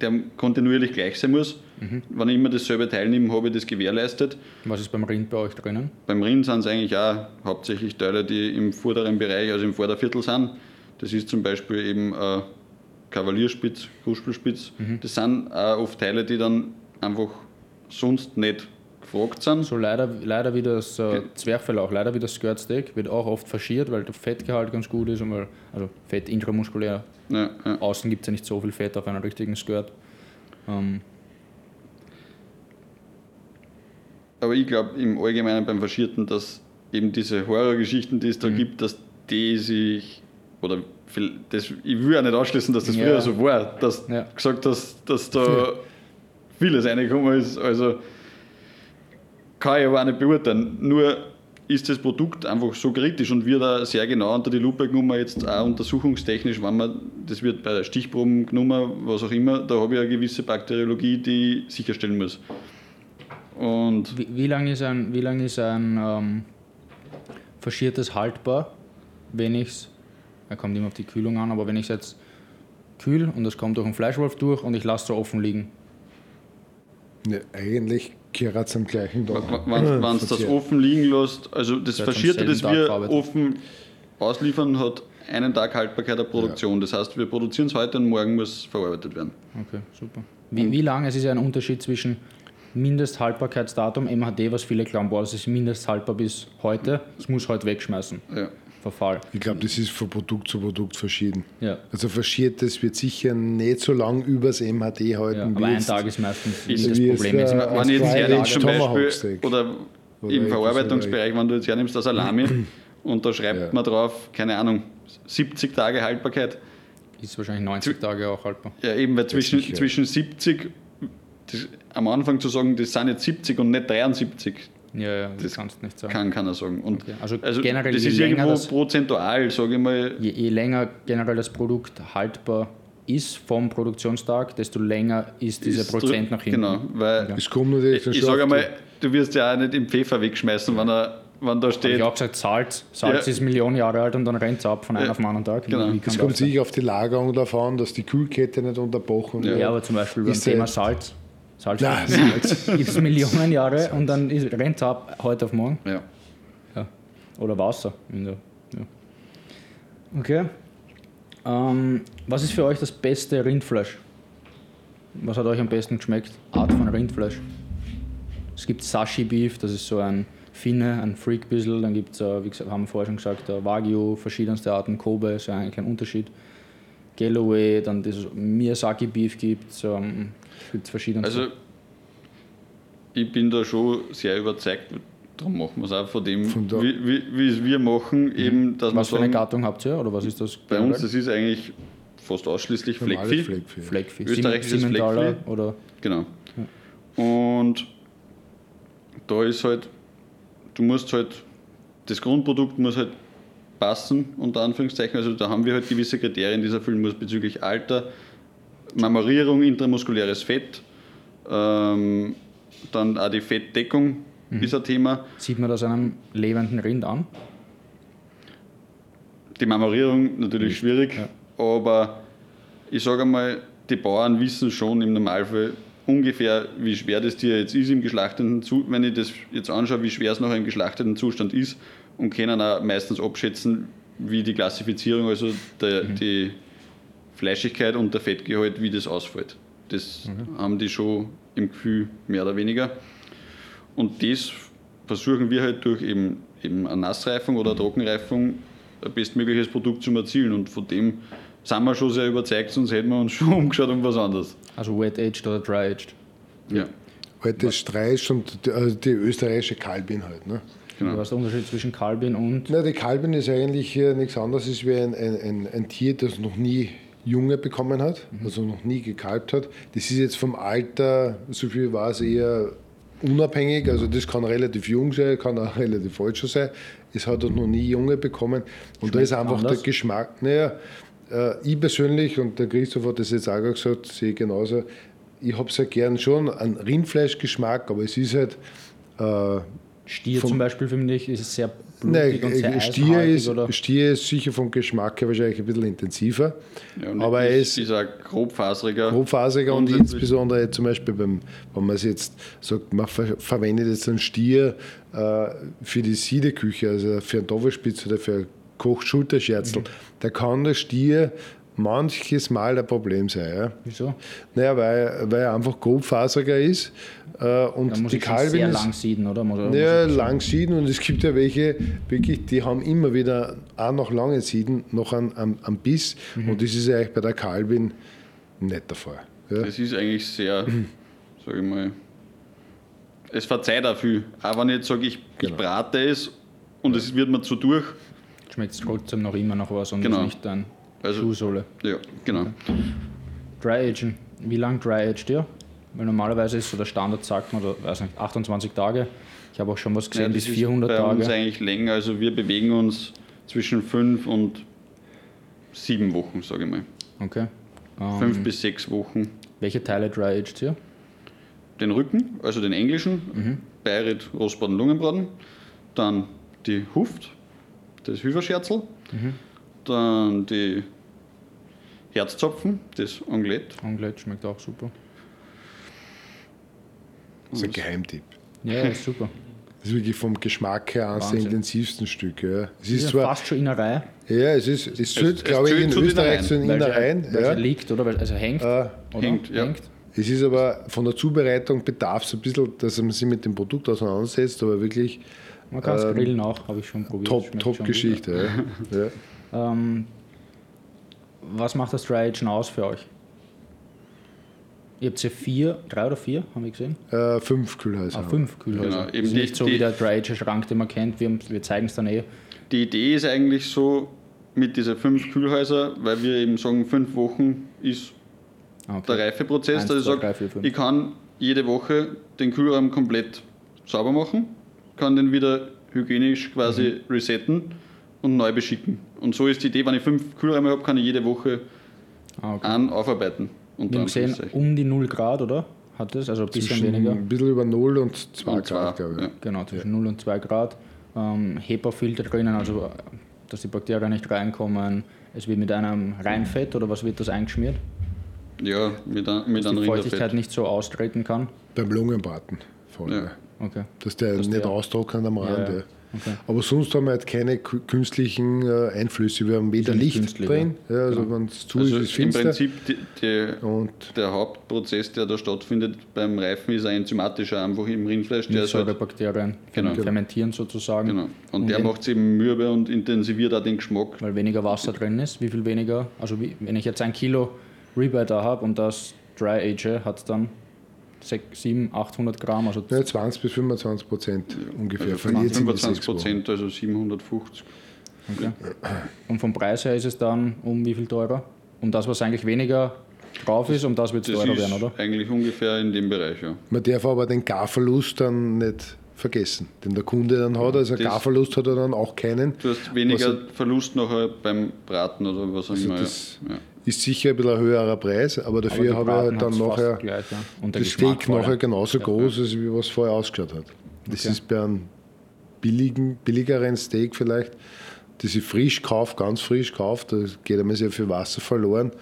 der kontinuierlich gleich sein muss. Mhm. Wenn ich immer dasselbe teilnehme, habe ich das gewährleistet. Was ist beim Rind bei euch drinnen? Beim Rind sind es eigentlich auch hauptsächlich Teile, die im vorderen Bereich, also im Vorderviertel sind. Das ist zum Beispiel eben äh, Kavalierspitz, Kruspelspitz. Mhm. Das sind auch oft Teile, die dann einfach sonst nicht gefragt sind. So leider, leider wie das äh, Zwerchfell auch, leider wie das Skirt Steak, wird auch oft faschiert, weil der Fettgehalt ganz gut ist und weil, also Fett intramuskulär. Ja, ja. Außen gibt es ja nicht so viel Fett auf einer richtigen Skirt. Ähm. Aber ich glaube im Allgemeinen beim Faschierten, dass eben diese Horrorgeschichten, die es da mhm. gibt, dass die sich oder das, ich will ja nicht ausschließen, dass das ja. früher so war, dass ja. gesagt hast, dass da vieles reingekommen ist. Also kann ich aber auch nicht beurteilen. Nur ist das Produkt einfach so kritisch und wird da sehr genau unter die Lupe genommen, jetzt auch untersuchungstechnisch, wenn man, das wird bei Stichproben genommen, was auch immer, da habe ich eine gewisse Bakteriologie, die ich sicherstellen muss. Und wie, wie lange ist ein, wie lang ist ein ähm, faschiertes haltbar, wenn ich es er kommt immer auf die Kühlung an, aber wenn ich es jetzt kühl und es kommt durch den Fleischwolf durch und ich lasse es so offen liegen. Ne, eigentlich gehört es am gleichen Tag. Wenn du das offen liegen lässt, also das, Faschierte, das wir offen ausliefern, hat einen Tag Haltbarkeit der Produktion. Ja. Das heißt, wir produzieren es heute und morgen muss verarbeitet werden. Okay, super. Wie, wie lange? Es ist ja ein Unterschied zwischen Mindesthaltbarkeitsdatum, MHD, was viele glauben, boah, das ist mindesthaltbar bis heute, es muss heute wegschmeißen. Ja. Verfall. Ich glaube, das ist von Produkt zu Produkt verschieden. Ja. Also das wird sicher nicht so lange übers MHD halten. Ja, aber ein Tag ist meistens ist das Problem. Jetzt, wenn ich jetzt hernimmst zum Beispiel, oder, oder im Verarbeitungsbereich, wenn du jetzt hernimmst das Salami und da schreibt ja. man drauf, keine Ahnung, 70 Tage Haltbarkeit. Ist wahrscheinlich 90 Zw Tage auch haltbar. Ja, eben, weil zwischen, zwischen 70, das, am Anfang zu sagen, das sind jetzt 70 und nicht 73, ja, ja, das, das kannst du nicht sagen. Kann keiner sagen. Und okay. Also, also generell das ist irgendwo das, prozentual, sage ich mal. Je, je, länger generell das Produkt haltbar ist vom Produktionstag, desto länger ist dieser ist Prozent nach hinten. Genau, weil okay. es kommt natürlich ich, ich sage einmal, du wirst ja auch nicht im Pfeffer wegschmeißen, wenn er wenn da Ich steht, habe gesagt, Salz. Salz Ja. ist Millionen Jahre alt und dann rennt es ab von einem Ja, auf den anderen Tag. genau. Das kommt sicher auf die Lagerung davon, dass die Kühlkette nicht unterbrochen wird. Ja, aber zum Beispiel beim Ist Thema Salz. Salz Nein, Salz. gibt es Millionen Jahre und dann rennt es ab heute auf morgen. ja, Ja. Oder Wasser. Der, ja. Okay. Ähm, was ist für euch das beste Rindfleisch? Was hat euch am besten geschmeckt? Art von Rindfleisch. Es gibt Sashi Beef, das ist so ein Finne, ein Freak bisschen. Dann gibt es, äh, wie gesagt, haben wir vorher schon gesagt, äh, Wagyu, verschiedenste Arten, Kobe, ist ja eigentlich ein Unterschied. Galloway, dann das Miyazaki Beef gibt es, ähm, gibt verschiedenste. also ich bin da schon sehr überzeugt, darum machen wir es auch von dem, Von wie, wie, wie es wir machen, eben, dass was für wir eine sagen, Gattung habt ihr oder was ist das? bei uns, das ist eigentlich fast ausschließlich Fleckvieh. Fleckvieh. Fleckvieh. Österreichisches Fleckvieh. oder Genau. Und da ist halt, du musst halt, das Grundprodukt muss halt passen, unter Anführungszeichen. Also da haben wir halt gewisse Kriterien, die es erfüllen muss bezüglich Alter, Marmorierung, intramuskuläres Fett, ähm, dann auch die Fettdeckung ist ein Thema. Sieht man das einem lebenden Rind an? Die Marmorierung natürlich schwierig, aber ich sage einmal, die Bauern wissen schon im Normalfall ungefähr, wie schwer das Tier jetzt ist im geschlachteten Zustand, wenn ich das jetzt anschaue, wie schwer es noch im geschlachteten Zustand ist und können auch meistens abschätzen, wie die Klassifizierung, also der, die Fleischigkeit und der Fettgehalt, wie das ausfällt. Das haben die schon im Gefühl mehr oder weniger. Und das versuchen wir halt durch eben, eben eine Nassreifung oder eine Trockenreifung ein bestmögliches Produkt zu erzielen. Und von dem sind wir schon sehr überzeugt, sonst hätten wir uns schon umgeschaut um was anderes. Also wet-aged oder dry-aged? Ja, Halt das Streich und die, also die österreichische Kalbin halt. Ne? genau. Was ist der Unterschied zwischen Kalbin und Na, die Kalbin ist eigentlich äh, nichts anderes als wie ein, ein, ein, ein Tier, das noch nie Junge bekommen hat, also noch nie gekalbt hat. Das ist jetzt vom Alter, so viel war es, eher unabhängig. Also das kann relativ jung sein, kann auch relativ alt schon sein. Es hat auch noch nie Junge bekommen. Und da ist einfach anders? der Geschmack, naja, äh, ich persönlich, und der Christoph hat das jetzt auch gesagt, sehe ich genauso, ich habe sehr gern schon einen Rindfleischgeschmack, aber es ist halt äh, Stier Vom- zum Beispiel, finde ich, ist es sehr Nein, blutig und sehr Stier ist, oder? Stier ist sicher vom Geschmack her wahrscheinlich ein bisschen intensiver. Ja, aber er ist, auch grobfaseriger. grobfaseriger und insbesondere zum Beispiel beim, wenn man es jetzt sagt, man ver verwendet jetzt einen Stier äh, für die Siedeküche, also für einen Doppelspitz oder für ein Kochschulterscherzel, da kann der Stier manches Mal ein Problem sein. Ja? Wieso? Naja, weil, weil er einfach grobfaseriger ist äh, und Da muss die ich Kalbin sehr ist, lang sieden, oder? Muss ja, ich lang Sieden und es gibt ja welche, wirklich, die haben immer wieder, auch nach langen Sieden, noch einen, einen, einen Biss Mhm. und das ist ja eigentlich bei der Kalbin nicht der Fall. Ja. Das ist eigentlich sehr, sage ich mal, es verzeiht auch viel. Auch wenn ich jetzt sage, ich, ich Genau. brate es und es wird mir zu durch. Schmeckt es trotzdem noch immer nach was und Genau. ist nicht ein Also- Schuhsohle. Ja, genau. Dry-Agen. Wie lang Dry-Aged ihr? Weil normalerweise ist so der Standard, sagt man, oder, weiß nicht, 28 Tage. Ich habe auch schon was gesehen, Ja, bis das ist 400 bei uns Tage. eigentlich länger. Also wir bewegen uns zwischen fünf und sieben Wochen, sage ich mal. Okay. Ähm, Fünf bis sechs Wochen. welche Teile Dry-Aged ihr? Den Rücken, also den englischen, Mhm. Beirut, Rostbraten, Lungenbraten. Dann die Huft, das Hüferscherzel. Mhm. Dann die Herzzopfen, das Anglet. Anglet schmeckt auch super. Das ist ein Geheimtipp. Ja, ist super. Das ist wirklich vom Geschmack her eines der intensivsten Stücke. Ja. Es Ist ist ja zwar, fast schon Innerei, ja, es ist, es zählt, es glaube ich, zählt in Österreich zu den Innereien. weil Ja. liegt, oder? Weil, also hängt, Äh, oder? hängt, ja. Es ist aber von der Zubereitung bedarf es ein bisschen, dass man sich mit dem Produkt auseinandersetzt, aber wirklich Man kann es ähm, grillen auch, habe ich schon probiert. top, Schmeckt top. Ja. Ja. Ähm, was macht das Dry-Agen aus für euch? Ihr habt ja vier, drei oder vier, haben wir gesehen? Äh, fünf Kühlhäuser. Ah, fünf Kühlhäuser. Genau, Das eben ist die- nicht so die- wie der Dry-Age-Schrank, den man kennt. Wir, wir zeigen es dann eh. Die Idee ist eigentlich so mit diesen fünf Kühlhäuser, weil wir eben sagen, fünf Wochen ist Ah, okay. der Reifeprozess, Eins, dass ich sage, ich kann jede Woche den Kühlraum komplett sauber machen, kann den wieder hygienisch quasi Mhm. resetten und neu beschicken. Und so ist die Idee, wenn ich fünf Kühlräume habe, kann ich jede Woche Ah, okay. einen aufarbeiten. unter Wir Anführungszeichen. um die 0 Grad, oder? Hat es? Also ein bisschen weniger. Ein bisschen über 0 und 2 Und Grad, glaube ich. ja. Genau, zwischen 0 und 2 Grad. ähm, HEPA-Filter drinnen, also äh, dass die Bakterien nicht reinkommen. Es wird mit einem Reinfett oder was wird das eingeschmiert? Ja, mit, ein, mit Dass einem die Feuchtigkeit Rinderfett. nicht so austreten kann. Beim Lungenbraten vor allem. Ja. Okay. Dass der Dass nicht der- austrocknet am Rand. Ja, Ja. Okay. Aber sonst haben wir halt keine kü- künstlichen äh, Einflüsse. Wir haben weder ja Licht drin, ja, also Genau. wenn es zu Also ist, ist es im. Prinzip die, die, Und der Hauptprozess, der da stattfindet beim Reifen, ist ein enzymatischer, einfach im Rindfleisch. Der ist halt, Milchsäurebakterien Genau. fermentieren sozusagen. genau. Und, Und der in- macht es eben mürbe und intensiviert auch den Geschmack. Weil weniger Wasser drin ist. Wie viel weniger? Also wie, wenn ich jetzt ein Kilo Ribeye da habe und das Dry Age hat es dann 6, 7, 800 Gramm. Also ja, 20 bis 25 Prozent ungefähr. Also verliert sich in den 25 sechs Wochen. Prozent, also 750. okay. Und vom Preis her ist es dann um wie viel teurer? Um das, was eigentlich weniger drauf ist, um das wird es teurer ist werden, oder? eigentlich ungefähr in dem Bereich, ja. Man darf aber den Garverlust dann nicht vergessen, den der Kunde dann hat. Also Das- Garverlust hat er dann auch keinen. Du hast weniger Was- Verlust nachher beim Braten oder was auch Also immer. das- ja. Ist sicher ein bisschen ein höherer Preis, aber dafür habe ich halt dann nachher gleich, ja. Und der das Steak nachher genauso Ja, groß, als wie was vorher ausgeschaut hat. Das Okay. ist bei einem billigen, billigeren Steak vielleicht, das ich frisch kaufe, ganz frisch kaufe, da geht einmal sehr viel Wasser verloren.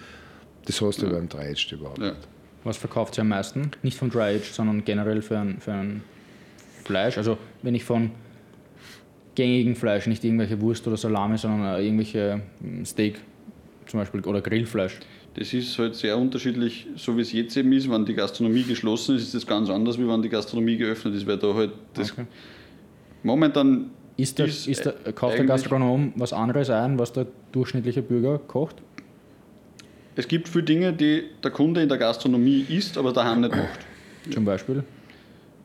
Das hast du beim Dreitsch überhaupt. Ja. Was verkauft ihr am meisten? Nicht von Dry Age, sondern generell für ein, für ein Fleisch. Also wenn ich von gängigen Fleisch, nicht irgendwelche Wurst oder Salami, sondern äh, irgendwelche mm, Steak zum Beispiel oder Grillfleisch. Das ist halt sehr unterschiedlich, so wie es jetzt eben ist. Wenn die Gastronomie geschlossen ist, ist das ganz anders, wie wenn die Gastronomie geöffnet ist, weil da halt das Okay. momentan Ist der, Ist, ist der, kauft der Gastronom was anderes ein, was der durchschnittliche Bürger kocht? Es gibt viele Dinge, die der Kunde in der Gastronomie isst, aber daheim nicht macht. Zum Beispiel?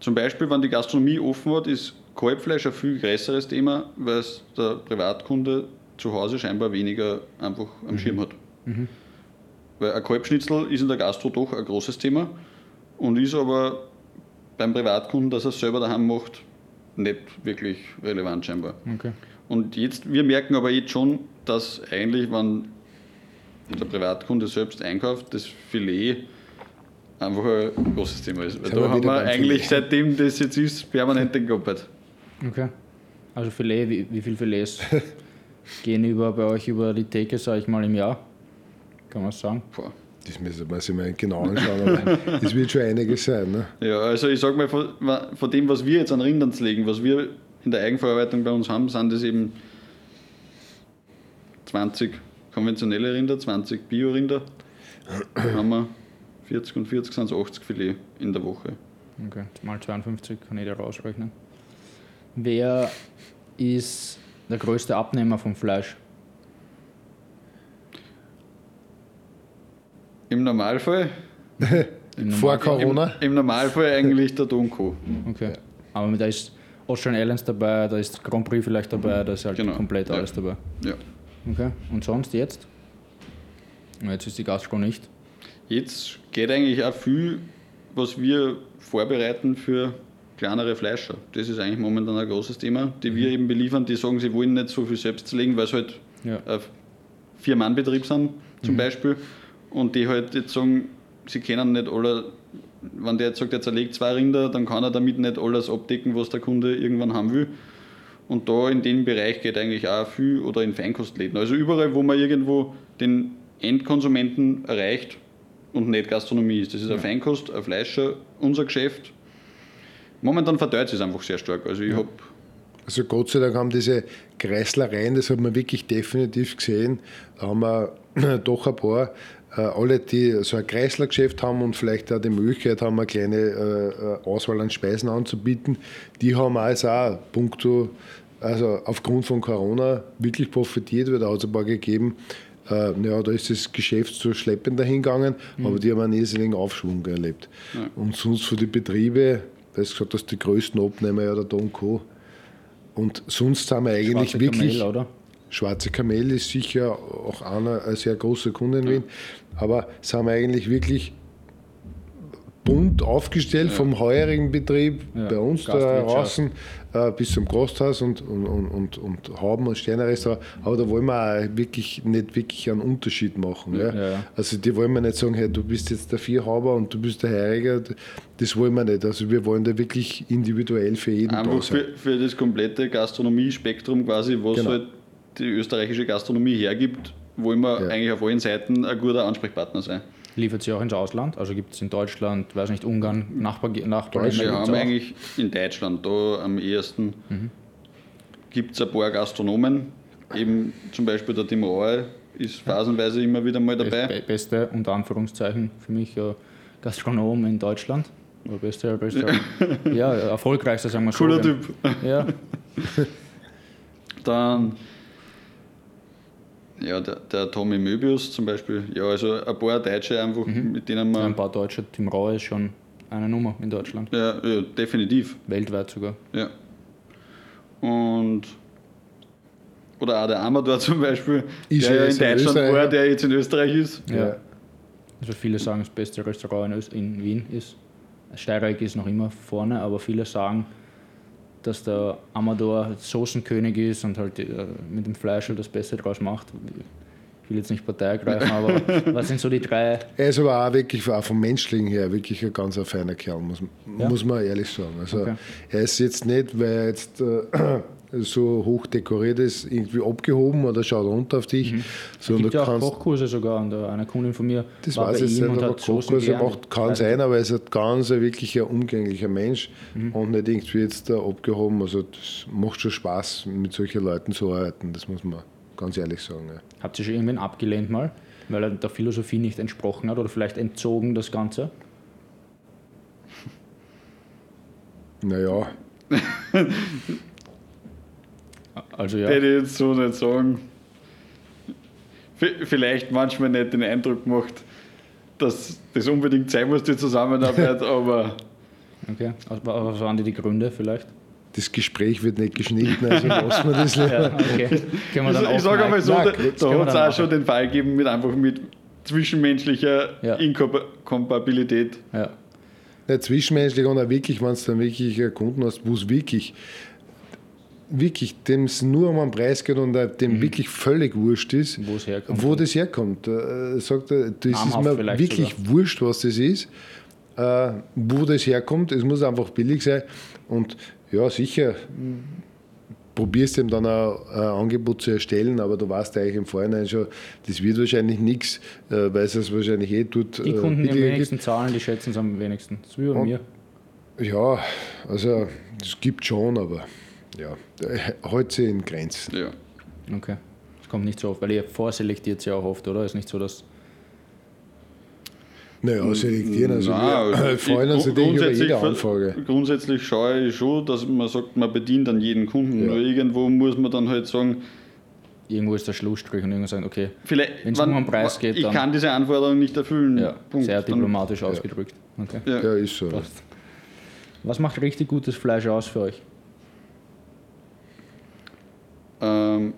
Zum Beispiel, wenn die Gastronomie offen hat, ist Kalbfleisch ein viel größeres Thema, weil es der Privatkunde zu Hause scheinbar weniger einfach am Schirm hat. Weil ein Kalbschnitzel ist in der Gastro doch ein großes Thema und ist aber beim Privatkunden, dass er es selber daheim macht, nicht wirklich relevant scheinbar. Okay. Und jetzt, wir merken aber jetzt schon, dass eigentlich, wenn der Privatkunde selbst einkauft, das Filet einfach ein großes Thema ist. Weil da haben wir eigentlich, Filet. seitdem das jetzt ist, permanent den gehabt. Okay. Also Filet, wie, wie viel Filets gehen über bei euch über die Theke, sage ich mal, im Jahr? Kann man sagen? Boah. Das müssen wir sich mal genau anschauen, aber das wird schon einiges sein. Ne? Ja, also ich sage mal, von, von dem, was wir jetzt an Rindern legen, was wir in der Eigenverarbeitung bei uns haben, sind das eben 20 konventionelle Rinder, 20 Bio-Rinder. Haben wir 40 und 40 sind es 80 Filet in der Woche. Okay, mal 52 kann jeder rausrechnen. Wer ist der größte Abnehmer vom Fleisch? Im Normalfall, Im Vor Normalfall? Corona. im Normalfall eigentlich der Donko. Okay. Aber da ist Austrian Airlines dabei, da ist Grand Prix vielleicht dabei, da ist halt Genau, komplett ja. alles dabei. Ja. Okay. Und sonst jetzt? Jetzt ist die Gastro nicht. Jetzt geht eigentlich auch viel, was wir vorbereiten für kleinere Fleischer. Das ist eigentlich momentan ein großes Thema, die wir eben beliefern. Die sagen, sie wollen nicht so viel selbst legen, weil es halt Ja. ein Vier-Mann-Betrieb sind, zum Beispiel. Und die halt jetzt sagen, sie können nicht alle, wenn der jetzt sagt, er zerlegt zwei Rinder, dann kann er damit nicht alles abdecken, was der Kunde irgendwann haben will. Und da in dem Bereich geht eigentlich auch viel oder in Feinkostläden. Also überall, wo man irgendwo den Endkonsumenten erreicht und nicht Gastronomie ist. Das ist ein Feinkost, ein Fleischer, unser Geschäft. Momentan verteilt es sich einfach sehr stark. Also ich habe Also Gott sei Dank haben diese Kreislereien, das hat man wirklich definitiv gesehen, da haben wir doch ein paar, äh, alle, die so ein Kreislergeschäft haben und vielleicht auch die Möglichkeit haben, eine kleine äh, Auswahl an Speisen anzubieten, die haben also auch punkto, also aufgrund von Corona wirklich profitiert, weil da hat es ein paar gegeben, äh, ja, da ist das Geschäft so schleppend dahingegangen, aber die haben einen irrsinnigen Aufschwung erlebt. Und sonst für die Betriebe, da ist gesagt, dass die größten Abnehmer ja der Don Co. Und sonst haben wir eigentlich Schwarze wirklich. Kamel, oder? Schwarze Kamel ist sicher auch einer, ein sehr großer Kunde in Wien. Aber es haben wir eigentlich wirklich bunt aufgestellt vom heurigen Betrieb Ja, bei uns da draußen äh, bis zum Gasthaus und, und, und, und, und Hauben- und Sternerestaurant. Aber da wollen wir auch wirklich nicht wirklich einen Unterschied machen. Ja? Ja, ja. Also die wollen wir nicht sagen, hey, du bist jetzt der Vierhauber und du bist der Heuriger. Das wollen wir nicht. Also wir wollen da wirklich individuell für jeden da Einfach sein. für, für das komplette Gastronomiespektrum quasi, was Genau. halt die österreichische Gastronomie hergibt, wollen wir Ja. eigentlich auf allen Seiten ein guter Ansprechpartner sein. Liefert sie auch ins Ausland? Also gibt es in Deutschland, weiß nicht, Ungarn, Nachbar, Nachbarländer? Wir haben eigentlich in Deutschland da am ehesten Mhm. gibt es ein paar Gastronomen, eben zum Beispiel der Tim Roy ist phasenweise immer wieder mal dabei. Be beste, unter Anführungszeichen, für mich äh, Gastronom in Deutschland. Oder beste, beste ja, erfolgreichster, sagen wir so. Cooler. Typ. Ja, Dann ja, der, der Tommy Möbius zum Beispiel. Ja, also ein paar Deutsche einfach, Mhm. mit denen ein man. paar Deutsche. Tim Rau ist schon eine Nummer in Deutschland. Ja, ja, definitiv. Weltweit sogar. Ja. Und. Oder auch der Amador zum Beispiel, Ist der ja in jetzt in Deutschland Österreich, war, der jetzt in Österreich ist. Ja. Also viele sagen, das beste Restaurant in, in Wien ist. Steiermark ist noch immer vorne, aber viele sagen, dass der Amador Soßenkönig ist und halt äh, mit dem Fleisch halt das Beste draus macht. Ich will jetzt nicht Partei ergreifen, aber was sind so die drei? Er ist aber auch wirklich auch vom Menschlichen her wirklich ein ganz ein feiner Kerl, muss, Ja? muss man ehrlich sagen. Also Okay. er ist jetzt nicht, weil er jetzt äh, so hoch dekoriert ist, irgendwie abgehoben oder schaut runter auf dich, Es sondern gibt du ja auch. Kochkurse sogar und äh, eine Kundin von mir Das war weiß bei ich ihm nicht, und hat Kochkurse macht, kann sein, aber er ist ein ganz ein wirklich ein umgänglicher Mensch Mhm. und nicht irgendwie jetzt da abgehoben. Also das macht schon Spaß, mit solchen Leuten zu arbeiten, das muss man ganz ehrlich sagen. Ja. Habt ihr schon irgendwen abgelehnt mal, weil er der Philosophie nicht entsprochen hat oder vielleicht entzogen das Ganze? Naja, Also ja. Hätte ich jetzt so nicht sagen. V- Vielleicht manchmal nicht den Eindruck gemacht, dass das unbedingt sein muss, die Zusammenarbeit, aber Okay. Wa- was waren die, die Gründe vielleicht? das Gespräch wird nicht geschnitten, also lassen wir das lieber. Ja, okay. Ich, ich sage einmal so, Ja, da, hat es auch schon den Fall gegeben mit einfach mit zwischenmenschlicher Ja. Inkompatibilität. Ja. Ja, zwischenmenschlich und auch wirklich, wenn du dann wirklich einen Kunden hast, wo es wirklich, wirklich, dem es nur um einen Preis geht und dem wirklich völlig wurscht ist, Wo das herkommt. Äh, sagt er, das Namhaft ist mir wirklich wurscht, was das ist, äh, wo das herkommt. Es muss einfach billig sein. Und ja, sicher, probierst ihm dann auch ein Angebot zu erstellen, aber du weißt eigentlich im Vorhinein schon, das wird wahrscheinlich nichts, äh, weil es es wahrscheinlich eh tut. Die äh, Kunden, die am wenigsten zahlen, die schätzen es am wenigsten. Das ist wie bei Und- mir. Ja, also es gibt schon, aber ja, hält sich in Grenzen. Ja. Okay. Das kommt nicht so oft, weil ihr vorselektiert ja auch oft, oder? Ist nicht so, dass. Naja, selektieren, also Nein, wir also freuen ich- uns natürlich über grundsätzlich jede Anfrage. Grundsätzlich schaue ich schon, dass man sagt, man bedient dann jeden Kunden. Ja. Nur irgendwo muss man dann halt sagen, Irgendwo ist der Schlussstrich und irgendwann sagen, okay, wann- nur um den Preis geht, ich dann- kann diese Anforderung nicht erfüllen. ja, Punkt. sehr Dann- diplomatisch ausgedrückt. Okay. Ja. Ja, ist so. Was macht richtig gutes Fleisch aus für euch? Ähm,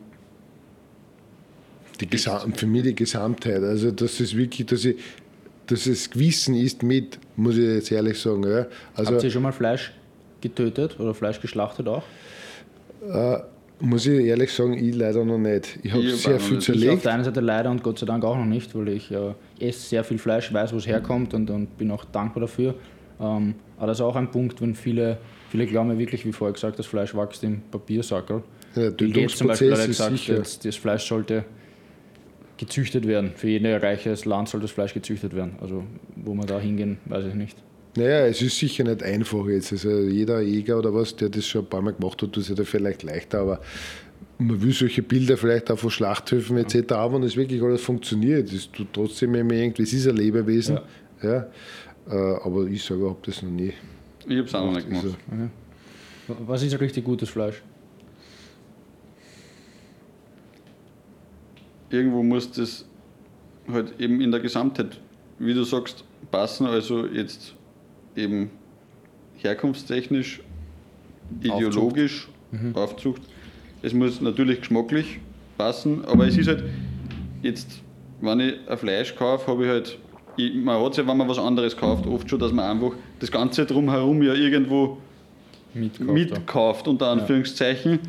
Die Gesam für mich die Gesamtheit. Also, dass es wirklich, dass ich, dass es Gewissen ist mit, muss ich jetzt ehrlich sagen. Ja. Also, Habt ihr schon mal Fleisch getötet oder Fleisch geschlachtet auch? muss ich ehrlich sagen, ich leider noch nicht. Ich habe sehr viel nicht. Ich auf zerlegt. der einen Seite leider und Gott sei Dank auch noch nicht, weil ich äh, esse sehr viel Fleisch, weiß, wo es herkommt und, und bin auch dankbar dafür. Ähm, aber das ist auch ein Punkt, wenn viele, viele glauben wirklich, wie vorher gesagt, das Fleisch wächst im Papiersackel. Der Bill Gates zum Beispiel hat ja Tötungsprozess ist gesagt, sicher. jetzt, das Fleisch sollte gezüchtet werden. Für jedes reiches Land soll das Fleisch gezüchtet werden. Also wo wir da hingehen, weiß ich nicht. Naja, es ist sicher nicht einfach jetzt. Also jeder Jäger oder was, der das schon ein paar Mal gemacht hat, tut sich da vielleicht leichter, aber man will solche Bilder vielleicht auch von Schlachthöfen etc. haben und es wirklich alles funktioniert. Es tut trotzdem immer irgendwie, es ist ein Lebewesen. Ja. Äh, aber ich sage, ich habe das noch nie. ich habe es auch noch nicht gemacht. Also, Was ist richtig gutes Fleisch? Irgendwo muss das halt eben in der Gesamtheit, wie du sagst, passen. Also jetzt eben herkunftstechnisch, ideologisch, Aufzucht. Es muss natürlich geschmacklich passen, aber es ist halt jetzt, wenn ich ein Fleisch kaufe, habe ich halt ich, man hat ja, wenn man was anderes kauft, oft schon, dass man einfach das Ganze drumherum ja irgendwo Mitkauft, mitkauft, unter Anführungszeichen.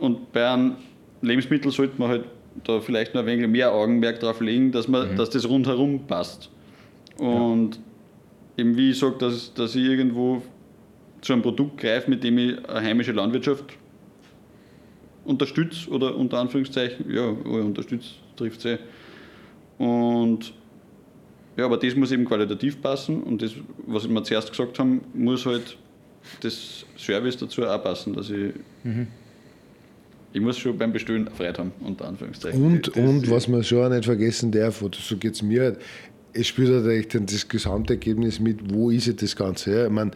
Und bei einem Lebensmittel sollte man halt da vielleicht noch ein wenig mehr Augenmerk drauf legen, dass, man, dass das rundherum passt. Und eben wie ich sage, dass, dass ich irgendwo zu einem Produkt greife, mit dem ich eine heimische Landwirtschaft unterstütze oder unter Anführungszeichen, ja, unterstütze trifft sie. Und ja, aber das muss eben qualitativ passen und das, was wir zuerst gesagt haben, muss halt das Service dazu auch passen, dass ich ich muss schon beim Bestellen Freude haben, unter Anführungszeichen. Und, Das- und was man schon auch nicht vergessen darf, oder so geht es mir halt, es spielt halt echt das Gesamtergebnis mit, wo ist jetzt das Ganze? Ja? Ich meine,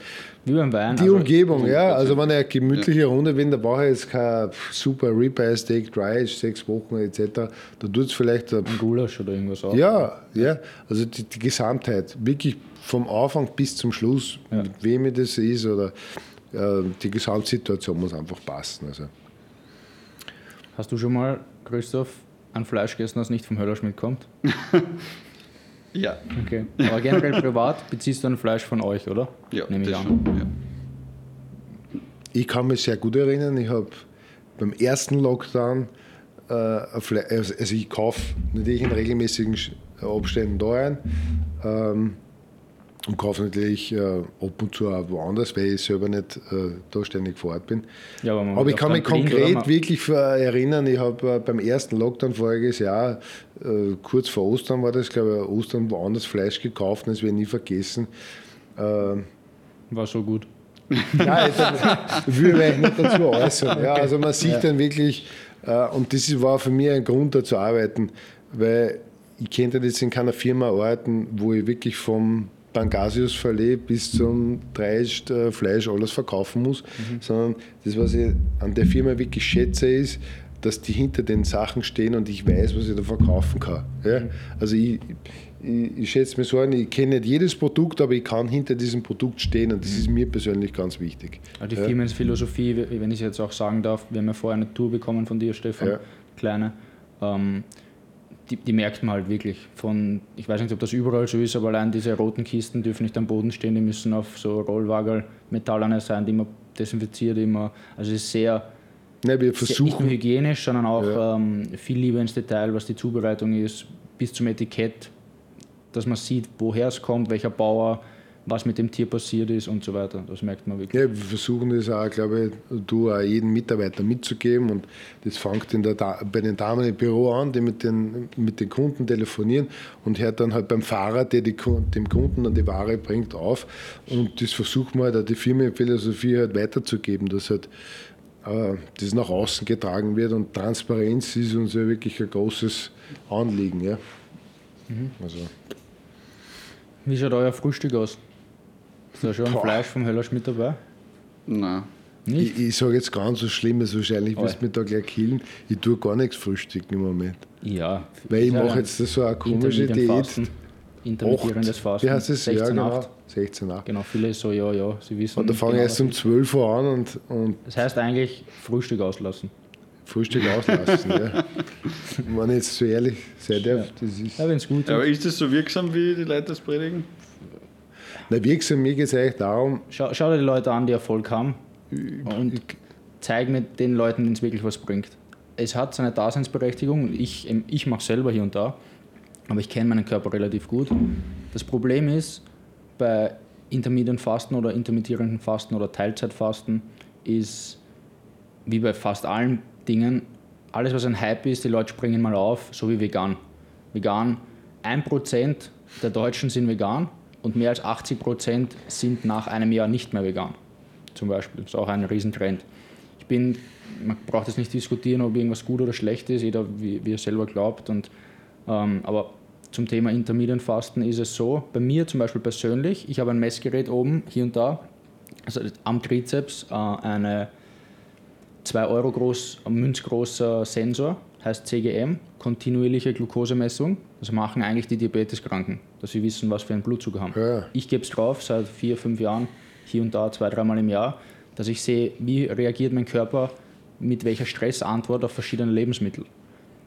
Wie beim Wein. die also Umgebung, ja, also wenn ich eine gemütliche Runde bin, da brauche ich jetzt kein super Ribeye Steak, Dry sechs Wochen etc. Da tut es vielleicht ein Gulasch oder irgendwas auch. Ja, ja, also die, die Gesamtheit, wirklich vom Anfang bis zum Schluss, Ja. mit wem das ist oder äh, die Gesamtsituation muss einfach passen. Also. Hast du schon mal, Christoph, ein Fleisch gegessen, das nicht vom Höllerschmidt kommt? Ja, Okay. Aber generell privat beziehst du ein Fleisch von euch, oder? ja, Nehme ich das an. schon. Ja. Ich kann mich sehr gut erinnern, ich habe beim ersten Lockdown, äh, also also ich kaufe natürlich in regelmäßigen Abständen da ein ähm, und kaufe natürlich äh, ab und zu auch woanders, weil ich selber nicht äh, da ständig vor Ort bin. Ja, aber Aber ich kann mich konkret wirklich erinnern, ich habe äh, beim ersten Lockdown voriges Jahr, äh, kurz vor Ostern war das, glaube ich, Ostern woanders Fleisch gekauft und das werde ich nie vergessen. Äh, War so gut. Nein, ich will mich nicht dazu äußern. Ja, also man sieht dann wirklich, äh, und das war für mich ein Grund, da zu arbeiten, weil ich könnte jetzt in keiner Firma arbeiten, wo ich wirklich vom Pangasius-Filet bis zum Dreist äh, Fleisch alles verkaufen muss, sondern das, was ich an der Firma wirklich schätze, ist, dass die hinter den Sachen stehen und ich weiß, was ich da verkaufen kann. Ja? Also ich, ich, ich schätze mir so ein, ich kenne nicht jedes Produkt, aber ich kann hinter diesem Produkt stehen und das ist mir persönlich ganz wichtig. Also die Ja. Firmenphilosophie, wenn ich es jetzt auch sagen darf, wir haben ja vorher eine Tour bekommen von dir, Stefan, Ja. kleine. Ähm, die, die merkt man halt wirklich. Von, ich weiß nicht, ob das überall so ist, aber allein diese roten Kisten dürfen nicht am Boden stehen, die müssen auf so Rollwagel metallerne sein, die man desinfiziert immer. Also es ist sehr, Nein, wir sehr nicht nur versuchen, hygienisch, sondern auch Ja. ähm, viel Liebe ins Detail, was die Zubereitung ist, bis zum Etikett, dass man sieht, woher es kommt, welcher Bauer, was mit dem Tier passiert ist und so weiter. Das merkt man wirklich. ja, wir versuchen das auch, glaube ich, du auch jedem Mitarbeiter mitzugeben und das fängt in der, bei den Damen im Büro an, die mit den, mit den Kunden telefonieren und hört dann halt beim Fahrer, der die, dem Kunden dann die Ware bringt, auf und das versucht man halt auch die Firmenphilosophie halt weiterzugeben, dass halt äh, das nach außen getragen wird und Transparenz ist uns ja wirklich ein großes Anliegen. Ja. Also. Wie schaut euer Frühstück aus? Ist da schon ein Boah. Fleisch vom Höllerschmidt dabei? Nein. Nicht? Ich, ich sage jetzt ganz so Schlimmes, wahrscheinlich wirst du mich da gleich killen. Ich tue gar nichts frühstücken im Moment. Ja. Weil ich Ist ja mache jetzt so eine komische Diät. Fasten. Intermittierendes Fasten. Wie heißt es? 16, ja, genau. 8. 16, 8. Genau, viele so, ja, ja, sie wissen. Und da fange ich genau, erst um was 12 Uhr an und, und ist. Das heißt eigentlich Frühstück auslassen. Frühstück auslassen. ja. Wenn ich jetzt so ehrlich sein darf, das ist. Ja, wenn es gut Aber ist. ist das so wirksam, wie die Leute das predigen? Na, wirksam, mir geht es eigentlich darum, Schau, schau dir die Leute an, die Erfolg haben und zeig mir den Leuten, denen es wirklich was bringt. Es hat seine Daseinsberechtigung. Ich, ähm, ich mache selber hier und da, aber ich kenne meinen Körper relativ gut. Das Problem ist, bei intermittierenden Fasten oder intermittierenden Fasten oder Teilzeitfasten ist, wie bei fast allen Dingen, alles was ein Hype ist, die Leute springen mal auf, so wie vegan. Vegan, 1% der Deutschen sind vegan und mehr als 80% sind nach einem Jahr nicht mehr vegan. Zum Beispiel. Das ist auch ein Riesentrend. Ich bin, man braucht jetzt nicht diskutieren, ob irgendwas gut oder schlecht ist, jeder wie, wie er selber glaubt. Und, ähm, aber zum Thema Intermittent Fasten ist es so, bei mir zum Beispiel persönlich, ich habe ein Messgerät oben, hier und da, also am Trizeps, äh, eine 2 Euro groß, münzgroßer Sensor, heißt CGM, kontinuierliche Glukosemessung. Das machen eigentlich die Diabeteskranken, dass sie wissen, was für einen Blutzucker haben. Ja. Ich gebe es drauf seit vier, fünf Jahren, hier und da, zwei, dreimal im Jahr, dass ich sehe, wie reagiert mein Körper mit welcher Stressantwort auf verschiedene Lebensmittel.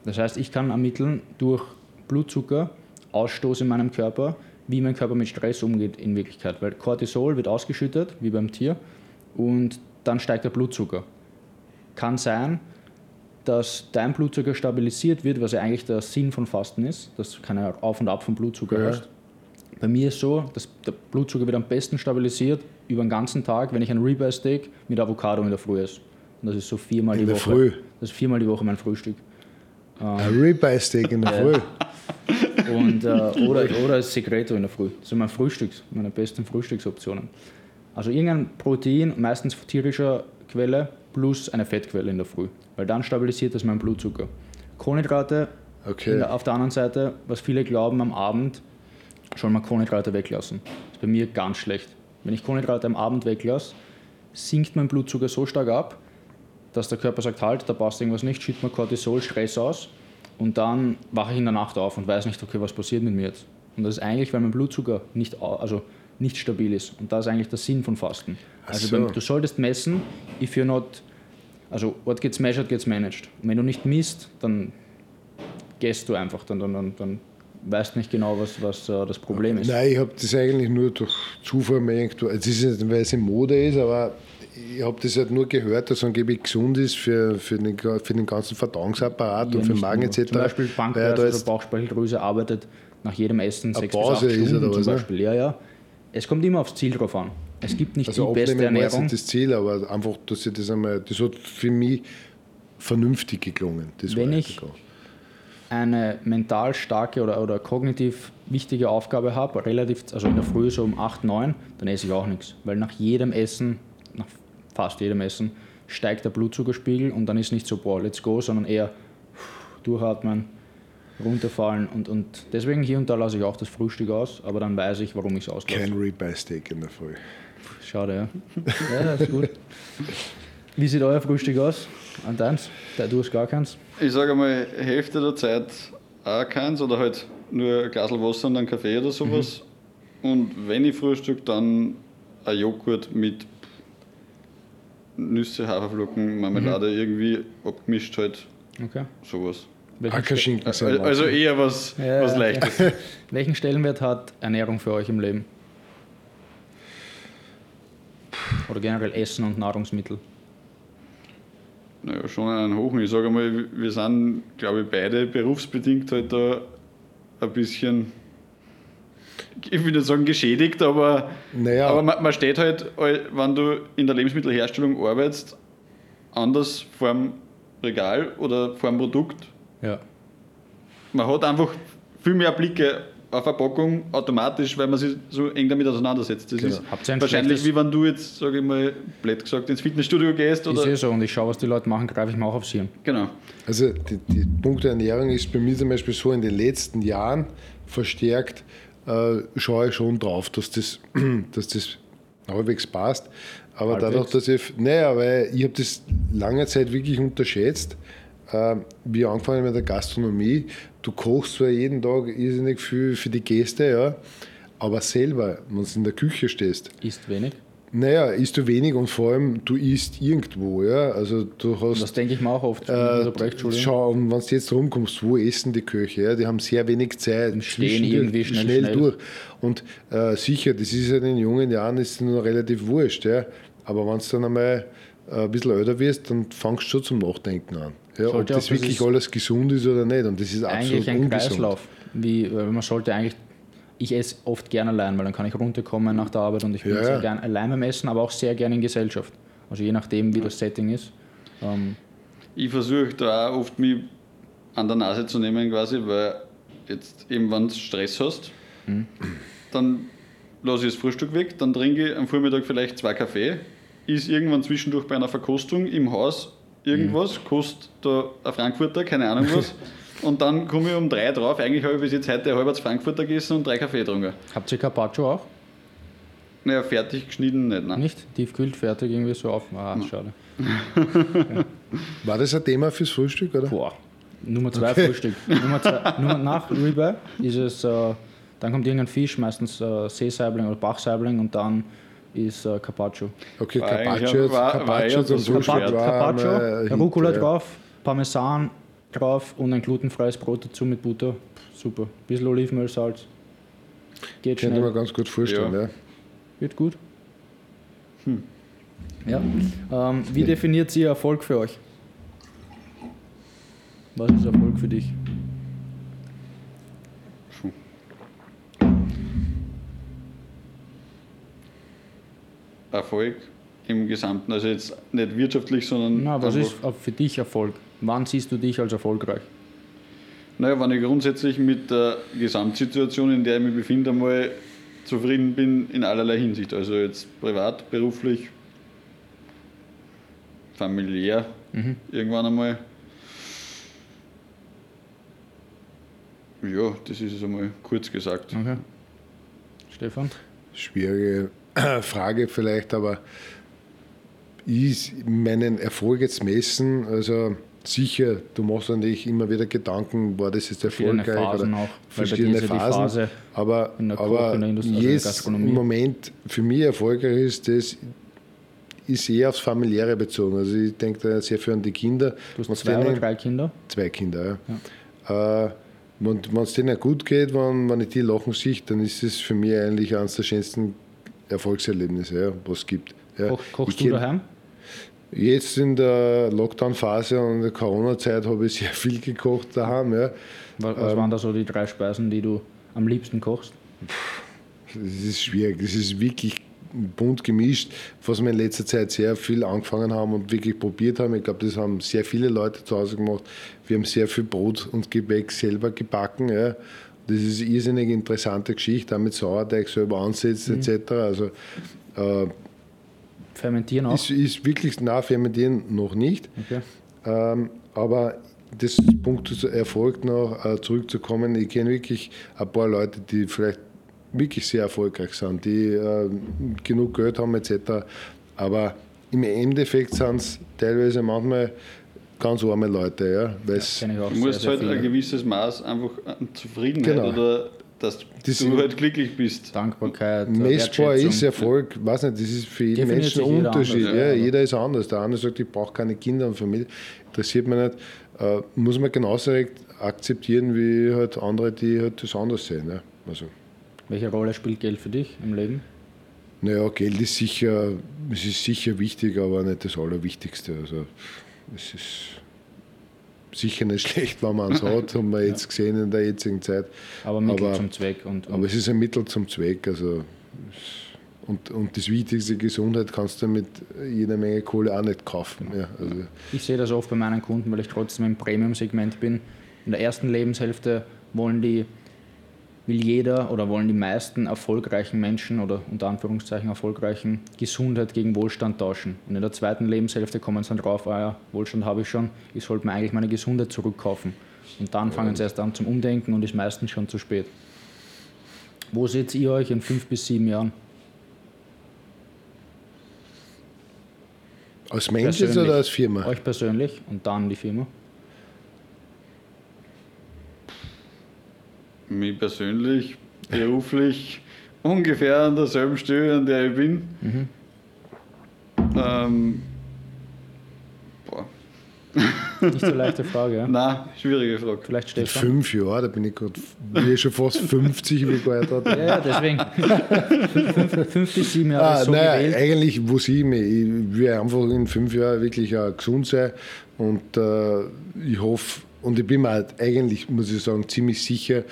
Das heißt, ich kann ermitteln durch Blutzucker, Ausstoß in meinem Körper, wie mein Körper mit Stress umgeht in Wirklichkeit. Weil Cortisol wird ausgeschüttet, wie beim Tier, und dann steigt der Blutzucker. Kann sein, dass dein Blutzucker stabilisiert wird, was ja eigentlich der Sinn von Fasten ist, dass keine Auf und Ab vom Blutzucker Ja. herrscht. Bei mir ist so, dass der Blutzucker wird am besten stabilisiert über den ganzen Tag, wenn ich ein Ribeye Steak mit Avocado in der Früh esse. Und das ist so viermal In die der Woche. Früh? Das ist viermal die Woche mein Frühstück. Ein Ribeye Steak in der Früh. Und, äh, oder, oder das Secreto in der Früh. Das sind meine Frühstücks, meine besten Frühstücksoptionen. Also irgendein Protein, meistens tierischer Quelle, plus eine Fettquelle in der Früh. Weil dann stabilisiert das meinen Blutzucker. Kohlenhydrate Okay. der, auf der anderen Seite, was viele glauben, am Abend soll man Kohlenhydrate weglassen. Das ist bei mir ganz schlecht. Wenn ich Kohlenhydrate am Abend weglasse, sinkt mein Blutzucker so stark ab, dass der Körper sagt, halt, da passt irgendwas nicht, schüttet mir Cortisol, Stress aus und dann wache ich in der Nacht auf und weiß nicht, okay, was passiert mit mir jetzt. Und das ist eigentlich, weil mein Blutzucker nicht, also nicht stabil ist. Und das ist eigentlich der Sinn von Fasten. Also so. du solltest messen, if you're not, also what gets measured, gets managed. Und wenn du nicht misst, dann gehst du einfach, dann, dann, dann, dann weißt nicht genau, was, was äh, das Problem ist. Nein, ich habe das eigentlich nur durch Zufall mal irgendwo. Es ist nicht, weil es in Mode ist, aber ich habe das halt nur gehört, dass angeblich gesund ist für, für, den, für den ganzen Verdauungsapparat Ja, und für den Magen etc. Zum Beispiel Pankreas jetzt, Bauchspeicheldrüse arbeitet nach jedem Essen sechs bis acht Stunden zum ne? Beispiel. Ja, ja. Es kommt immer aufs Ziel drauf an. Es gibt nicht also die beste Ernährung. nicht das Ziel, aber einfach, dass ich das einmal, das hat für mich vernünftig geklungen. Das Wenn ich- eine mental starke oder, oder kognitiv wichtige Aufgabe habe, relativ, also in der Früh so um 8, 9, dann esse ich auch nichts. Weil nach jedem Essen, nach fast jedem Essen, steigt der Blutzuckerspiegel und dann ist nicht so, boah, let's go, sondern eher durchatmen, runterfallen und, und deswegen hier und da lasse ich auch das Frühstück aus, aber dann weiß ich, warum ich es auslasse. Kein Ribeye Steak in der Früh. Schade, ja. Ja, das ist gut. Wie sieht euer Frühstück aus? An deins? Du hast gar keins? Ich sage mal, Hälfte der Zeit auch keins oder halt nur ein Glas Wasser und einen Kaffee oder sowas. Und wenn ich frühstück, dann ein Joghurt mit Nüsse, Haferflocken, Marmelade irgendwie abgemischt halt, Okay. sowas. Also eher was, Ja, was ja, Leichtes. welchen Stellenwert hat Ernährung für euch im Leben? Oder generell Essen und Nahrungsmittel? Naja, schon einen hohen. Ich sage mal, wir sind, glaube ich, beide berufsbedingt halt da ein bisschen, ich will nicht sagen geschädigt, aber, Naja. aber man, man steht halt, wenn du in der Lebensmittelherstellung arbeitest, anders vor dem Regal oder vor dem Produkt. Ja. Man hat einfach viel mehr Blicke auf eine Packung automatisch, weil man sich so eng damit auseinandersetzt. Das Genau. ist Habt ihr ein wahrscheinlich wie wenn du jetzt, sage ich mal, blöd gesagt, ins Fitnessstudio gehst oder. eh so und ich schaue, was die Leute machen, greife ich mir auch aufs Hirn. Genau. Also die, die Punkt der Ernährung ist bei mir zum Beispiel so in den letzten Jahren verstärkt, äh, schaue ich schon drauf, dass das, dass das halbwegs passt. Aber Halbwegs? dadurch, dass ich, naja, weil ich habe das lange Zeit wirklich unterschätzt, äh, wie ich angefangen mit der Gastronomie. Du kochst zwar jeden Tag irrsinnig viel für die Gäste, ja, aber selber, wenn du in der Küche stehst, Isst wenig. naja, isst du wenig und vor allem du isst irgendwo, ja. Also du hast. Das denke ich mir auch oft. Äh, schau, und wenn du jetzt rumkommst, wo essen die Köche? Ja? Die haben sehr wenig Zeit. stehen zwischen den- irgendwie schnell, schnell. durch. Und äh, sicher, das ist ja in den jungen Jahren ist noch relativ wurscht. Ja? Aber wenn du dann einmal äh, ein bisschen älter wirst, dann fangst du schon zum Nachdenken an. Ja? Ob Sollte das auch, das wirklich alles gesund ist oder nicht. Und das ist absolut eigentlich ein ungesund. Kreislauf. Wie, weil man sollte eigentlich, ich esse oft gern allein, weil dann kann ich runterkommen nach der Arbeit und ich bin Ja, sehr ja. gern allein beim Essen, aber auch sehr gern in Gesellschaft. Also je nachdem, wie das Setting ist. Ähm, Ich versuche da auch oft mich an der Nase zu nehmen, quasi, weil jetzt eben, wenn du Stress hast, dann lasse ich das Frühstück weg, dann trinke ich am Vormittag vielleicht zwei Kaffee, ist irgendwann zwischendurch bei einer Verkostung im Haus irgendwas, kostet da ein Frankfurter, keine Ahnung was. Und dann komme ich um drei drauf. Eigentlich habe ich bis jetzt heute halb als Frankfurter gegessen und drei Kaffee getrunken. habt ihr Carpaccio auch? Naja, fertig geschnitten nicht. Nein. Nicht? Tiefkühlt, fertig, irgendwie so auf. Ah, schade. War das ein Thema fürs Frühstück, oder? Boah. Nummer zwei Frühstück. Nummer, zwei, Nummer nach Ribeye ist es, äh, dann kommt irgendein Fisch, meistens äh, Seesaibling oder Bachsaibling und dann ist äh, Carpaccio. Okay, War Carpaccio, war- war Carpaccio eher zum so Frühstück war Carpaccio, ein Hit, Rucola ja. drauf, Parmesan, drauf und ein glutenfreies Brot dazu mit Butter. Super. Bisschen Olivenöl, Salz. Geht Könnte ich mir schnell. ganz gut vorstellen. Ja. Ja. Wird gut. Ja. Ähm, wie definiert ihr Erfolg für euch? Was ist Erfolg für dich? Erfolg im Gesamten, also jetzt nicht wirtschaftlich, sondern. Na, was ist für dich Erfolg? Wann siehst du dich als erfolgreich? Naja, wenn ich grundsätzlich mit der Gesamtsituation, in der ich mich befinde, einmal zufrieden bin in allerlei Hinsicht. Also jetzt privat, beruflich, familiär, irgendwann einmal. Ja, das ist es einmal kurz gesagt. Okay. Stefan? Schwierige Frage vielleicht, aber ist meinen Erfolg jetzt messen, also sicher, du machst natürlich immer wieder Gedanken, war das jetzt erfolgreich Phasen oder auch, verschiedene ja Phasen, Phase aber, jetzt im Moment für mich erfolgreich ist, das ist eher aufs Familiäre bezogen. Also ich denke da sehr viel an die Kinder. Du hast Wenn's zwei oder denen- drei Kinder? Zwei Kinder, ja. Äh, wenn es denen gut geht, wenn, wenn ich die lachen sehe, dann ist es für mich eigentlich eines der schönsten Erfolgserlebnisse, ja, was es gibt. Ja. Koch, kochst Ich du daheim? Jetzt in der Lockdown-Phase und in der Corona-Zeit habe ich sehr viel gekocht daheim. Ja. Was, Ähm. was waren da so die drei Speisen, die du am liebsten kochst? Das ist schwierig. Das ist wirklich bunt gemischt, was wir in letzter Zeit sehr viel angefangen haben und wirklich probiert haben. Ich glaube, das haben sehr viele Leute zu Hause gemacht. Wir haben sehr viel Brot und Gebäck selber gebacken. Ja. Das ist eine irrsinnig interessante Geschichte, auch mit Sauerteig selber ansetzen etc. Also äh, Fermentieren auch? ist, ist wirklich nah fermentieren noch nicht. Okay. Ähm, aber das Punkt zu Erfolg noch äh, zurückzukommen, ich kenne wirklich ein paar Leute, die vielleicht wirklich sehr erfolgreich sind, die äh, genug Geld haben etc. Aber im Endeffekt sind es teilweise manchmal ganz arme Leute, ja, ich auch Du sehr, musst sehr halt ein viele. gewisses Maß einfach an Zufriedenheit Genau. oder dass Das- du halt glücklich bist. Dankbarkeit, Messbar Wertschätzung. ist Erfolg, weiß nicht, das ist für jeden Definiert Menschen jeder Unterschied. anders, ja, ja. jeder ist anders. Der eine sagt, ich brauche keine Kinder und Familie, interessiert mich nicht. Äh, muss man genauso akzeptieren wie halt andere, die halt das anders sehen. Ja. Also, Welche Rolle spielt Geld für dich im Leben? naja, Geld ist sicher, es ist sicher wichtig, aber nicht das Allerwichtigste. Also, es ist sicher nicht schlecht, wenn man es hat, haben wir jetzt gesehen in der jetzigen Zeit. Aber Mittel Aber- zum Zweck. Und, und Aber es ist ein Mittel zum Zweck. Also, und, und das Wichtigste, Gesundheit, kannst du mit jeder Menge Kohle auch nicht kaufen. Ja, also, Ich sehe das oft bei meinen Kunden, weil ich trotzdem im Premium-Segment bin. In der ersten Lebenshälfte wollen die, will jeder oder wollen die meisten erfolgreichen Menschen oder unter Anführungszeichen erfolgreichen Gesundheit gegen Wohlstand tauschen. Und in der zweiten Lebenshälfte kommen sie dann drauf, ah ja, Wohlstand habe ich schon, ich sollte mir eigentlich meine Gesundheit zurückkaufen. Und dann fangen sie erst an zum Umdenken und ist meistens schon zu spät. Wo seht ihr euch in fünf bis sieben Jahren? als Mensch oder als Firma? Euch persönlich und dann die Firma? Mich persönlich, beruflich, ungefähr an derselben Stelle, an der ich bin. Ähm, boah, Nicht so leichte Frage, ja? nein, schwierige Frage. Vielleicht In Stefan? fünf Jahren, da bin ich gerade bin ich schon fast 50, wie ich geheiratet habe. Ja, ja, deswegen. Fünf- fünf- Fünf bis sieben Jahre Ah, ist so naja, gewählt. eigentlich, wo sehe ich mich? Ich will einfach in fünf Jahren wirklich auch gesund sein und äh, ich hoffe, und ich bin mir halt eigentlich, muss ich sagen, ziemlich sicher,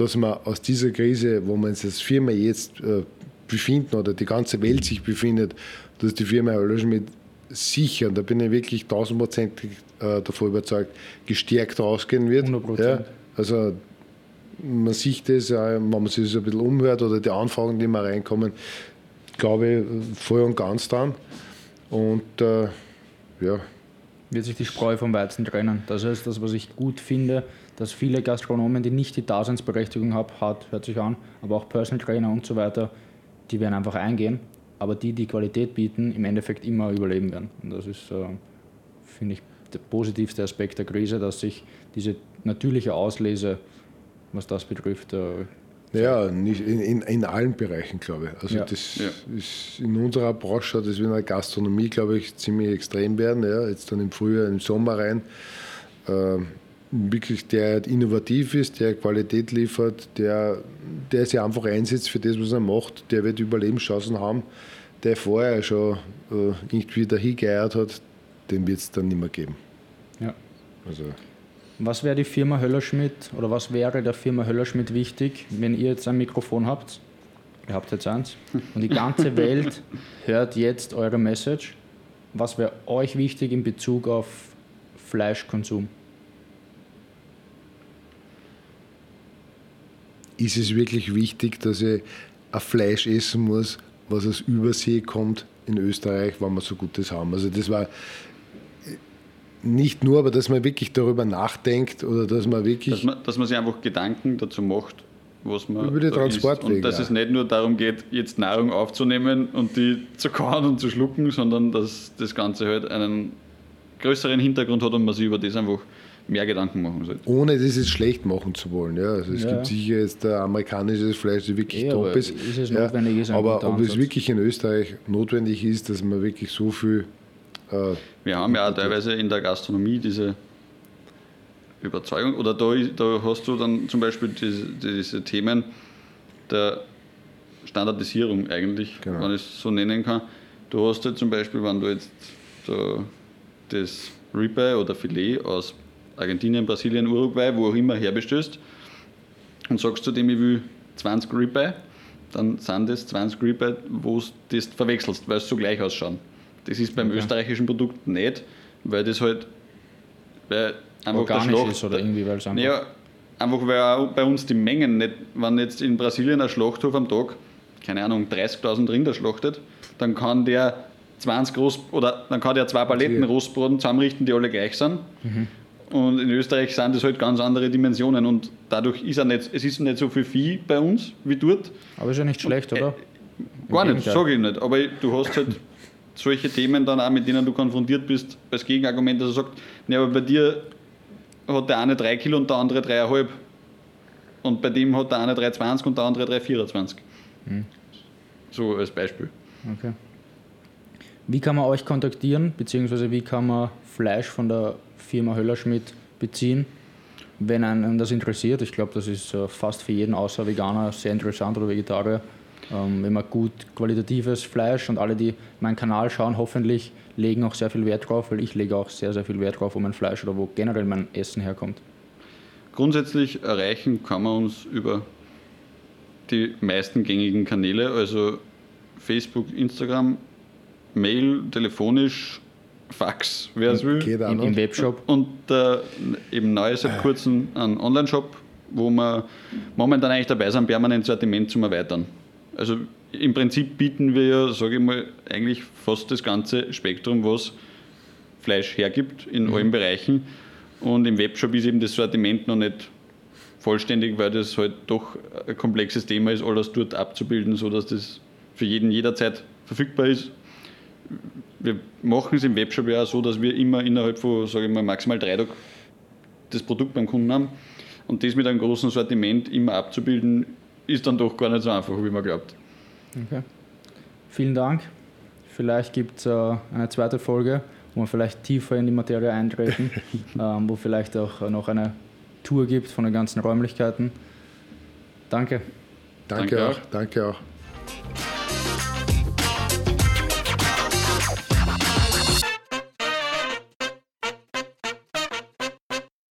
dass wir aus dieser Krise, wo wir uns als Firma jetzt äh, befinden oder die ganze Welt sich befindet, dass die Firma Löschmidt sicher, und da bin ich wirklich tausendprozentig äh, davon überzeugt, gestärkt rausgehen wird. 100%. Ja, also man sieht das, wenn man sich so ein bisschen umhört oder die Anfragen, die mal reinkommen, glaube ich voll und ganz dran. Und äh, ja, Wird sich die Spreu vom Weizen trennen. Das heißt, das, was ich gut finde, dass viele Gastronomen, die nicht die Daseinsberechtigung haben, hat, hört sich an, aber auch Personal Trainer und so weiter, die werden einfach eingehen. Aber die, die Qualität bieten, im Endeffekt immer überleben werden. Und das ist, äh, finde ich, der positivste Aspekt der Krise, dass sich diese natürliche Auslese, was das betrifft, äh, ja nicht in, in, in allen Bereichen, glaube ich. Also Ja. das Ja. ist in unserer Branche, das wird in der Gastronomie, glaube ich, ziemlich extrem werden. Ja. Jetzt dann im Frühjahr, im Sommer rein. Äh, wirklich der innovativ ist, der Qualität liefert, der, der sich einfach einsetzt für das, was er macht, der wird Überlebenschancen haben, der vorher schon äh, irgendwie dahin geeiert hat, den wird es dann nicht mehr geben. Ja. Also, Was wäre die Firma Höllerschmidt oder was wäre der Firma Höllerschmidt wichtig, wenn ihr jetzt ein Mikrofon habt? Ihr habt jetzt eins. Und die ganze Welt hört jetzt eure Message. Was wäre euch wichtig in Bezug auf Fleischkonsum? Ist es wirklich wichtig, dass ich ein Fleisch essen muss, was aus Übersee kommt in Österreich, wenn wir so Gutes haben. Also das war nicht nur, aber dass man wirklich darüber nachdenkt oder dass man wirklich... Dass man, dass man sich einfach Gedanken dazu macht, was man Über die. Transportwege, Und dass es nicht nur darum geht, jetzt Nahrung aufzunehmen und die zu kauen und zu schlucken, sondern dass das Ganze halt einen größeren Hintergrund hat und man sich über das einfach mehr Gedanken machen sollte. ohne das jetzt schlecht machen zu wollen. Ja, also es Ja. gibt sicher jetzt äh, amerikanisches Fleisch, das wirklich Eh, top ist. ist es ja, notwendig, ist aber ob es Ansatz. wirklich in Österreich notwendig ist, dass man wirklich so viel äh, Wir haben ja auch teilweise in der Gastronomie diese Überzeugung, oder da, da hast du dann zum Beispiel diese, diese Themen der Standardisierung eigentlich, Genau. wenn ich es so nennen kann. Du hast ja zum Beispiel, wenn du jetzt so das Ribeye oder Filet aus Argentinien, Brasilien, Uruguay, wo auch immer herbestößt und sagst zu dem, ich will 20 Ribeye, dann sind das 20 Ribeye, wo du das verwechselst, weil es so gleich ausschauen. Das ist beim Okay. österreichischen Produkt nicht, weil das halt weil einfach Organisch Schlacht, ist oder irgendwie, weil es einfach... naja, einfach weil auch bei uns die Mengen nicht, wenn jetzt in Brasilien ein Schlachthof am Tag, keine Ahnung, 30.000 Rinder schlachtet, dann kann der 20 Rost, oder dann kann der zwei Paletten. Rostbraten zusammenrichten, die alle gleich sind. Mhm. Und in Österreich sind das halt ganz andere Dimensionen und dadurch ist er nicht, es ist nicht so viel Vieh bei uns wie dort. Aber ist ja nicht schlecht, oder? Im Gar nicht, sage ich nicht. Aber du hast halt solche Themen dann auch, mit denen du konfrontiert bist, als Gegenargument, dass er sagt, nee, aber bei dir hat der eine 3 Kilo und der andere 3,5. Und bei dem hat der eine 3,20 und der andere 3,24. Hm. So als Beispiel. Okay. Wie kann man euch kontaktieren, beziehungsweise wie kann man Fleisch von der Firma Höllerschmidt beziehen, wenn einen das interessiert? Ich glaube, das ist äh, fast für jeden außer Veganer sehr interessant oder Vegetarier. Ähm, wenn man gut qualitatives Fleisch und alle, die meinen Kanal schauen, hoffentlich legen auch sehr viel Wert drauf, weil ich lege auch sehr, sehr viel Wert drauf, wo mein Fleisch oder wo generell mein Essen herkommt. Grundsätzlich erreichen kann man uns über die meisten gängigen Kanäle, also Facebook, Instagram, Mail, telefonisch, Fax, wer es will. geht auch Im, Webshop. Und äh, eben neu seit kurzem ein Online-Shop, wo wir momentan eigentlich dabei sind, permanent Sortiment zum Erweitern. Also im Prinzip bieten wir ja, sage ich mal, eigentlich fast das ganze Spektrum, was Fleisch hergibt, in allen Bereichen. Und im Webshop ist eben das Sortiment noch nicht vollständig, weil das halt doch ein komplexes Thema ist, alles dort abzubilden, sodass das für jeden jederzeit verfügbar ist. Wir machen es im Webshop ja auch so, dass wir immer innerhalb von, sage ich mal, maximal drei Tagen das Produkt beim Kunden haben. Und das mit einem großen Sortiment immer abzubilden, ist dann doch gar nicht so einfach, wie man glaubt. Okay. Vielen Dank. Vielleicht gibt es äh, eine zweite Folge, wo wir vielleicht tiefer in die Materie eintreten, ähm, wo vielleicht auch äh, noch eine Tour gibt von den ganzen Räumlichkeiten. Danke. Danke, Danke auch. Danke auch.